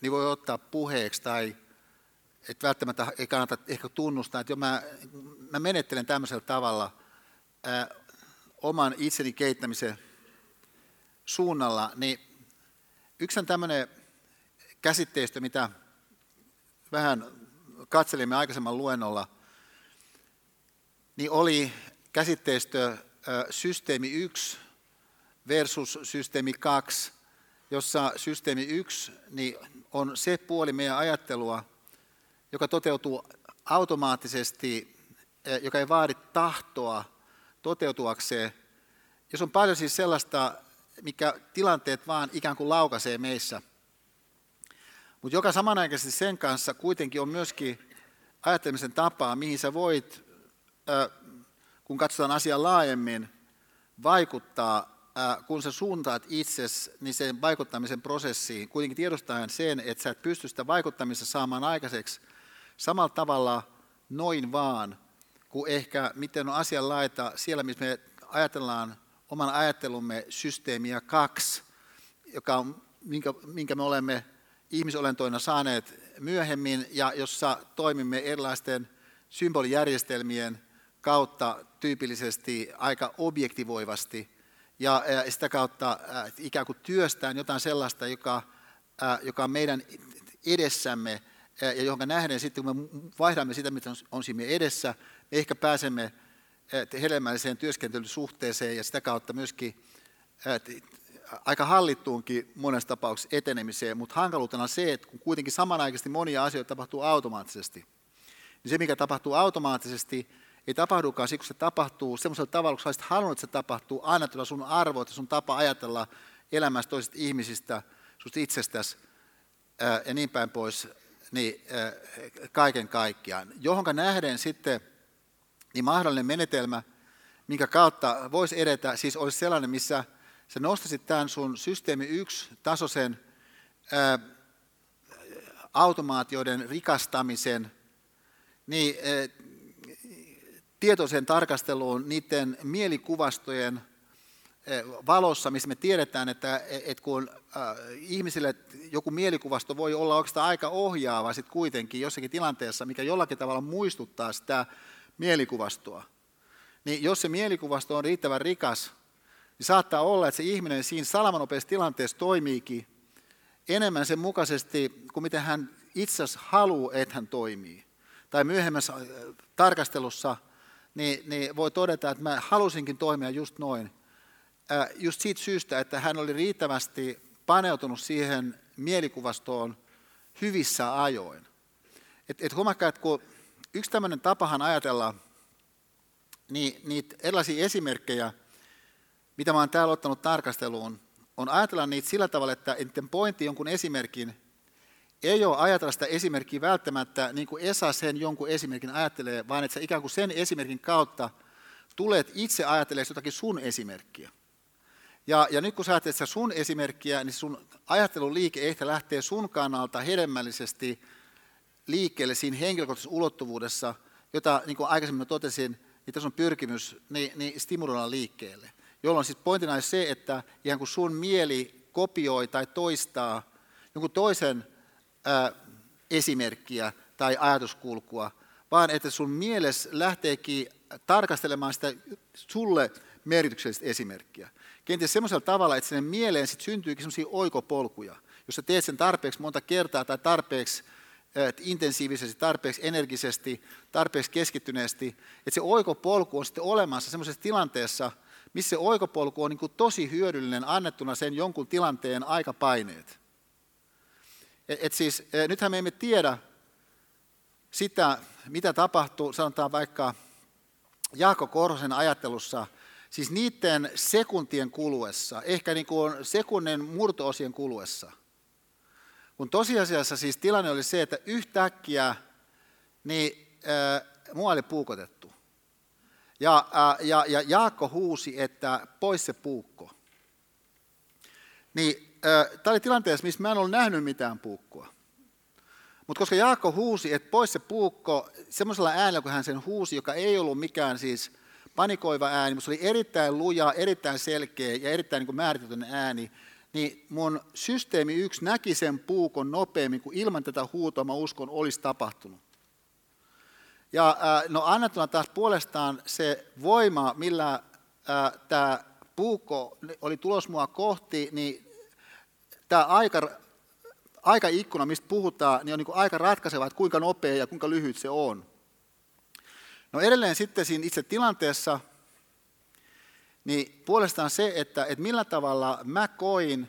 niin voi ottaa puheeksi tai että välttämättä ei kannata ehkä tunnustaa, että jo mä, mä menettelen tämmöisellä tavalla ää, oman itseni kehittämisen suunnalla, niin yksi on tämmöinen käsitteistö, mitä vähän katselimme aikaisemman luennolla, niin oli käsitteistö systeemi 1 versus systeemi 2, jossa systeemi 1 niin on se puoli meidän ajattelua, joka toteutuu automaattisesti joka ei vaadi tahtoa toteutuakseen. Jos on paljon siis sellaista, mikä tilanteet vaan ikään kuin laukaisee meissä. Mutta joka samanaikaisesti sen kanssa kuitenkin on myöskin ajattelemisen tapaa, mihin sä voit, kun katsotaan asiaa laajemmin, vaikuttaa, kun sä suuntaat itsesi niin sen vaikuttamisen prosessiin, kuitenkin tiedostaen sen, että sä et pysty sitä vaikuttamista saamaan aikaiseksi samalla tavalla noin vaan, kuin ehkä miten on asian laita siellä, missä me ajatellaan oman ajattelumme systeemiä kaksi, joka on, minkä, minkä me olemme ihmisolentoina saaneet myöhemmin ja jossa toimimme erilaisten symbolijärjestelmien kautta tyypillisesti aika objektivoivasti ja, sitä kautta äh, ikään kuin työstään jotain sellaista, joka, äh, joka on meidän edessämme äh, ja johon nähden sitten, kun me vaihdamme sitä, mitä on siinä edessä, me ehkä pääsemme hedelmälliseen työskentelysuhteeseen ja sitä kautta myöskin aika hallittuunkin monessa tapauksessa etenemiseen, mutta hankaluutena on se, että kun kuitenkin samanaikaisesti monia asioita tapahtuu automaattisesti, niin se, mikä tapahtuu automaattisesti, ei tapahdukaan siksi, kun se tapahtuu semmoisella tavalla, kun olisit halunnut, että se tapahtuu, annettuna sun arvoit ja sun tapa ajatella elämästä toisista ihmisistä, susta itsestäsi ja niin päin pois, niin kaiken kaikkiaan. Johonka nähden sitten niin mahdollinen menetelmä, minkä kautta voisi edetä, siis olisi sellainen, missä sä nostasit tämän sun systeemi yksi tasoisen automaatioiden rikastamisen, niin ää, tietoiseen tarkasteluun niiden mielikuvastojen valossa, missä me tiedetään, että, että kun ihmisille joku mielikuvasto voi olla oikeastaan aika ohjaava sit kuitenkin jossakin tilanteessa, mikä jollakin tavalla muistuttaa sitä mielikuvastoa, niin jos se mielikuvasto on riittävän rikas, niin saattaa olla, että se ihminen siinä salamanopeassa tilanteessa toimiikin enemmän sen mukaisesti kuin miten hän itse asiassa haluaa, että hän toimii. Tai myöhemmässä äh, tarkastelussa – niin, niin voi todeta, että mä halusinkin toimia just noin. just siitä syystä, että hän oli riittävästi paneutunut siihen mielikuvastoon hyvissä ajoin. Et, et huomakkaa, että kun yksi tämmöinen tapahan ajatella, niin niitä erilaisia esimerkkejä, mitä mä oon täällä ottanut tarkasteluun, on ajatella niitä sillä tavalla, että niiden pointti jonkun esimerkin ei ole ajatella sitä esimerkkiä välttämättä niin kuin Esa sen jonkun esimerkin ajattelee, vaan että sä ikään kuin sen esimerkin kautta tulet itse ajattelemaan jotakin sun esimerkkiä. Ja, ja nyt kun sä ajattelet sun esimerkkiä, niin sun ajattelun liike ehkä lähtee sun kannalta hedelmällisesti liikkeelle siinä henkilökohtaisessa ulottuvuudessa, jota niin kuin aikaisemmin totesin, niin tässä on pyrkimys niin, niin stimuloida liikkeelle. Jolloin siis pointtina on se, että ihan kun sun mieli kopioi tai toistaa jonkun toisen esimerkkiä tai ajatuskulkua, vaan että sun mielessä lähteekin tarkastelemaan sitä sulle merkityksellistä esimerkkiä. Kenties semmoisella tavalla, että sinne mieleen sit syntyykin semmoisia oikopolkuja. Jos sä teet sen tarpeeksi monta kertaa tai tarpeeksi intensiivisesti, tarpeeksi energisesti, tarpeeksi keskittyneesti, että se oikopolku on sitten olemassa semmoisessa tilanteessa, missä se oikopolku on niin tosi hyödyllinen annettuna sen jonkun tilanteen aikapaineet. Et, et siis, e, nythän me emme tiedä sitä, mitä tapahtuu, sanotaan vaikka Jaakko Korhosen ajattelussa, siis niiden sekuntien kuluessa, ehkä niin kuin sekunnin murtoosien kuluessa. Kun tosiasiassa siis tilanne oli se, että yhtäkkiä niin, äh, mua oli puukotettu. Ja, äh, ja, ja Jaakko huusi, että pois se puukko. Niin tämä oli tilanteessa, missä mä en ollut nähnyt mitään puukkoa. Mutta koska Jaakko huusi, että pois se puukko, semmoisella äänellä, kun hän sen huusi, joka ei ollut mikään siis panikoiva ääni, mutta se oli erittäin luja, erittäin selkeä ja erittäin niin määritetyn ääni, niin mun systeemi yksi näki sen puukon nopeammin kuin ilman tätä huutoa, mä uskon, olisi tapahtunut. Ja no annettuna taas puolestaan se voima, millä tämä puukko oli tulos mua kohti, niin tämä aika, aikaikkuna, mistä puhutaan, niin on niin aika ratkaiseva, että kuinka nopea ja kuinka lyhyt se on. No edelleen sitten siinä itse tilanteessa, niin puolestaan se, että, että millä tavalla mä koin,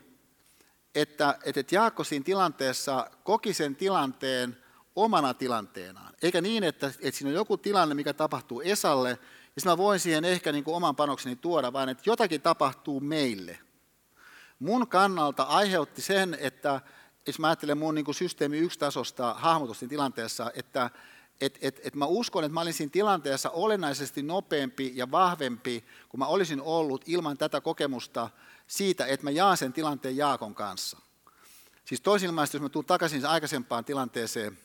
että, että Jaakko siinä tilanteessa koki sen tilanteen omana tilanteenaan. Eikä niin, että, että siinä on joku tilanne, mikä tapahtuu Esalle, ja mä voin siihen ehkä niin kuin oman panokseni tuoda, vaan että jotakin tapahtuu meille. Mun kannalta aiheutti sen, että jos mä ajattelen mun niin kuin systeemi yksitasosta hahmotusten tilanteessa, että et, et, et mä uskon, että mä olin siinä tilanteessa olennaisesti nopeampi ja vahvempi, kun mä olisin ollut ilman tätä kokemusta siitä, että mä jaan sen tilanteen Jaakon kanssa. Siis toisin ilmaisesti, jos mä tulen takaisin aikaisempaan tilanteeseen,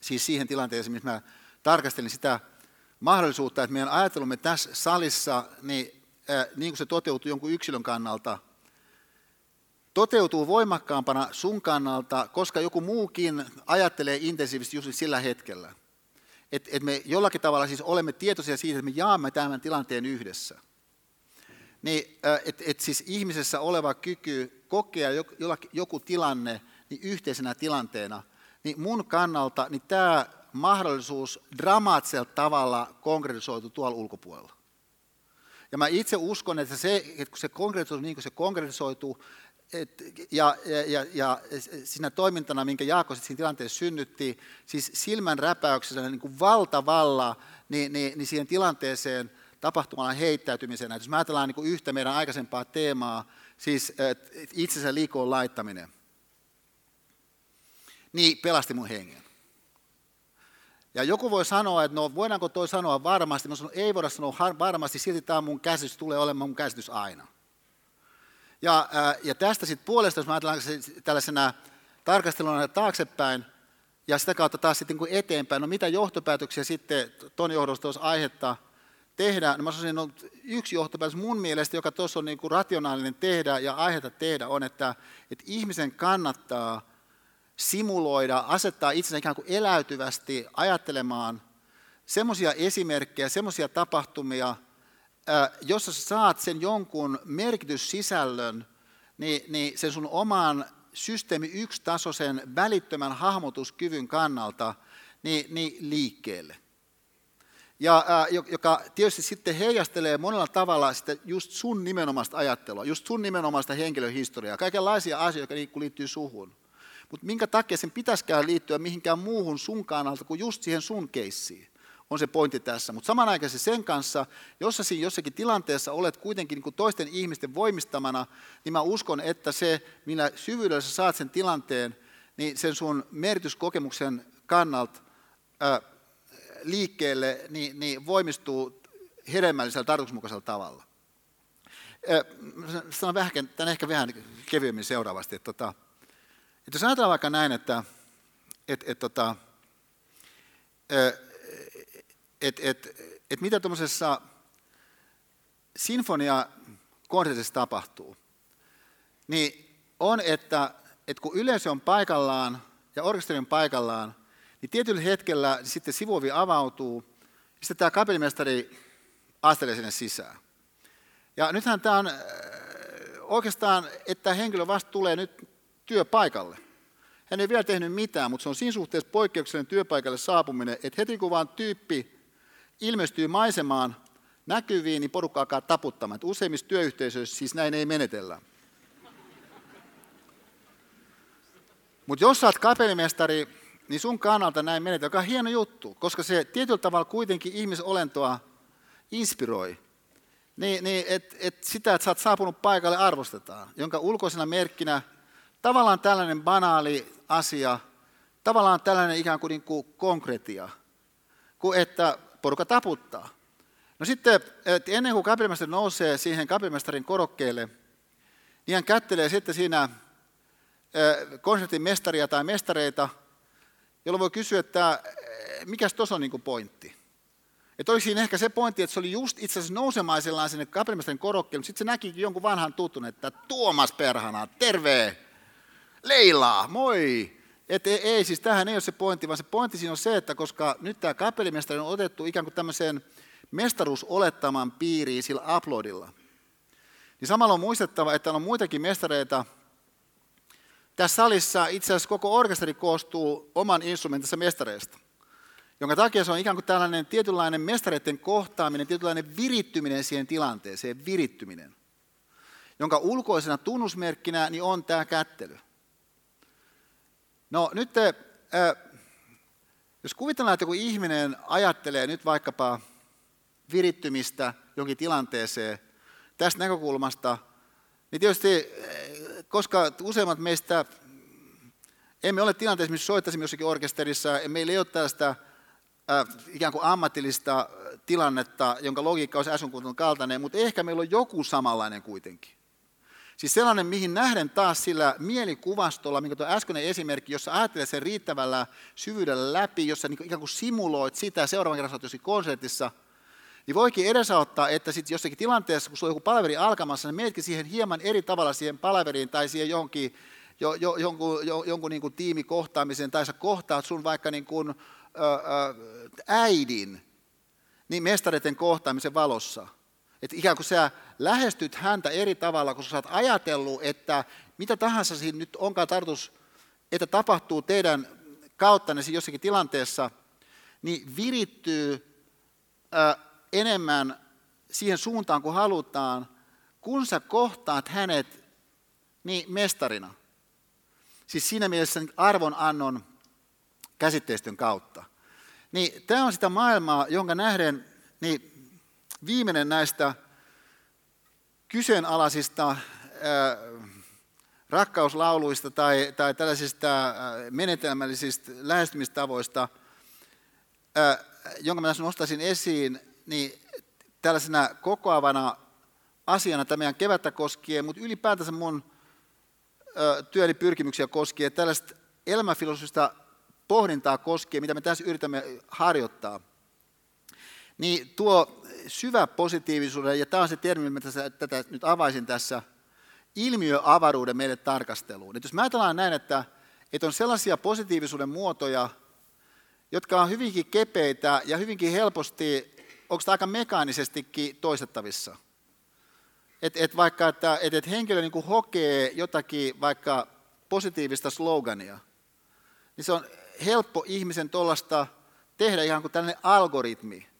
siis siihen tilanteeseen, missä mä tarkastelin sitä mahdollisuutta, että meidän ajattelumme tässä salissa, niin, äh, niin kuin se toteutuu jonkun yksilön kannalta, toteutuu voimakkaampana sun kannalta, koska joku muukin ajattelee intensiivisesti just sillä hetkellä. Että et me jollakin tavalla siis olemme tietoisia siitä, että me jaamme tämän tilanteen yhdessä. Niin, että et siis ihmisessä oleva kyky kokea joku tilanne niin yhteisenä tilanteena, niin mun kannalta niin tämä mahdollisuus dramaattisella tavalla konkretisoitu tuolla ulkopuolella. Ja mä itse uskon, että se, että kun se konkretisoituu niin kuin se konkretisoituu, et, ja, ja, ja siinä toimintana, minkä Jaakko siinä tilanteessa synnytti, siis silmän räpäyksessä niin kuin valtavalla niin, niin, niin siihen tilanteeseen tapahtumalla heittäytymisenä. Jos me ajatellaan niin kuin yhtä meidän aikaisempaa teemaa, siis itsensä liikoon laittaminen, niin pelasti mun hengen. Ja joku voi sanoa, että no voidaanko toi sanoa varmasti, mä sanon, ei voida sanoa varmasti, silti tämä mun käsitys tulee olemaan mun käsitys aina. Ja, ja tästä sitten puolesta, jos ajatellaan tällaisena tarkasteluna taaksepäin, ja sitä kautta taas sitten niin eteenpäin, no mitä johtopäätöksiä sitten ton johdosta olisi aihetta tehdä, niin mä sanoisin, no yksi johtopäätös mun mielestä, joka tuossa on niin kuin rationaalinen tehdä ja aihetta tehdä, on, että, että ihmisen kannattaa simuloida, asettaa itsensä ikään kuin eläytyvästi ajattelemaan semmoisia esimerkkejä, semmoisia tapahtumia, jos sä saat sen jonkun merkityssisällön, niin, niin sen sun oman systeemi yksitasoisen välittömän hahmotuskyvyn kannalta niin, niin liikkeelle. Ja, ää, joka tietysti sitten heijastelee monella tavalla sitä just sun nimenomaista ajattelua, just sun nimenomaista henkilöhistoriaa, kaikenlaisia asioita, jotka liittyy suhun. Mutta minkä takia sen pitäisikään liittyä mihinkään muuhun sun kannalta kuin just siihen sun keissiin on se pointti tässä. Mutta samanaikaisesti sen kanssa, jos sä jossakin tilanteessa olet kuitenkin niin toisten ihmisten voimistamana, niin mä uskon, että se, millä syvyydellä sä saat sen tilanteen, niin sen sun merkityskokemuksen kannalta ää, liikkeelle, niin, niin voimistuu hedelmällisellä tarkoitusmukaisella tavalla. sanon vähän, tämän ehkä vähän kevyemmin seuraavasti. Että, että, että jos ajatellaan vaikka näin, että, että, että, että että et, et mitä tuommoisessa sinfoniakonsertissa tapahtuu, niin on, että, että kun yleisö on paikallaan ja orkesteri on paikallaan, niin tietyllä hetkellä sitten sivuovi avautuu, ja sitten tämä kapellimestari astelee sinne sisään. Ja nythän tämä on äh, oikeastaan, että henkilö vasta tulee nyt työpaikalle. Hän ei vielä tehnyt mitään, mutta se on siinä suhteessa poikkeuksellinen työpaikalle saapuminen, että heti kun vaan tyyppi ilmestyy maisemaan näkyviin, niin porukka alkaa taputtamaan. Että useimmissa työyhteisöissä siis näin ei menetellä. Mutta jos sä oot kapellimestari, niin sun kannalta näin menetellä, joka on hieno juttu, koska se tietyllä tavalla kuitenkin ihmisolentoa inspiroi. Niin, niin että et sitä, että sä oot saapunut paikalle, arvostetaan, jonka ulkoisena merkkinä tavallaan tällainen banaali asia, tavallaan tällainen ikään kuin, niin kuin konkretia, kuin että porukka taputtaa. No sitten, että ennen kuin kapellimestari nousee siihen kapellimestarin korokkeelle, niin hän kättelee sitten siinä konsertin mestaria tai mestareita, jolloin voi kysyä, että mikä tuossa on niin pointti. Että olisi siinä ehkä se pointti, että se oli just itse asiassa nousemaisellaan sinne kapellimestarin korokkeelle, mutta sitten se näkikin jonkun vanhan tutun, että Tuomas Perhana, terve! Leila, moi! Että ei, ei, siis tähän ei ole se pointti, vaan se pointti siinä on se, että koska nyt tämä kapellimestari on otettu ikään kuin tämmöiseen mestaruusolettaman piiriin sillä uploadilla, niin samalla on muistettava, että on muitakin mestareita. Tässä salissa itse asiassa koko orkesteri koostuu oman instrumentinsa mestareista, jonka takia se on ikään kuin tällainen tietynlainen mestareiden kohtaaminen, tietynlainen virittyminen siihen tilanteeseen, virittyminen, jonka ulkoisena tunnusmerkkinä niin on tämä kättely. No nyt äh, Jos kuvitellaan, että joku ihminen ajattelee nyt vaikkapa virittymistä jonkin tilanteeseen tästä näkökulmasta, niin tietysti, koska useimmat meistä emme ole tilanteessa, missä soittaisimme jossakin orkesterissa, ja meillä ei ole tällaista äh, ikään kuin ammatillista tilannetta, jonka logiikka olisi äsken kaltainen, mutta ehkä meillä on joku samanlainen kuitenkin. Siis sellainen, mihin nähden taas sillä mielikuvastolla, minkä tuo äskeinen esimerkki, jossa ajattelet sen riittävällä syvyydellä läpi, jossa niin ikään kuin simuloit sitä seuraavan kerran jossakin konsertissa, niin voikin edesauttaa, että sitten jossakin tilanteessa, kun sulla on joku palaveri alkamassa, niin menetkin siihen hieman eri tavalla siihen palaveriin tai siihen johonkin, jo, jo, jonkun, jo, jonkun niin kuin tiimikohtaamiseen, tai sä kohtaat sun vaikka niin kuin, ö, ö, äidin, niin mestareiden kohtaamisen valossa. Että ikään kuin sä lähestyt häntä eri tavalla, kun sä oot ajatellut, että mitä tahansa siinä nyt onkaan tarkoitus, että tapahtuu teidän kauttanne jossakin tilanteessa, niin virittyy ö, enemmän siihen suuntaan kuin halutaan, kun sä kohtaat hänet niin mestarina. Siis siinä mielessä arvonannon käsitteistön kautta. Niin tämä on sitä maailmaa, jonka nähden niin viimeinen näistä kyseenalaisista ää, rakkauslauluista tai, tai tällaisista ää, menetelmällisistä lähestymistavoista, ää, jonka mä tässä nostaisin esiin, niin tällaisena kokoavana asiana tämä meidän kevättä koskien, mutta ylipäätänsä mun työni pyrkimyksiä koskien, tällaista elämänfilosofista pohdintaa koskien, mitä me tässä yritämme harjoittaa, niin tuo syvä positiivisuuden, ja tämä on se termi, mitä tätä nyt avaisin tässä, ilmiöavaruuden meille tarkasteluun. Et jos mä ajatellaan näin, että, että on sellaisia positiivisuuden muotoja, jotka on hyvinkin kepeitä ja hyvinkin helposti, onko tämä aika mekaanisestikin toistettavissa. Että et vaikka, että et, et henkilö niin kuin hokee jotakin vaikka positiivista slogania, niin se on helppo ihmisen tuollaista tehdä ihan kuin tällainen algoritmi.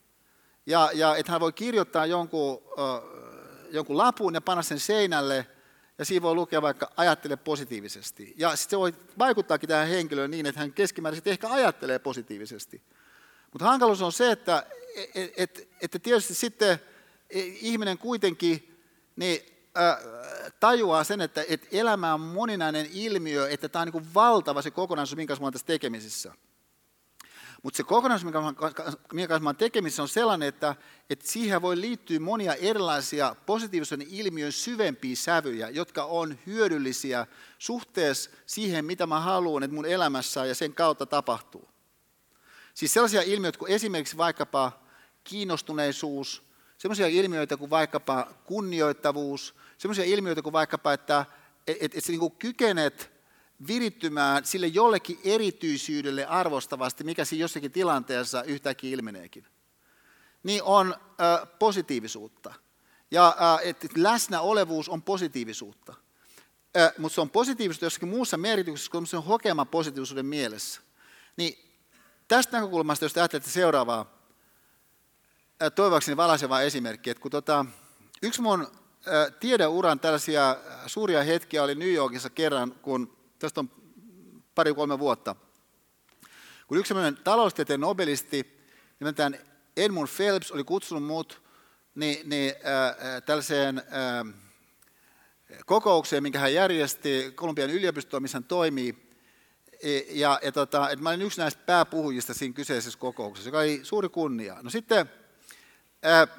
Ja, ja että hän voi kirjoittaa jonkun, äh, jonkun lapun ja panna sen seinälle, ja siinä voi lukea vaikka ajattele positiivisesti. Ja sitten se voi vaikuttaakin tähän henkilöön niin, että hän keskimääräisesti ehkä ajattelee positiivisesti. Mutta hankaluus on se, että et, et, et tietysti sitten e, ihminen kuitenkin niin, äh, tajuaa sen, että et elämä on moninainen ilmiö, että tämä on niin valtava se kokonaisuus, minkä mä tässä tekemisissä. Mutta se kokonaisuus, minkä kanssa mä tekemisissä, on sellainen, että, että siihen voi liittyä monia erilaisia positiivisen ilmiön syvempiä sävyjä, jotka on hyödyllisiä suhteessa siihen, mitä mä haluan, että mun elämässä ja sen kautta tapahtuu. Siis sellaisia ilmiöitä kuin esimerkiksi vaikkapa kiinnostuneisuus, sellaisia ilmiöitä kuin vaikkapa kunnioittavuus, sellaisia ilmiöitä kuin vaikkapa, että et, et, et sä niin kykenet virittymään sille jollekin erityisyydelle arvostavasti, mikä siinä jossakin tilanteessa yhtäkkiä ilmeneekin, niin on ö, positiivisuutta. Ja ö, et läsnäolevuus on positiivisuutta. Mutta se on positiivisuutta jossakin muussa merkityksessä kuin se on hokema positiivisuuden mielessä. Niin tästä näkökulmasta, jos te ajattelette seuraavaa, toivoakseni valaisevaa esimerkkiä, että kun tota, yksi mun tiedeuran tällaisia suuria hetkiä oli New Yorkissa kerran, kun tästä on pari-kolme vuotta, kun yksi sellainen taloustieteen nobelisti nimeltään Edmund Phelps oli kutsunut mut niin, niin, äh, tällaiseen äh, kokoukseen, minkä hän järjesti Kolumbian yliopistoon, missä hän toimii. E, ja, ja tota, että mä olin yksi näistä pääpuhujista siinä kyseisessä kokouksessa, joka oli suuri kunnia. No sitten äh,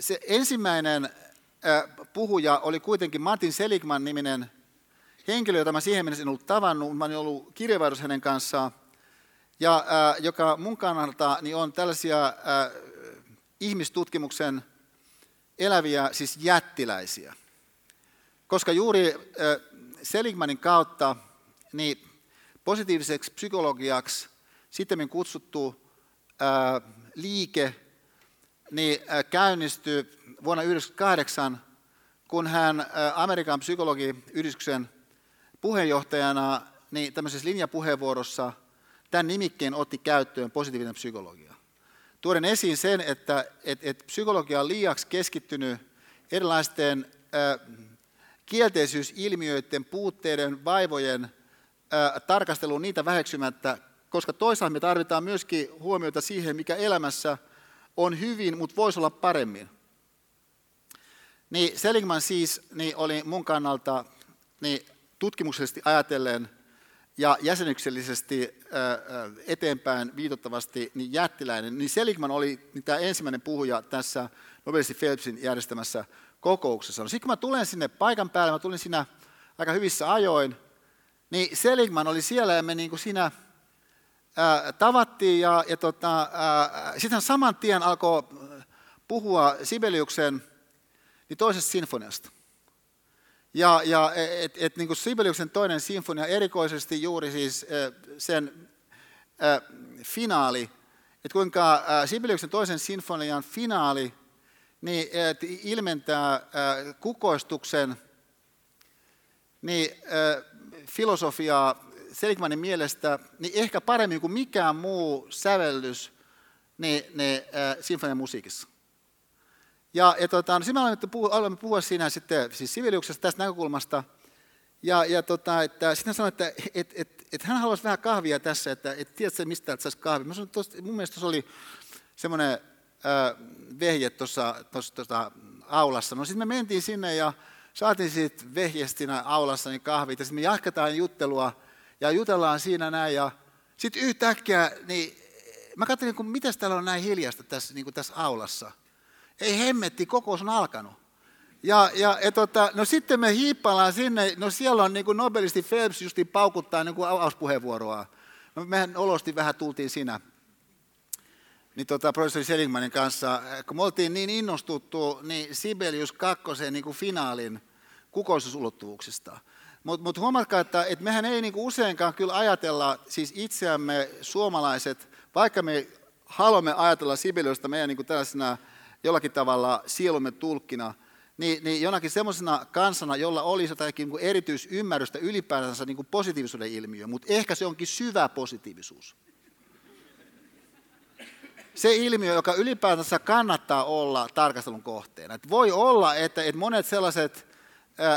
se ensimmäinen äh, puhuja oli kuitenkin Martin Seligman niminen henkilö, jota mä siihen mennessä en ollut tavannut, mä olin ollut kirjavaihdossa hänen kanssaan, ja äh, joka mun kannalta niin on tällaisia äh, ihmistutkimuksen eläviä, siis jättiläisiä. Koska juuri äh, Seligmanin kautta niin positiiviseksi psykologiaksi sitten kutsuttu äh, liike niin, äh, käynnistyi vuonna 1998, kun hän äh, Amerikan psykologiyhdistyksen puheenjohtajana niin tämmöisessä linjapuheenvuorossa tämän nimikkeen otti käyttöön positiivinen psykologia. Tuoden esiin sen, että et, et psykologia on liiaksi keskittynyt erilaisten ä, kielteisyysilmiöiden, puutteiden, vaivojen ä, tarkasteluun niitä väheksymättä koska toisaalta me tarvitaan myöskin huomiota siihen, mikä elämässä on hyvin, mutta voisi olla paremmin. Niin Seligman siis niin oli mun kannalta niin tutkimuksellisesti ajatellen ja jäsenyksellisesti eteenpäin viitottavasti niin jättiläinen, niin Seligman oli niin tämä ensimmäinen puhuja tässä Nobelisti Phelpsin järjestämässä kokouksessa. No sitten kun mä tulen sinne paikan päälle, mä tulin siinä aika hyvissä ajoin, niin Seligman oli siellä ja me niin kuin siinä ää, tavattiin ja, ja tota, sitten saman tien alkoi puhua Sibeliuksen niin toisesta sinfoniasta. Ja, ja et, et, niin kuin Sibeliuksen toinen sinfonia, erikoisesti juuri siis sen äh, finaali, että kuinka äh, Sibeliuksen toisen sinfonian finaali niin, et, ilmentää äh, kukoistuksen niin, äh, filosofiaa Seligmanin mielestä niin ehkä paremmin kuin mikään muu sävellys niin, niin, äh, sinfonian musiikissa. Ja, ja tota, no, sitten me aloimme puhua siinä sitten siis siviliuksesta tästä näkökulmasta. Ja, ja tota, että, sitten hän sanoi, että et, et, et hän haluaisi vähän kahvia tässä, että et tiedätkö mistä täältä saisi kahvia. Mä sanoin, tosta, mun mielestä tuossa oli semmoinen äh, vehje tuossa aulassa. No sitten me mentiin sinne ja saatiin siitä vehjestinä aulassa niin kahvit. Ja sitten me jatketaan juttelua ja jutellaan siinä näin. Ja sitten yhtäkkiä, niin mä katsoin, kun mitä täällä on näin hiljasta tässä, niin tässä aulassa. Ei hemmetti, kokous on alkanut. Ja, ja et, tota, no sitten me hiippaillaan sinne, no siellä on niin kuin Nobelisti Phelps justi paukuttaa niin kuin avauspuheenvuoroa. No, mehän olosti vähän tultiin siinä niin tota, professori Seligmanin kanssa, kun me oltiin niin innostuttu niin Sibelius kakkosen niin kuin finaalin kukoisusulottuvuuksista. Mutta mut huomatkaa, että, että mehän ei niin kuin useinkaan kyllä ajatella siis itseämme suomalaiset, vaikka me haluamme ajatella Sibeliusta meidän niin kuin tällaisena jollakin tavalla sielumme tulkkina, niin, niin jonakin semmoisena kansana, jolla olisi jotakin niin erityisymmärrystä ylipäätänsä niin kuin positiivisuuden ilmiö, mutta ehkä se onkin syvä positiivisuus. Se ilmiö, joka ylipäätänsä kannattaa olla tarkastelun kohteena. Et voi olla, että, että monet sellaiset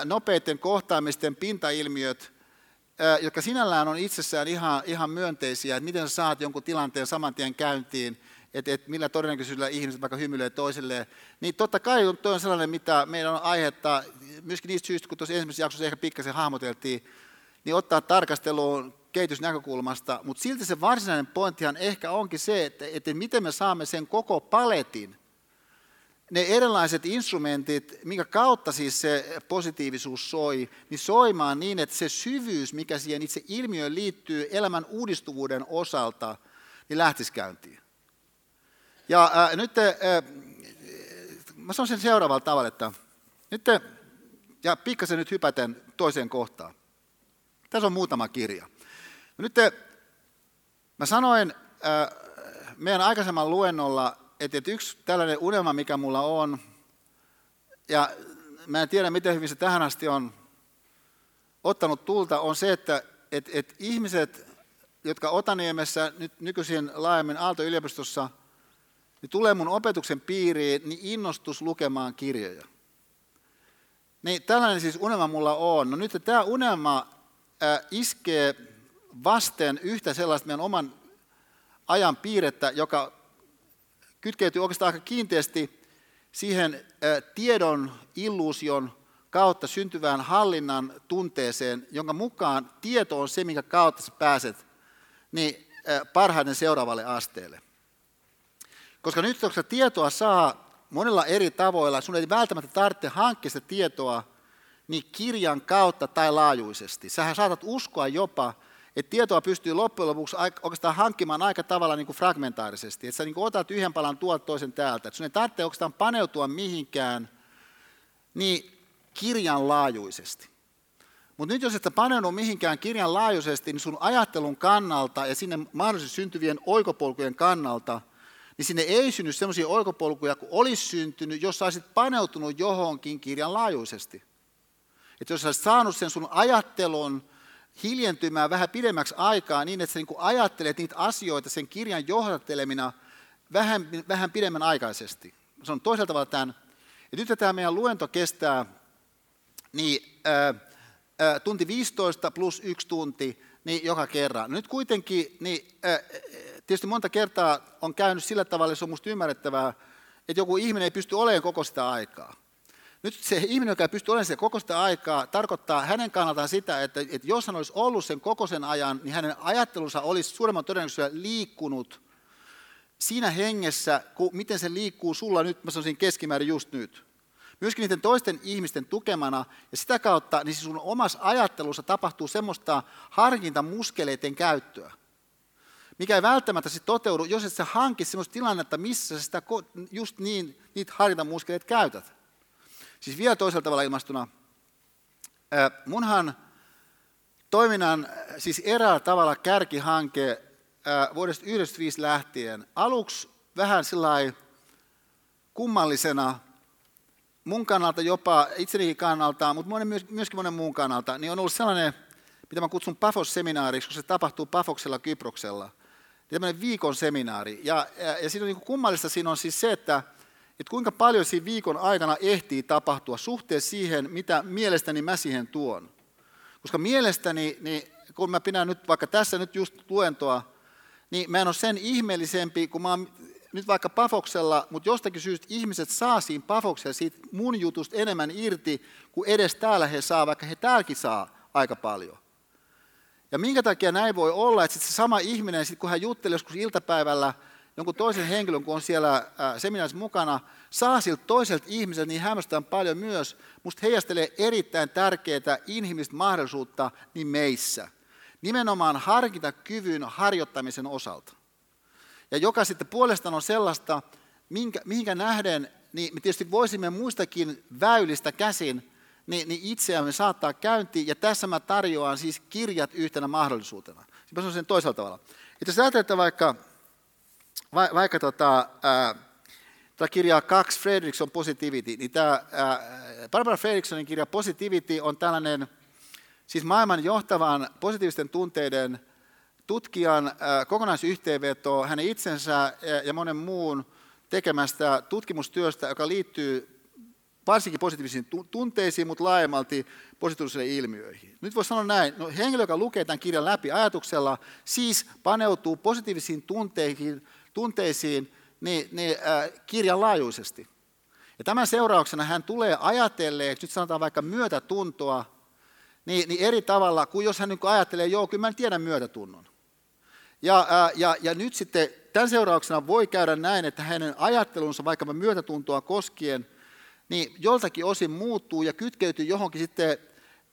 nopeiden kohtaamisten pintailmiöt, jotka sinällään on itsessään ihan, ihan myönteisiä, että miten sä saat jonkun tilanteen saman tien käyntiin, että, että millä todennäköisyydellä ihmiset vaikka hymyilee toisilleen, niin totta kai tuo on sellainen, mitä meidän on aihetta, myöskin niistä syistä, kun tuossa ensimmäisessä jaksossa ehkä pikkasen hahmoteltiin, niin ottaa tarkasteluun kehitysnäkökulmasta, mutta silti se varsinainen pointtihan ehkä onkin se, että, että miten me saamme sen koko paletin, ne erilaiset instrumentit, minkä kautta siis se positiivisuus soi, niin soimaan niin, että se syvyys, mikä siihen itse ilmiöön liittyy elämän uudistuvuuden osalta, niin lähtisi käyntiin. Ja äh, nyt äh, mä sanon sen seuraavalla tavalla, että nyt, ja pikkasen nyt hypäten toiseen kohtaan. Tässä on muutama kirja. Nyt mä sanoin äh, meidän aikaisemman luennolla, että, että yksi tällainen unelma, mikä mulla on, ja mä en tiedä, miten hyvin se tähän asti on ottanut tulta, on se, että että että ihmiset, jotka Otaniemessä, nyt nykyisin laajemmin Aalto-yliopistossa, niin tulee mun opetuksen piiriin, niin innostus lukemaan kirjoja. Niin tällainen siis unelma mulla on. No nyt tämä unelma iskee vasten yhtä sellaista meidän oman ajan piirrettä, joka kytkeytyy oikeastaan aika kiinteästi siihen tiedon illuusion kautta syntyvään hallinnan tunteeseen, jonka mukaan tieto on se, minkä kautta sä pääset niin, parhaiten seuraavalle asteelle. Koska nyt kun tietoa saa monilla eri tavoilla, sun ei välttämättä tarvitse hankkia sitä tietoa niin kirjan kautta tai laajuisesti. Sähän saatat uskoa jopa, että tietoa pystyy loppujen lopuksi oikeastaan hankkimaan aika tavalla niin kuin fragmentaarisesti. Että sä niin kuin otat yhden palan tuolta toisen täältä. Että sun ei tarvitse oikeastaan paneutua mihinkään niin kirjan laajuisesti. Mutta nyt jos et paneudu mihinkään kirjan laajuisesti, niin sun ajattelun kannalta ja sinne mahdollisesti syntyvien oikopolkujen kannalta – niin sinne ei synny sellaisia oikopolkuja kuin olisi syntynyt, jos olisit paneutunut johonkin kirjan laajuisesti. Että jos olisit saanut sen sun ajattelun hiljentymään vähän pidemmäksi aikaa niin, että sä niin ajattelet niitä asioita sen kirjan johdattelemina vähän, vähän pidemmän aikaisesti. Se on toisella tavalla tämän. Ja nyt tämä meidän luento kestää niin, ää, ää, tunti 15 plus yksi tunti, niin joka kerran. Nyt kuitenkin, niin, äh, tietysti monta kertaa on käynyt sillä tavalla, että se on minusta ymmärrettävää, että joku ihminen ei pysty olemaan koko sitä aikaa. Nyt se ihminen, joka ei pysty olemaan sitä koko sitä aikaa, tarkoittaa hänen kannaltaan sitä, että, että jos hän olisi ollut sen koko sen ajan, niin hänen ajattelunsa olisi suuremman todennäköisyydellä liikkunut siinä hengessä, kun, miten se liikkuu sulla nyt, mä sanoisin keskimäärin just nyt. Myöskin niiden toisten ihmisten tukemana, ja sitä kautta niin sun omassa ajattelussa tapahtuu semmoista harkintamuskeleiden käyttöä, mikä ei välttämättä sit toteudu, jos et sä hanki semmoista tilannetta, missä sä sitä just niin, niitä harkintamuskeleita käytät. Siis vielä toisella tavalla ilmastuna, munhan toiminnan siis eräällä tavalla kärkihanke vuodesta 1995 lähtien, aluksi vähän sillä kummallisena, mun kannalta jopa itsenikin kannalta, mutta monen, myöskin monen muun kannalta, niin on ollut sellainen, mitä mä kutsun Pafos-seminaariksi, kun se tapahtuu Pafoksella Kyproksella. Tämmöinen viikon seminaari. Ja, ja, ja siinä on niin kummallista siinä on siis se, että, että kuinka paljon siinä viikon aikana ehtii tapahtua suhteessa siihen, mitä mielestäni mä siihen tuon. Koska mielestäni, niin kun mä pidän nyt vaikka tässä nyt just luentoa, niin mä en ole sen ihmeellisempi, kun mä oon nyt vaikka Pafoksella, mutta jostakin syystä ihmiset saa siinä Pafoksella siitä mun jutusta enemmän irti, kuin edes täällä he saa, vaikka he täälläkin saa aika paljon. Ja minkä takia näin voi olla, että se sama ihminen, sit kun hän juttelee joskus iltapäivällä jonkun toisen henkilön, kun on siellä seminaarissa mukana, saa siltä toiselta ihmiseltä niin hämmästään paljon myös, musta heijastelee erittäin tärkeää inhimillistä mahdollisuutta niin meissä. Nimenomaan harkintakyvyn harjoittamisen osalta. Ja joka sitten puolestaan on sellaista, minkä, mihinkä nähden, niin me tietysti voisimme muistakin väylistä käsin niin, niin itseämme saattaa käyntiin, ja tässä mä tarjoan siis kirjat yhtenä mahdollisuutena. Sitten on sen toisella tavalla. Että jos ajattelette vaikka, va, vaikka tota, ää, tämä kirja Kaksi Fredrickson Positivity, niin tämä ää, Barbara Fredricksonin kirja Positivity on tällainen, siis maailman johtavan positiivisten tunteiden tutkijan äh, kokonaisyhteenveto hänen itsensä ja monen muun tekemästä tutkimustyöstä, joka liittyy varsinkin positiivisiin tunteisiin, mutta laajemmalti positiivisiin ilmiöihin. Nyt voisi sanoa näin, no henkilö, joka lukee tämän kirjan läpi ajatuksella, siis paneutuu positiivisiin tunteihin, tunteisiin niin, niin, äh, kirjan laajuisesti. Ja tämän seurauksena hän tulee ajatelleeksi, nyt sanotaan vaikka myötätuntoa, niin, niin eri tavalla kuin jos hän niin ajattelee, joo, kyllä mä tiedän myötätunnon. Ja, ää, ja, ja nyt sitten tämän seurauksena voi käydä näin, että hänen ajattelunsa vaikka myötätuntoa koskien, niin joltakin osin muuttuu ja kytkeytyy johonkin sitten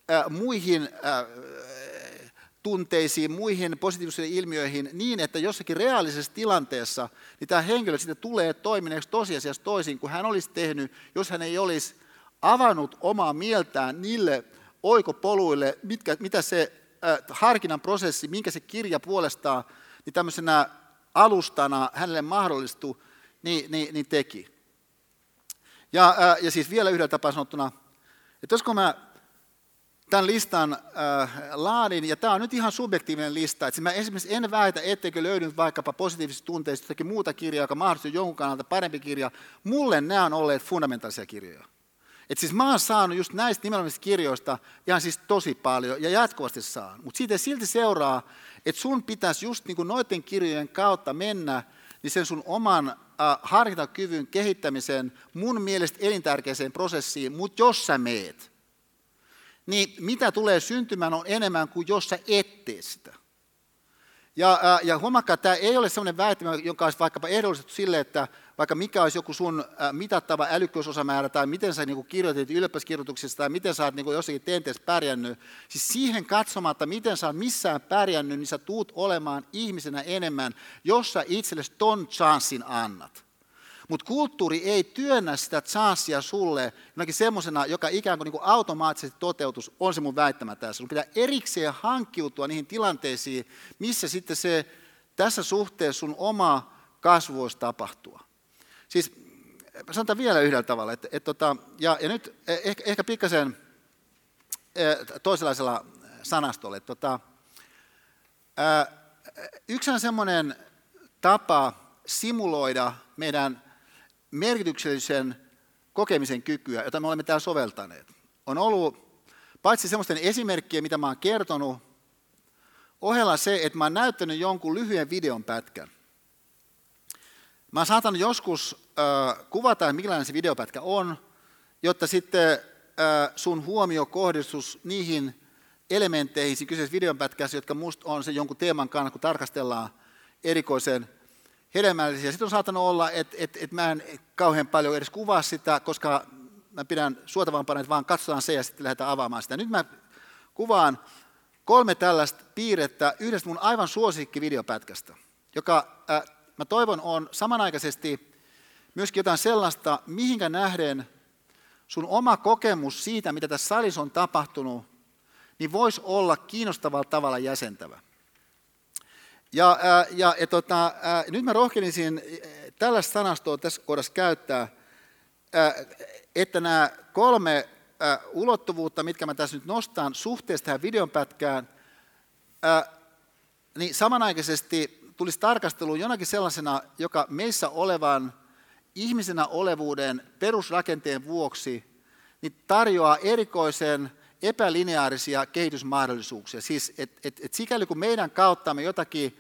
ää, muihin ää, tunteisiin, muihin positiivisiin ilmiöihin niin, että jossakin reaalisessa tilanteessa niin tämä henkilö sitten tulee toimineeksi tosiasiassa toisin kuin hän olisi tehnyt, jos hän ei olisi avannut omaa mieltään niille oikopoluille, mitkä, mitä se äh, harkinnan prosessi, minkä se kirja puolestaan niin tämmöisenä alustana hänelle mahdollistui, niin, niin, niin teki. Ja, äh, ja siis vielä yhdellä tapaa sanottuna, että jos kun mä tämän listan äh, laadin, ja tämä on nyt ihan subjektiivinen lista, että mä esimerkiksi en väitä, etteikö löydynyt vaikkapa positiivisista tunteista jotakin muuta kirjaa, joka mahdollisesti jonkun kannalta parempi kirja. Mulle nämä on olleet fundamentaalisia kirjoja. Et siis mä oon saanut just näistä nimenomaisista kirjoista ihan siis tosi paljon ja jatkuvasti saan. Mutta siitä silti seuraa, että sun pitäisi just niin kuin noiden kirjojen kautta mennä niin sen sun oman harkintakyvyn kehittämisen mun mielestä elintärkeäseen prosessiin, mutta jos sä meet, niin mitä tulee syntymään on enemmän kuin jos sä et tee sitä. Ja, äh, ja huomakkaa, että tämä ei ole sellainen väittämä, joka olisi vaikkapa ehdollistettu sille, että vaikka mikä olisi joku sun äh, mitattava älykkyysosamäärä tai miten sä niin kirjoitit ylioppilaskirjoituksessa tai miten sä oot niin jossakin tenteessä pärjännyt, siis siihen katsomatta, miten sä oot missään pärjännyt, niin sä tuut olemaan ihmisenä enemmän, jos sä itsellesi ton chanssin annat. Mutta kulttuuri ei työnnä sitä chanssia sulle jonakin semmoisena, joka ikään kuin, kuin automaattisesti toteutus, on se mun väittämä tässä. Sun pitää erikseen hankkiutua niihin tilanteisiin, missä sitten se tässä suhteessa sun oma kasvu voisi tapahtua. Siis sanotaan vielä yhdellä tavalla, että, että tota, ja, ja nyt ehkä, ehkä pikkasen eh, toisenlaisella sanastolla. Että, tota, yksi on semmoinen tapa simuloida meidän merkityksellisen kokemisen kykyä, jota me olemme täällä soveltaneet. On ollut paitsi semmoisten esimerkkien, mitä mä olen kertonut, ohella se, että mä oon näyttänyt jonkun lyhyen videon pätkän. Mä saatan joskus äh, kuvata, millainen se videopätkä on, jotta sitten äh, sun huomio kohdistus niihin elementteihin siinä kyseisessä videonpätkässä, jotka musta on se jonkun teeman kannalta, kun tarkastellaan erikoisen hedelmällisiä. Sitten on saattanut olla, että et, et mä en kauhean paljon edes kuvaa sitä, koska mä pidän suotavampana, että vaan katsotaan se ja sitten lähdetään avaamaan sitä. Nyt mä kuvaan kolme tällaista piirrettä yhdestä mun aivan suosikki videopätkästä, joka äh, mä toivon on samanaikaisesti myöskin jotain sellaista, mihinkä nähden sun oma kokemus siitä, mitä tässä salissa on tapahtunut, niin voisi olla kiinnostavalla tavalla jäsentävä. Ja, ää, ja et, tota, ää, nyt mä rohkenisin tällaista sanastoa tässä kohdassa käyttää, ää, että nämä kolme ää, ulottuvuutta, mitkä mä tässä nyt nostan suhteessa tähän videonpätkään, ää, niin samanaikaisesti tulisi tarkasteluun jonakin sellaisena, joka meissä olevan ihmisenä olevuuden perusrakenteen vuoksi niin tarjoaa erikoisen epälineaarisia kehitysmahdollisuuksia. Siis, että et, et sikäli kun meidän kauttamme jotakin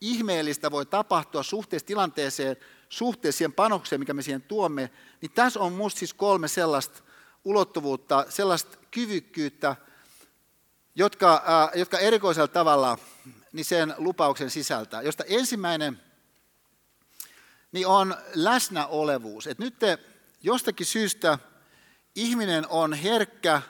ihmeellistä voi tapahtua suhteessa tilanteeseen, suhteessa siihen panokseen, mikä me siihen tuomme, niin tässä on minusta siis kolme sellaista ulottuvuutta, sellaista kyvykkyyttä, jotka, äh, jotka erikoisella tavalla niin sen lupauksen sisältää, josta ensimmäinen niin on läsnäolevuus. Et nyt te, jostakin syystä ihminen on herkkä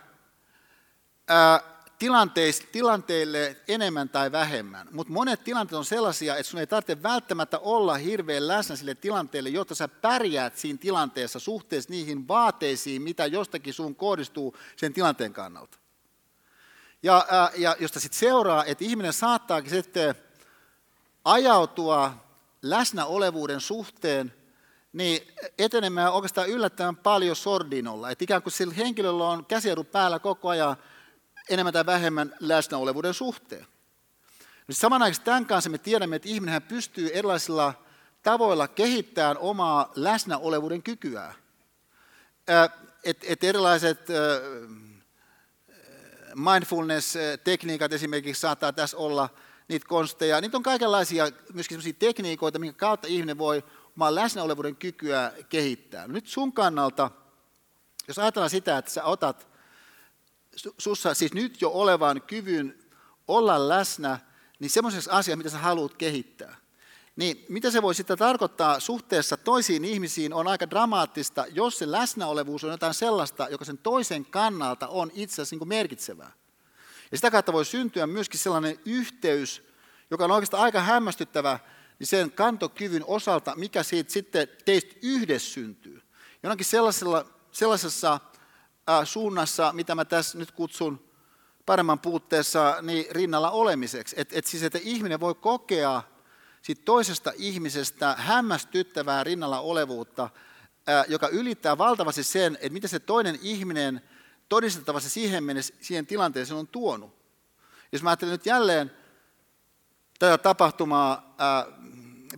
tilanteille enemmän tai vähemmän, mutta monet tilanteet on sellaisia, että sun ei tarvitse välttämättä olla hirveän läsnä sille tilanteelle, jotta sä pärjäät siinä tilanteessa suhteessa niihin vaateisiin, mitä jostakin sun kohdistuu sen tilanteen kannalta. Ja, ää, ja josta sitten seuraa, että ihminen saattaakin sitten ajautua läsnäolevuuden suhteen niin etenemään oikeastaan yllättävän paljon sordinolla. Että ikään kuin sillä henkilöllä on käsijarru päällä koko ajan enemmän tai vähemmän läsnäolevuuden suhteen. No samanaikaisesti tämän kanssa me tiedämme, että ihminen pystyy erilaisilla tavoilla kehittämään omaa läsnäolevuuden kykyään. Et, et erilaiset mindfulness-tekniikat esimerkiksi saattaa tässä olla niitä konsteja. Niitä on kaikenlaisia myöskin sellaisia tekniikoita, minkä kautta ihminen voi omaa läsnäolevuuden kykyä kehittää. Nyt sun kannalta, jos ajatellaan sitä, että sä otat sussa siis nyt jo olevan kyvyn olla läsnä, niin semmoisessa asiassa, mitä sä haluat kehittää. Niin mitä se voi sitten tarkoittaa suhteessa toisiin ihmisiin on aika dramaattista, jos se läsnäolevuus on jotain sellaista, joka sen toisen kannalta on itse asiassa niin merkitsevää. Ja sitä kautta voi syntyä myöskin sellainen yhteys, joka on oikeastaan aika hämmästyttävä niin sen kantokyvyn osalta, mikä siitä sitten teistä yhdessä syntyy. Jonakin sellaisella, sellaisessa suunnassa, mitä mä tässä nyt kutsun paremman puutteessa niin rinnalla olemiseksi. Että et siis, että ihminen voi kokea siitä toisesta ihmisestä hämmästyttävää rinnalla olevuutta, joka ylittää valtavasti sen, että mitä se toinen ihminen todistettavasti siihen mennessä siihen tilanteeseen on tuonut. Jos mä ajattelen nyt jälleen tätä tapahtumaa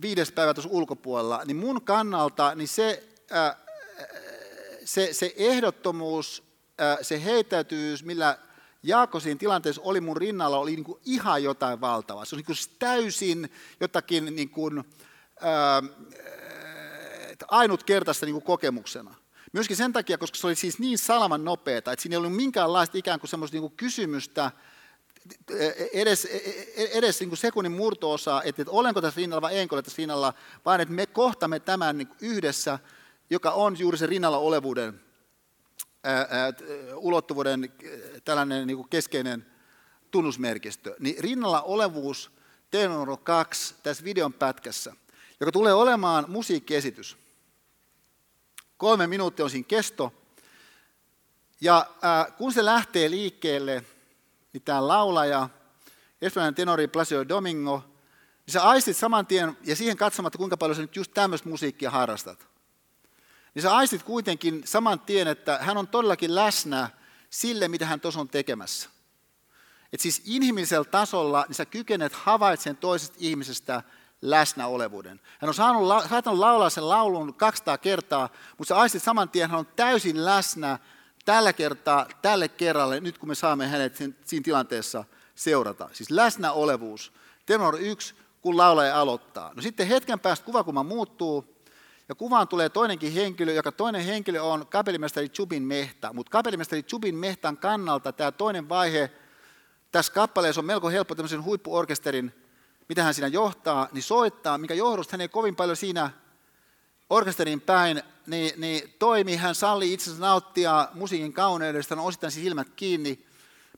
viides päivä tuossa ulkopuolella, niin mun kannalta niin se se, se ehdottomuus, se heittäytyys, millä Jaakko siinä tilanteessa oli mun rinnalla, oli niin kuin ihan jotain valtavaa. Se oli niin täysin jotakin niin kuin, ää, ainutkertaista niin kuin kokemuksena. Myöskin sen takia, koska se oli siis niin salaman nopeata, että siinä ei ollut minkäänlaista ikään kuin semmoista niin kuin kysymystä, edes, edes niin kuin sekunnin murto-osaa, että, että olenko tässä rinnalla vai enkä ole tässä rinnalla, vaan että me kohtamme tämän niin kuin yhdessä – joka on juuri se rinnalla olevuuden ulottuvuuden tällainen niin keskeinen tunnusmerkistö, niin rinnalla olevuus teema numero kaksi tässä videon pätkässä, joka tulee olemaan musiikkiesitys. Kolme minuuttia on siinä kesto. Ja ää, kun se lähtee liikkeelle, niin tämä laulaja, espanjalainen tenori Placio Domingo, niin sä aistit saman tien, ja siihen katsomatta, kuinka paljon sä nyt just tämmöistä musiikkia harrastat niin sä aistit kuitenkin saman tien, että hän on todellakin läsnä sille, mitä hän tuossa on tekemässä. Et siis inhimillisellä tasolla niin sä kykenet havaitsemaan toisesta ihmisestä läsnäolevuuden. Hän on saanut, saattanut laulaa sen laulun 200 kertaa, mutta sä aistit saman tien, hän on täysin läsnä tällä kertaa, tälle kerralle, nyt kun me saamme hänet siinä tilanteessa seurata. Siis läsnäolevuus. Tenor yksi, kun laulaja aloittaa. No sitten hetken päästä kuvakuma muuttuu, ja kuvaan tulee toinenkin henkilö, joka toinen henkilö on kapellimestari Chubin Mehta. Mutta kapellimestari Chubin Mehtan kannalta tämä toinen vaihe tässä kappaleessa on melko helppo tämmöisen huippuorkesterin, mitä hän siinä johtaa, niin soittaa, mikä johdosta hän ei kovin paljon siinä orkesterin päin, niin, niin toimi, hän salli itsensä nauttia musiikin kauneudesta, on osittain silmät kiinni,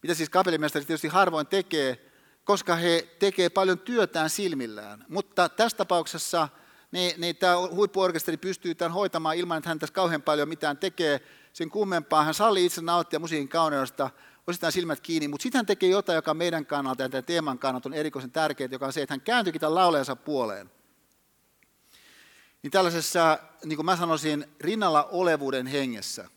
mitä siis kapellimestari tietysti harvoin tekee, koska he tekee paljon työtään silmillään. Mutta tässä tapauksessa niin, niin tämä huippuorkesteri pystyy tämän hoitamaan ilman, että hän tässä kauhean paljon mitään tekee sen kummempaa. Hän sallii itse nauttia musiikin kauneudesta, osittain silmät kiinni, mutta sitten hän tekee jotain, joka meidän kannalta ja tämän teeman kannalta on erikoisen tärkeää, joka on se, että hän kääntyykin tämän laulajansa puoleen. Niin tällaisessa, niin kuin mä sanoisin, rinnalla olevuuden hengessä,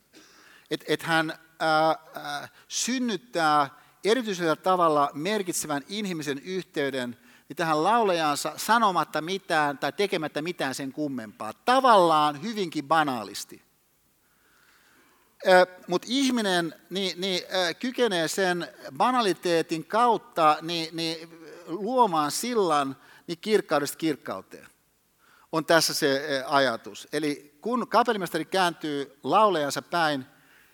että et hän ää, ää, synnyttää erityisellä tavalla merkitsevän inhimillisen yhteyden niin tähän laulajansa sanomatta mitään tai tekemättä mitään sen kummempaa. Tavallaan hyvinkin banaalisti. Mutta ihminen niin, niin, kykenee sen banaliteetin kautta niin, niin, luomaan sillan niin kirkkaudesta kirkkauteen. On tässä se ajatus. Eli kun kapellimestari kääntyy laulajansa päin,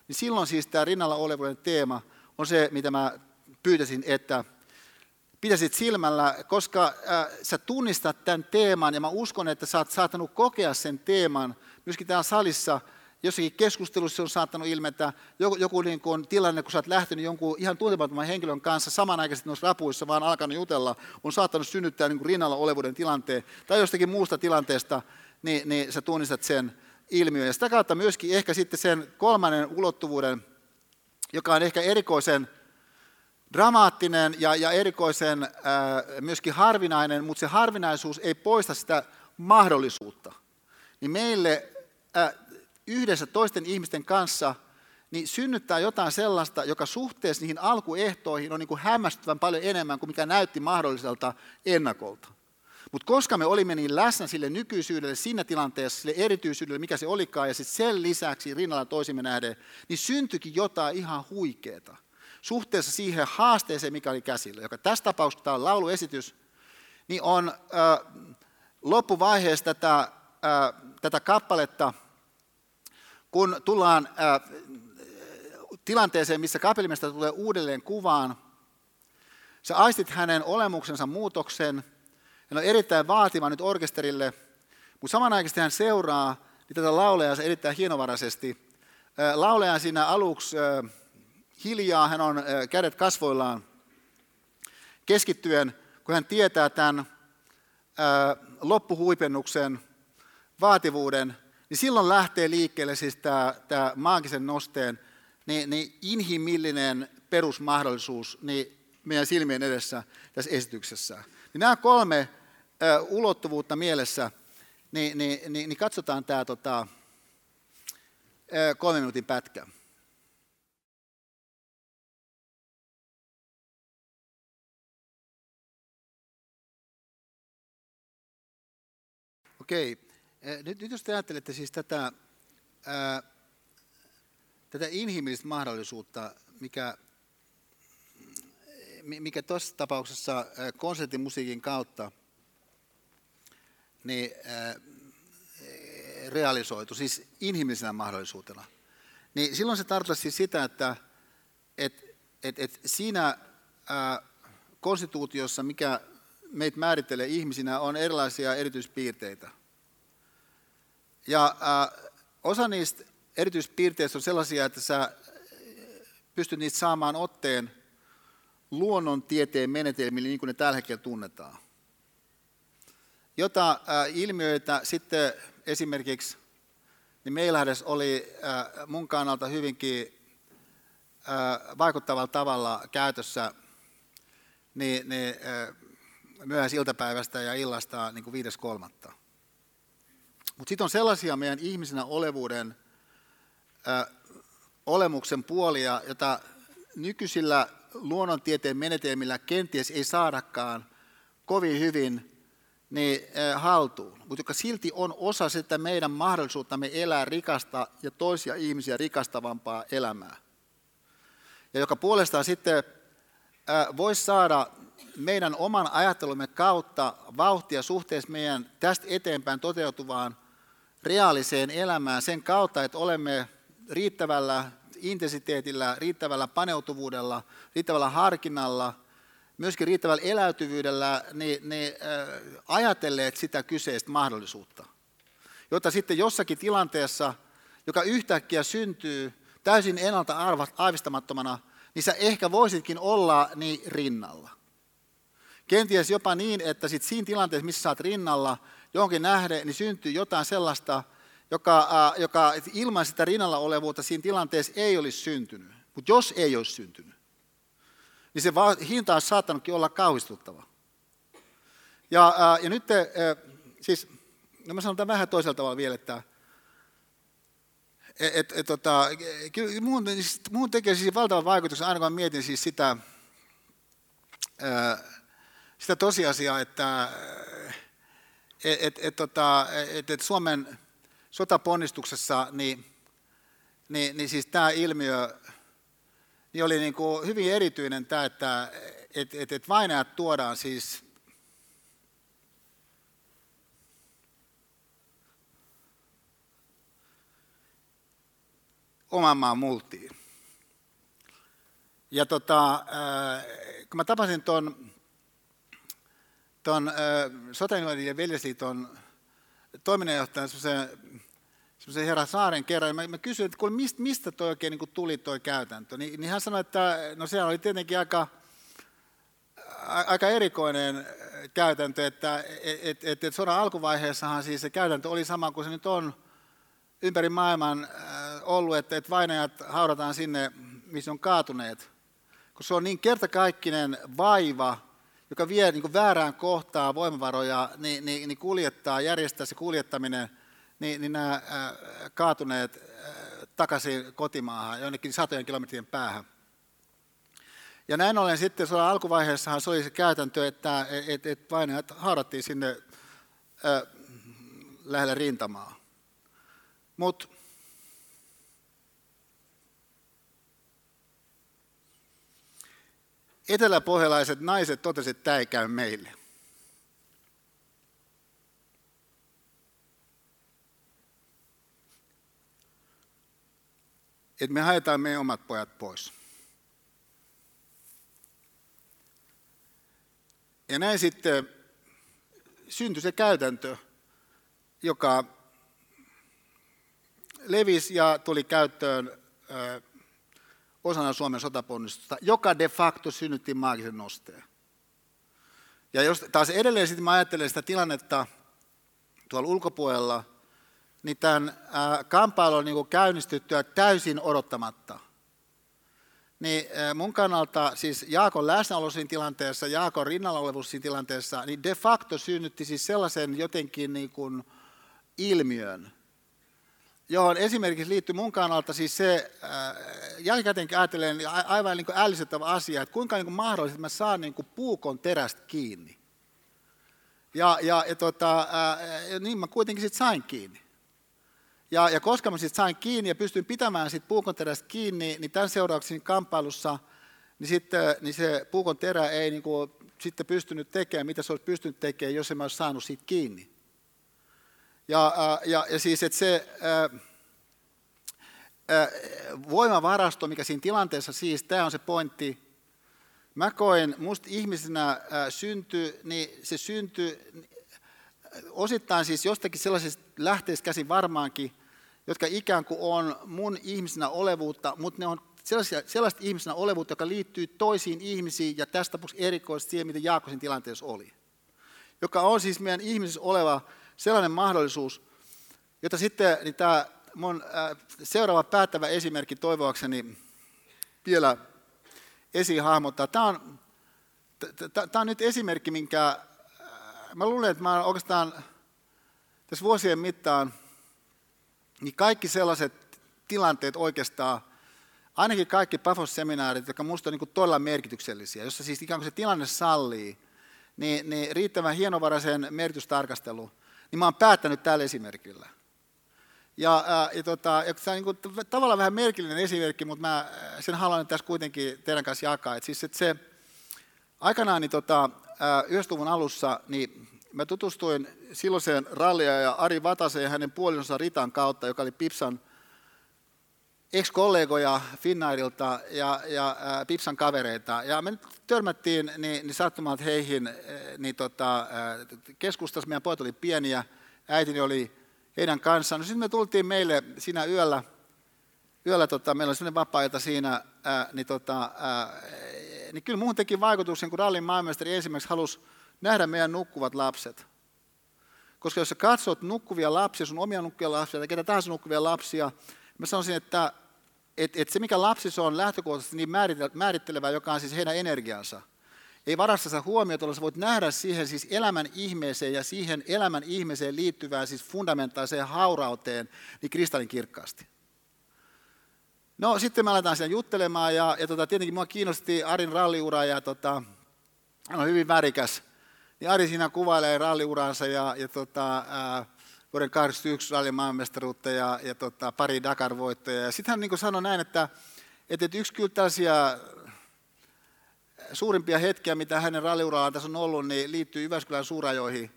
niin silloin siis tämä rinnalla olevuuden teema on se, mitä mä pyytäisin, että pitäisit silmällä, koska äh, sä tunnistat tämän teeman, ja mä uskon, että sä oot saattanut kokea sen teeman myöskin täällä salissa, jossakin keskustelussa on saattanut ilmetä joku, joku niin kuin tilanne, kun sä oot lähtenyt jonkun ihan tuntemattoman henkilön kanssa samanaikaisesti noissa rapuissa, vaan alkanut jutella, on saattanut synnyttää niin kuin rinnalla olevuuden tilanteen, tai jostakin muusta tilanteesta, niin, niin sä tunnistat sen ilmiön. Ja sitä kautta myöskin ehkä sitten sen kolmannen ulottuvuuden, joka on ehkä erikoisen dramaattinen ja, ja erikoisen äh, myöskin harvinainen, mutta se harvinaisuus ei poista sitä mahdollisuutta. Niin meille äh, yhdessä toisten ihmisten kanssa niin synnyttää jotain sellaista, joka suhteessa niihin alkuehtoihin on niin kuin hämmästyvän paljon enemmän kuin mikä näytti mahdolliselta ennakolta. Mutta koska me olimme niin läsnä sille nykyisyydelle, siinä tilanteessa, sille erityisyydelle, mikä se olikaan, ja sitten sen lisäksi rinnalla toisimme nähden, niin syntyikin jotain ihan huikeeta suhteessa siihen haasteeseen, mikä oli käsillä, joka tässä tapauksessa tämä on lauluesitys, niin on äh, loppuvaiheessa tätä, äh, tätä kappaletta, kun tullaan äh, tilanteeseen, missä kapellimesta tulee uudelleen kuvaan, sä aistit hänen olemuksensa muutoksen, ja on erittäin vaativa nyt orkesterille, mutta samanaikaisesti hän seuraa niin tätä laulajaa erittäin hienovaraisesti. Laulaja siinä aluksi hiljaa, hän on kädet kasvoillaan keskittyen, kun hän tietää tämän loppuhuipennuksen vaativuuden, niin silloin lähtee liikkeelle siis tämä, tämä maagisen nosteen niin, niin inhimillinen perusmahdollisuus niin meidän silmien edessä tässä esityksessä. Niin nämä kolme ö, ulottuvuutta mielessä, niin, niin, niin, niin katsotaan tämä tota, ö, kolme minuutin pätkä. Okei. Nyt, nyt jos te ajattelette siis tätä, ää, tätä inhimillistä mahdollisuutta, mikä, mikä tuossa tapauksessa konserttimusiikin kautta niin, ää, realisoitu, siis inhimillisenä mahdollisuutena, niin silloin se tarkoittaa siis sitä, että et, et, et siinä ää, konstituutiossa, mikä meitä määrittelee ihmisinä, on erilaisia erityispiirteitä. Ja äh, osa niistä erityispiirteistä on sellaisia, että sä pystyt niistä saamaan otteen luonnontieteen menetelmillä, niin kuin ne tällä hetkellä tunnetaan. Jota äh, ilmiöitä sitten esimerkiksi niin Meilähdessä oli äh, mun kannalta hyvinkin äh, vaikuttavalla tavalla käytössä niin, niin, äh, myöhäisiltapäivästä ja illasta niin kuin 5.3. Mutta sitten on sellaisia meidän ihmisenä olevuuden ö, olemuksen puolia, jota nykyisillä luonnontieteen menetelmillä kenties ei saadakaan kovin hyvin niin, ö, haltuun, mutta joka silti on osa sitä meidän mahdollisuuttamme elää rikasta ja toisia ihmisiä rikastavampaa elämää. Ja joka puolestaan sitten voisi saada meidän oman ajattelumme kautta vauhtia suhteessa meidän tästä eteenpäin toteutuvaan reaaliseen elämään sen kautta, että olemme riittävällä intensiteetillä, riittävällä paneutuvuudella, riittävällä harkinnalla, myöskin riittävällä eläytyvyydellä niin, niin, äh, ajatelleet sitä kyseistä mahdollisuutta. Jotta sitten jossakin tilanteessa, joka yhtäkkiä syntyy täysin ennalta aavistamattomana, niin sä ehkä voisitkin olla niin rinnalla. Kenties jopa niin, että sit siinä tilanteessa, missä sä oot rinnalla, johonkin nähden, niin syntyy jotain sellaista, joka, joka ilman sitä rinnalla olevuutta siinä tilanteessa ei olisi syntynyt. Mutta jos ei olisi syntynyt, niin se hinta olisi saattanutkin olla kauhistuttava. Ja, ja nyt, äh, siis, no mä sanon tämän vähän toisella tavalla vielä, että et, et, et, tota, kyllä muun, siis, muun tekee siis valtavan vaikutuksen, aina kun mietin siis sitä, äh, sitä tosiasiaa, että et, et, et, tota, et, et Suomen sotaponnistuksessa, niin, niin, niin siis tämä ilmiö niin oli niin kuin hyvin erityinen tämä, että et, et, et vainajat tuodaan siis oman maan multiin. Ja tota, kun mä tapasin tuon ton, Sotainvalidien veljesliiton toiminnanjohtajan semmoisen herra Saaren kerran, mä, mä kysyin, että kuule, mistä, mistä toi oikein niin tuli tuo käytäntö, niin, niin hän sanoi, että no se oli tietenkin aika, aika erikoinen käytäntö, että et, et, et sodan alkuvaiheessahan siis se käytäntö oli sama kuin se nyt on ympäri maailman ollut, että, että vainajat haudataan sinne, missä on kaatuneet. Kun se on niin kertakaikkinen vaiva, joka vie niin kuin väärään kohtaan voimavaroja, niin, niin, niin kuljettaa, järjestää se kuljettaminen, niin, niin nämä äh, kaatuneet äh, takaisin kotimaahan, jonnekin satojen kilometrien päähän. Ja näin ollen sitten sodan alkuvaiheessahan se oli se käytäntö, että et, et vainajat haudattiin sinne äh, lähelle rintamaa. Mutta eteläpohjalaiset naiset totesivat, että tämä ei käy meille. Että me haetaan meidän omat pojat pois. Ja näin sitten syntyi se käytäntö, joka levisi ja tuli käyttöön osana Suomen sotaponnistusta, joka de facto synnytti maagisen nosteen. Ja jos taas edelleen sitten mä ajattelen sitä tilannetta tuolla ulkopuolella, niin tämän kamppailun niin käynnistyttyä täysin odottamatta, niin mun kannalta siis Jaakon läsnäolo siinä tilanteessa, Jaakon rinnalla olevuus siinä tilanteessa, niin de facto synnytti siis sellaisen jotenkin niin kuin ilmiön, johon esimerkiksi liittyy mun kannalta siis se, äh, jälkikäteen ajattelen niin aivan niin ällisettävä asia, että kuinka niin kuin mahdollista, että mä saan niin kuin puukon terästä kiinni. Ja, ja, ja tota, äh, niin mä kuitenkin sitten sain kiinni. Ja, ja koska mä sitten sain kiinni ja pystyin pitämään sit puukon terästä kiinni, niin tämän seurauksena kamppailussa niin, sitten, niin se puukon terä ei niin kuin, sitten pystynyt tekemään, mitä se olisi pystynyt tekemään, jos en mä olisi saanut siitä kiinni. Ja, ja, ja siis, että se ää, ää, voimavarasto, mikä siinä tilanteessa siis, tämä on se pointti, mä koen, musta ihmisenä ää, synty, niin se syntyy osittain siis jostakin sellaisesta lähteestä käsin varmaankin, jotka ikään kuin on mun ihmisenä olevuutta, mutta ne on sellaisia, sellaista ihmisenä olevuutta, joka liittyy toisiin ihmisiin ja tästä tapauksessa erikoisesti siihen, mitä Jaakosin tilanteessa oli. Joka on siis meidän ihmisessä oleva sellainen mahdollisuus, jota sitten niin tämä mun seuraava päättävä esimerkki toivoakseni vielä esiin hahmottaa. Tämä on, tämä on nyt esimerkki, minkä mä luulen, että mä oikeastaan tässä vuosien mittaan, niin kaikki sellaiset tilanteet oikeastaan, ainakin kaikki Pafos-seminaarit, jotka minusta on niin todella merkityksellisiä, jossa siis ikään kuin se tilanne sallii, niin, niin riittävän hienovaraisen merkitystarkastelu – niin mä oon päättänyt tällä esimerkillä. Ja, ää, ja, tota, ja tämä on niin tavallaan vähän merkillinen esimerkki, mutta mä sen haluan tässä kuitenkin teidän kanssa jakaa. Et siis, että se, aikanaan niin tota, 90-luvun alussa niin mä tutustuin silloiseen rallia ja Ari Vataseen hänen puolisonsa Ritan kautta, joka oli Pipsan ex-kollegoja Finnairilta ja, ja ää, Pipsan kavereita. Ja me törmättiin niin, niin sattumalta heihin niin tota, keskustassa. Meidän pojat oli pieniä, äitini oli heidän kanssaan. No sitten me tultiin meille siinä yöllä, yöllä tota, meillä oli sellainen vapaa siinä, ää, niin, tota, ää, niin kyllä muuhun teki vaikutuksen, kun rallin maailmestari ensimmäiseksi halusi nähdä meidän nukkuvat lapset. Koska jos sä katsot nukkuvia lapsia, sun omia nukkuvia lapsia tai ketä tahansa nukkuvia lapsia, mä sanoisin, että et, et se mikä lapsissa on lähtökohtaisesti niin määrittelevää, joka on siis heidän energiansa, ei varasta sitä huomiota, sä voit nähdä siihen siis elämän ihmeeseen ja siihen elämän ihmeeseen liittyvään siis fundamentaaliseen haurauteen niin kristallin kirkkaasti. No sitten me aletaan siellä juttelemaan ja, ja tota, tietenkin minua kiinnosti Arin ralliura ja tota, hän on hyvin värikäs. Niin Ari siinä kuvailee ralliuransa ja, ja tota, ää, vuoden 81 rallin maanmestaruutta ja, ja tota, pari Dakar-voittoja. Ja sitten hän niin sanoi näin, että, että, että yksi kyllä tällaisia suurimpia hetkiä, mitä hänen ralliurallaan tässä on ollut, niin liittyy Jyväskylän suurajoihin,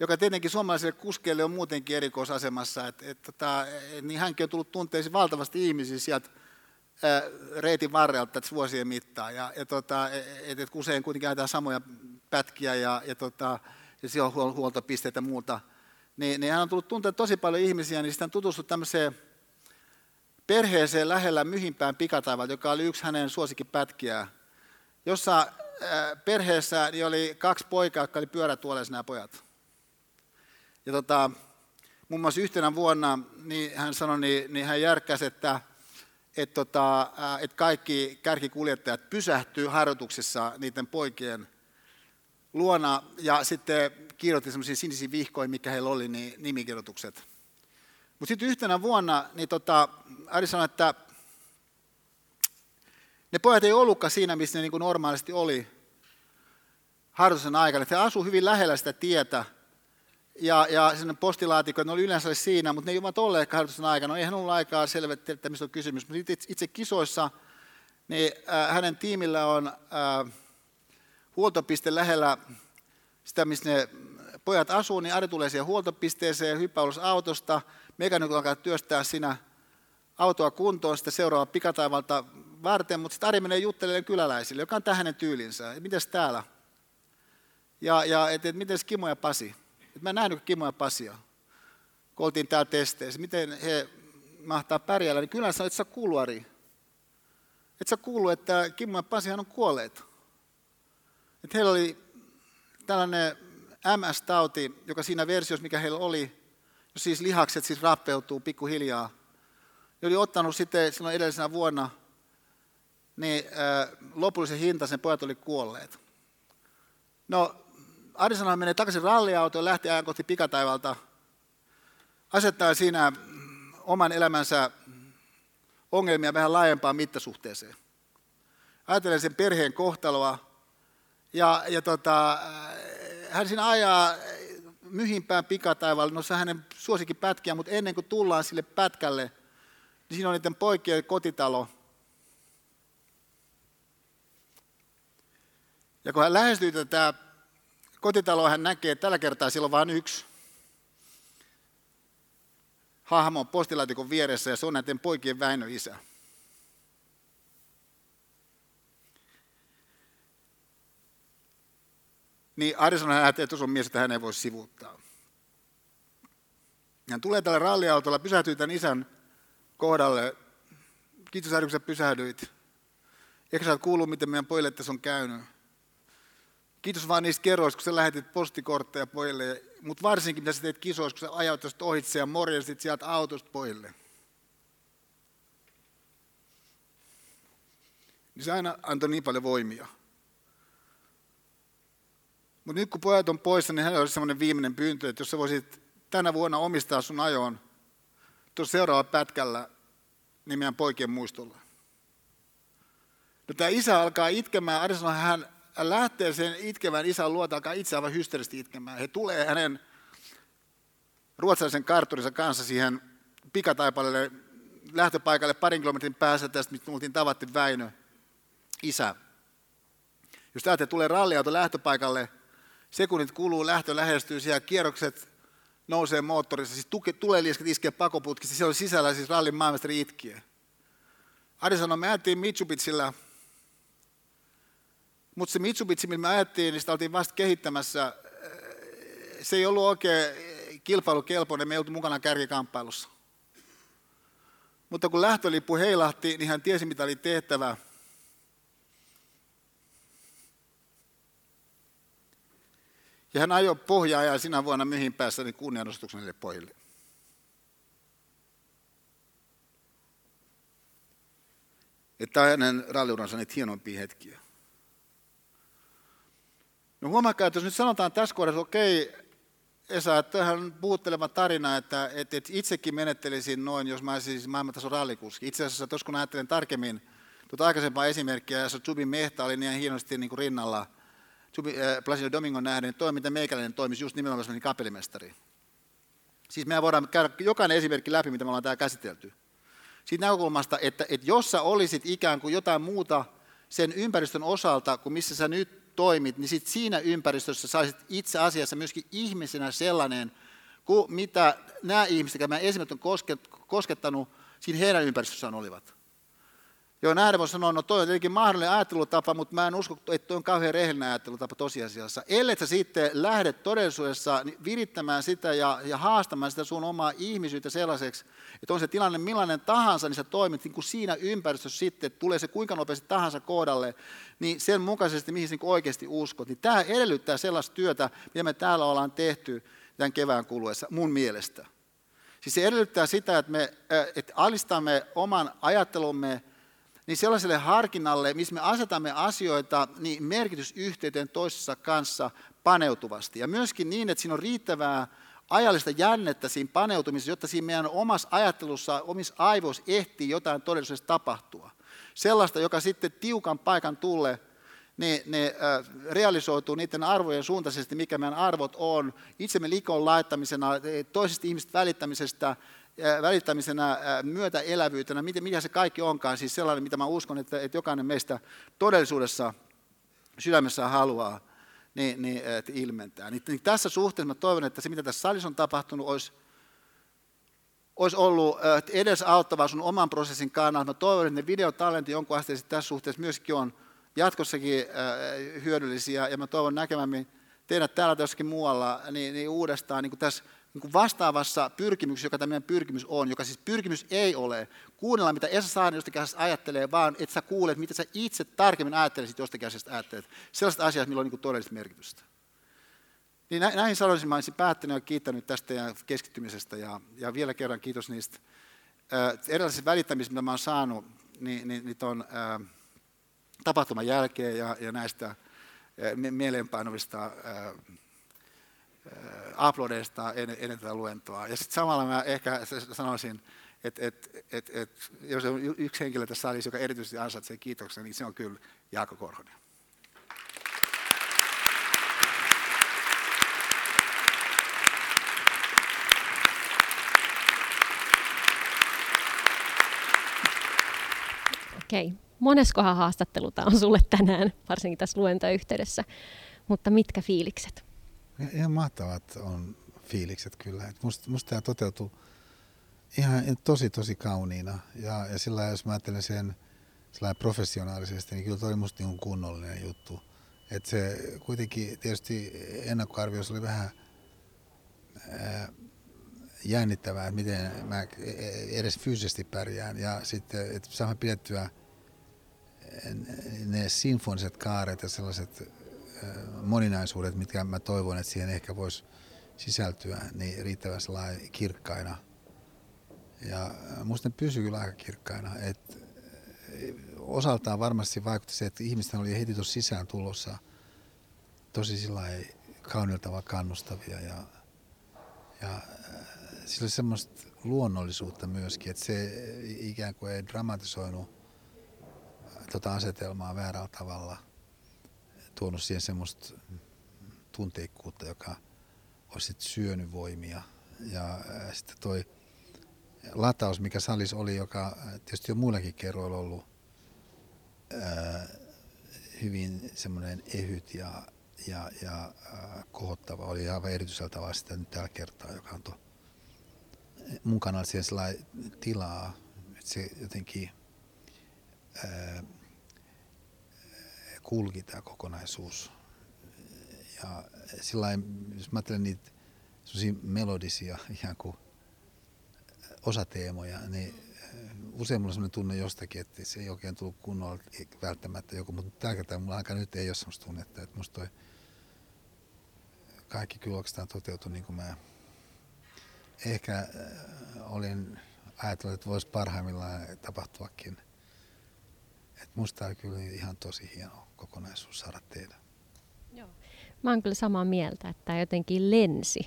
joka tietenkin suomalaisille kuskeille on muutenkin erikoisasemassa. Et, et, tota, niin hänkin on tullut tunteisiin valtavasti ihmisiä sieltä reitin varrelta vuosien mittaan. Ja, ja tota, et, et usein kuitenkin käytetään samoja pätkiä ja, ja, tota, ja siellä on huoltopisteitä ja muuta. Niin, niin hän on tullut tuntea tosi paljon ihmisiä, niin sitten hän tutustui tämmöiseen perheeseen lähellä Myhimpään pikataivalta, joka oli yksi hänen suosikkipätkiään jossa äh, perheessä niin oli kaksi poikaa, jotka oli pyörätuoleissa nämä pojat. Ja tota, muun muassa yhtenä vuonna niin hän sanoi, niin, niin hän järkkäsi, että, että, tota, äh, että kaikki kärkikuljettajat pysähtyy harjoituksissa niiden poikien luona ja sitten kirjoitti semmoisia sinisiä vihkoja, mikä heillä oli, niin nimikirjoitukset. Mutta sitten yhtenä vuonna niin tota, Ari sanoi, että ne pojat ei ollutkaan siinä, missä ne niin kuin normaalisti oli harjoituksen aikana. He asuivat hyvin lähellä sitä tietä ja, ja sinne postilaatikko, ne oli yleensä siinä, mutta ne ei ovat olleet harjoituksen aikana. No, eihän ollut aikaa selvittää, että mistä on kysymys. Mutta itse, itse kisoissa niin, äh, hänen tiimillä on äh, huoltopiste lähellä sitä, missä ne pojat asuu, niin Ari tulee siihen huoltopisteeseen, hyppää ulos autosta, mekanikko alkaa työstää siinä autoa kuntoon, sitten seuraava pikataivalta varten, mutta sitten Ari menee juttelemaan kyläläisille, joka on tähän hänen tyylinsä. Mites täällä? Ja, ja että et, miten Kimo ja Pasi? Et mä en nähnyt Kimo ja Pasia, kun oltiin täällä testeissä. Miten he mahtaa pärjäällä, niin kyllä sanoin, että sä kuulu Ari. Et sä kuulu, että Kimmo ja Pasihan on kuolleet. Että heillä oli tällainen MS-tauti, joka siinä versiossa, mikä heillä oli, jos siis lihakset siis rappeutuu pikkuhiljaa, ja oli ottanut sitten silloin edellisenä vuonna niin äh, lopullisen hinta sen pojat oli kuolleet. No, Arisana menee takaisin ralliautoon, lähti ajan kohti pikataivalta, asettaa siinä oman elämänsä ongelmia vähän laajempaan mittasuhteeseen. Ajattelen sen perheen kohtaloa, ja, ja tota, hän siinä ajaa myhimpään pikataivaalle, no se on hänen suosikin pätkiä, mutta ennen kuin tullaan sille pätkälle, niin siinä on niiden poikien kotitalo, Ja kun hän lähestyy tätä kotitaloa, hän näkee, että tällä kertaa sillä on vain yksi hahmo postilaatikon vieressä ja se on näiden poikien Väinö isä. Niin Ari sanoi, että tuossa on mies, että hän ei voi sivuuttaa. Hän tulee tällä ralliautolla, pysähtyy tämän isän kohdalle. Kiitos Ari, kun sä pysähdyit. Ehkä sä kuullut, miten meidän pojille tässä on käynyt. Kiitos vaan niistä kerroista, kun sä lähetit postikortteja pojille, mutta varsinkin mitä sä teet kisoissa, kun sä ajautuisit ohitse ja morjasit sieltä autosta pojille. Niin se aina antoi niin paljon voimia. Mutta nyt kun pojat on poissa, niin hänellä olisi sellainen viimeinen pyyntö, että jos sä voisit tänä vuonna omistaa sun ajoon tuossa seuraava pätkällä niin meidän poikien muistolla. No, tämä isä alkaa itkemään, Ari sanoi, hän lähtee sen itkevän isän luota, alkaa itse aivan hysteerisesti itkemään. He tulee hänen ruotsalaisen kartturinsa kanssa siihen pikataipaleelle lähtöpaikalle parin kilometrin päässä tästä, mistä oltiin tavattu Väinö, isä. Jos täältä tulee ralliauto lähtöpaikalle, sekunnit kuluu, lähtö lähestyy, siellä kierrokset nousee moottorissa, siis tuke, tulee liesket iskee pakoputkista, siellä on sisällä siis rallin maailmestari itkiä. Ari sanoi, me ajettiin Mitsubitsillä, mutta se Mitsubishi, millä me ajettiin, niin sitä oltiin vasta kehittämässä, se ei ollut oikein kilpailukelpoinen, me ei oltu mukana kärkikamppailussa. Mutta kun lähtölippu heilahti, niin hän tiesi, mitä oli tehtävä. Ja hän ajoi pohjaa ja sinä vuonna mihin päässä niin kunnianostuksen niille pojille. Että hänen ralliuransa niitä hienompia hetkiä. No huomakaa, että jos nyt sanotaan tässä kohdassa, okei, Esa, tähän puhutteleva tarina, että, että, että itsekin menettelisin noin, jos mä siis maailmantason rallikuski. Itse asiassa, jos kun ajattelen tarkemmin tuota aikaisempaa esimerkkiä, jossa Zubin Mehta oli niin hienosti niin kuin rinnalla Placido Domingon nähden, niin toiminta meikäläinen toimisi just nimenomaan sellainen kapellimestari. Siis mehän voidaan käydä jokainen esimerkki läpi, mitä me ollaan täällä käsitelty. Siitä näkökulmasta, että, että jos sä olisit ikään kuin jotain muuta sen ympäristön osalta, kuin missä sä nyt toimit, niin sit siinä ympäristössä saisit itse asiassa myöskin ihmisenä sellainen, kuin mitä nämä ihmiset, jotka mä esimerkiksi on koskettanut, siinä heidän ympäristössään olivat. Joo, nähdä voi sanoa, no toi on tietenkin mahdollinen ajattelutapa, mutta mä en usko, että toi on kauhean rehellinen ajattelutapa tosiasiassa. Ellei sä sitten lähde todellisuudessa virittämään sitä ja, ja haastamaan sitä sun omaa ihmisyyttä sellaiseksi, että on se tilanne millainen tahansa, niin sä toimit niin kuin siinä ympäristössä sitten, että tulee se kuinka nopeasti tahansa koodalle, niin sen mukaisesti, mihin sä niin oikeasti uskot. Niin tämä edellyttää sellaista työtä, mitä me täällä ollaan tehty tämän kevään kuluessa, mun mielestä. Siis se edellyttää sitä, että me että alistamme oman ajattelumme niin sellaiselle harkinnalle, missä me asetamme asioita niin merkitysyhteyteen toisessa kanssa paneutuvasti. Ja myöskin niin, että siinä on riittävää ajallista jännettä siinä paneutumisessa, jotta siinä meidän omassa ajattelussa, omissa aivoissa ehtii jotain todellisuudessa tapahtua. Sellaista, joka sitten tiukan paikan tulle ne, ne äh, realisoituu niiden arvojen suuntaisesti, mikä meidän arvot on, itsemme likoon laittamisena, toisesta ihmistä välittämisestä, välittämisenä, myötäelävyytenä, mikä se kaikki onkaan, siis sellainen, mitä mä uskon, että, että jokainen meistä todellisuudessa sydämessä haluaa niin, niin, että ilmentää. Niin, niin tässä suhteessa mä toivon, että se mitä tässä salissa on tapahtunut, olisi, olisi ollut edesauttavaa sun oman prosessin kannalta. Mä toivon, että ne videotalentit jonkun asteisesti tässä suhteessa myöskin on jatkossakin hyödyllisiä, ja mä toivon näkemämme teidät täällä jossakin muualla niin, niin uudestaan niin kuin tässä niin vastaavassa pyrkimyksessä, joka tämä meidän pyrkimys on, joka siis pyrkimys ei ole kuunnella, mitä Esa Saari jostakin asiasta ajattelee, vaan että sä kuulet, mitä sä itse tarkemmin ajattelisit jostakin asiasta ajattelet. Sellaiset asiat, millä on niin todellista merkitystä. Niin näihin sanoisin, mä olisin päättänyt ja kiittänyt tästä ja keskittymisestä ja, ja vielä kerran kiitos niistä äh, erilaisista välittämistä, mitä mä olen saanut niin, niin, niin ton, äh, tapahtuman jälkeen ja, ja näistä äh, mieleenpainuvista äh, aplodeista ennen, ennen tätä luentoa. Ja sitten samalla mä ehkä sanoisin, että et, et, et, jos on yksi henkilö tässä salissa, joka erityisesti ansaitsee kiitoksen, niin se on kyllä Jaakko Korhonen. Okei. Moneskohan haastattelu tämä on sulle tänään, varsinkin tässä luentoyhteydessä, mutta mitkä fiilikset? Ihan mahtavat on fiilikset kyllä. Et musta, musta tämä toteutuu ihan tosi tosi kauniina. Ja, ja sillä jos mä ajattelen sen professionaalisesti, niin kyllä toi oli musta niin kunnollinen juttu. Et se kuitenkin tietysti ennakkoarviossa oli vähän ää, jännittävää, että miten mä edes fyysisesti pärjään. Ja sitten, että saamme pidettyä ne sinfoniset kaaret ja sellaiset moninaisuudet, mitkä mä toivon, että siihen ehkä voisi sisältyä, niin riittävän kirkkaina. Ja musta ne pysyy kyllä aika kirkkaina. Et osaltaan varmasti vaikutti se, että ihmisten oli heti tuossa sisään tulossa tosi kauniltava kannustavia ja, ja sillä oli semmoista luonnollisuutta myöskin, että se ikään kuin ei dramatisoinut tota asetelmaa väärällä tavalla – tuonut siihen semmoista tunteikkuutta, joka olisi sit syönyt voimia. Ja sitten toi lataus, mikä salis oli, joka tietysti on muillakin kerroilla ollut ää, hyvin semmoinen ehyt ja, ja, ja äh, kohottava. Oli aivan erityisellä tavalla sitä nyt tällä kertaa, joka antoi mun kannalta siihen tilaa, että se jotenkin ää, kulki tämä kokonaisuus. Ja sillain, jos mä ajattelen niitä melodisia ihan kuin osateemoja, niin usein mulla on sellainen tunne jostakin, että se ei oikein tullut kunnolla välttämättä joku, mutta tällä kertaa mulla aika nyt ei ole sellaista tunnetta, että musta toi kaikki kyllä oikeastaan toteutui niin kuin mä ehkä äh, olin ajatellut, että voisi parhaimmillaan tapahtuakin. Et musta oli kyllä ihan tosi hieno kokonaisuus saada tehdä. Joo. Mä oon kyllä samaa mieltä, että tämä jotenkin lensi.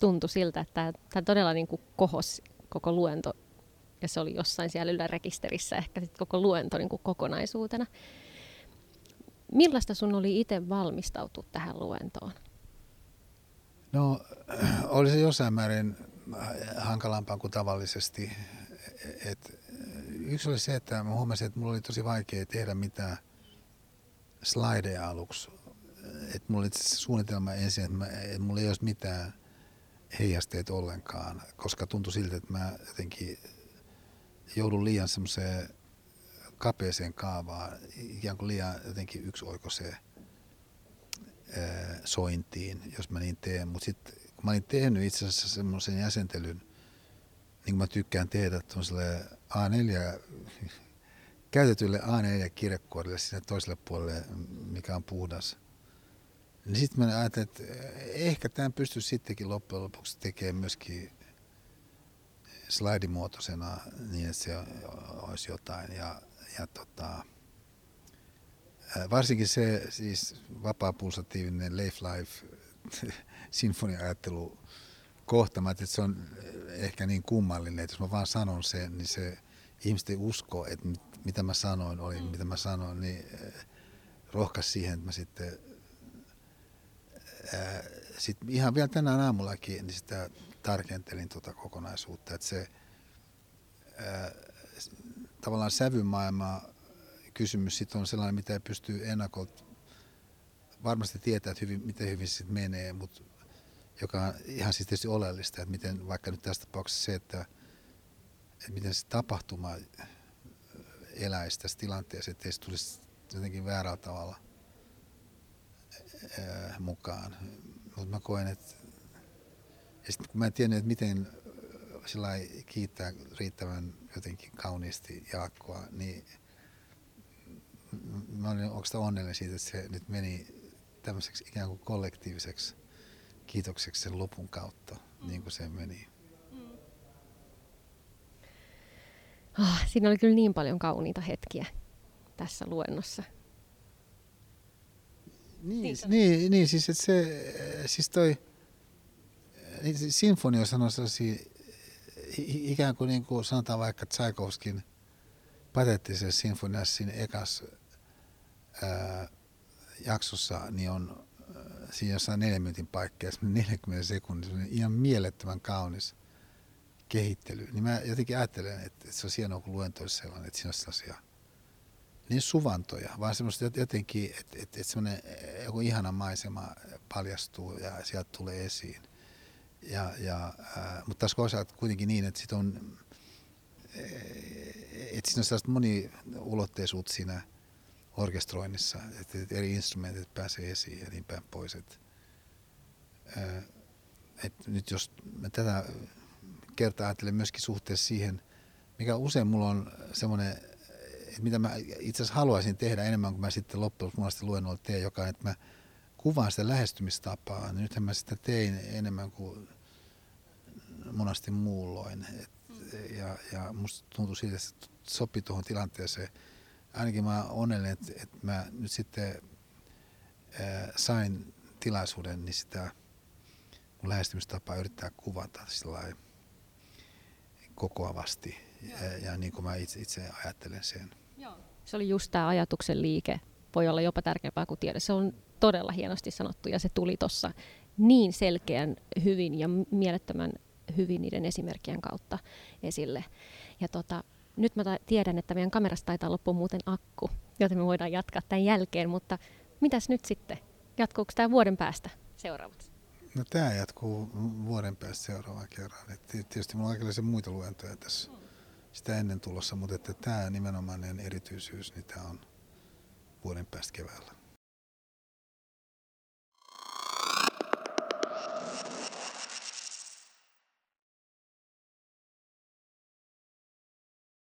Tuntui siltä, että tämä todella niin kuin kohosi koko luento ja se oli jossain siellä ylärekisterissä ehkä sit koko luento niin kuin kokonaisuutena. Millaista sun oli itse valmistautua tähän luentoon? No, [CLEARS THROAT] oli se jossain määrin hankalampaa kuin tavallisesti. Et yksi oli se, että mä huomasin, että mulla oli tosi vaikea tehdä mitään slideja aluksi. Et mulla oli suunnitelma ensin, että, että mulla ei olisi mitään heijasteet ollenkaan, koska tuntui siltä, että mä jotenkin joudun liian semmoiseen kapeeseen kaavaan, ikään kuin liian jotenkin yksioikoiseen sointiin, jos mä niin teen. Mutta sitten kun mä olin tehnyt itse asiassa semmoisen jäsentelyn, niin kuin mä tykkään tehdä tuollaiselle A4, käytetylle A4-kirjekuorille sinne toiselle puolelle, mikä on puhdas. Niin sitten mä ajattelin, että ehkä tämän pystyisi sittenkin loppujen lopuksi tekemään myöskin slaidimuotoisena niin, että se olisi jotain. Ja, ja tota, varsinkin se siis vapaa-pulsatiivinen Life [LAUGHS] Life sinfonia-ajattelu kohta, että se on ehkä niin kummallinen, että jos mä vaan sanon sen, niin se ihmiset ei usko, että mitä mä sanoin oli, mm. mitä mä sanoin, niin rohkas siihen, että mä sitten ää, sit ihan vielä tänään aamullakin niin sitä tarkentelin tuota kokonaisuutta, että se ää, tavallaan sävymaailma kysymys sit on sellainen, mitä ei pysty ennakolta varmasti tietää, että hyvin, miten hyvin se menee, mutta joka on ihan siis tietysti oleellista, että miten vaikka nyt tässä tapauksessa se, että, että miten se tapahtuma eläisi tässä tilanteessa, ettei se tulisi jotenkin väärällä tavalla ää, mukaan. Mutta mä koen, että ja sitten kun mä en tiennyt, että miten sillä kiittää riittävän jotenkin kauniisti Jaakkoa, niin mä olin oikeastaan onnellinen siitä, että se nyt meni tämmöiseksi ikään kuin kollektiiviseksi kiitokseksi sen lopun kautta, mm. niin kuin se meni. Mm. Oh, siinä oli kyllä niin paljon kauniita hetkiä tässä luennossa. Niin, niin, niin, siis, että se, siis toi, niin, sinfonia sanoi sellaisia, ikään kuin, niin kuin sanotaan vaikka Tchaikovskin patettisessa sinfoniassa siinä ekas ää, jaksossa, niin on siinä jossain neljän minuutin paikka ja 40 sekunnin ihan mielettömän kaunis kehittely. Niin mä jotenkin ajattelen, että, se on hienoa, kun luento olisi sellainen, että siinä on sellaisia niin suvantoja, vaan semmoista jotenkin, että, että, että semmoinen joku ihana maisema paljastuu ja sieltä tulee esiin. Ja, ja, äh, mutta taas toisaalta kuitenkin niin, että sit on, että siinä on sellaista moniulotteisuutta siinä orkestroinnissa, että, että eri instrumentit pääsee esiin ja niin päin pois. Että, äh, että nyt jos mä tätä kertaa ajattelen myöskin suhteessa siihen, mikä usein mulla on semmoinen, että mitä mä itse asiassa haluaisin tehdä enemmän kuin mä sitten loppujen lopuksi luennolla teen, joka että mä kuvaan sitä lähestymistapaa, nythän mä sitä tein enemmän kuin monasti muulloin. Et, ja, ja musta tuntuu siitä, että se sopii tuohon tilanteeseen. Ainakin mä oon onnellinen, että, että mä nyt sitten ää, sain tilaisuuden niin sitä mun lähestymistapaa yrittää kuvata sillä kokoavasti ja, ja niin kuin mä itse, itse ajattelen sen. Joo. Se oli just tämä ajatuksen liike. Voi olla jopa tärkeämpää kuin tiede. Se on todella hienosti sanottu ja se tuli tuossa niin selkeän hyvin ja mielettömän hyvin niiden esimerkkien kautta esille. Ja tota, nyt mä tiedän, että meidän kamerasta taitaa loppua muuten akku, joten me voidaan jatkaa tämän jälkeen, mutta mitäs nyt sitten? Jatkuuko tämä vuoden päästä seuraavaksi? No tämä jatkuu vuoden päästä seuraavan kerran. Et tietysti mulla on kaikenlaisia muita luentoja tässä sitä ennen tulossa, mutta että tämä nimenomainen erityisyys, niin tämä on vuoden päästä keväällä.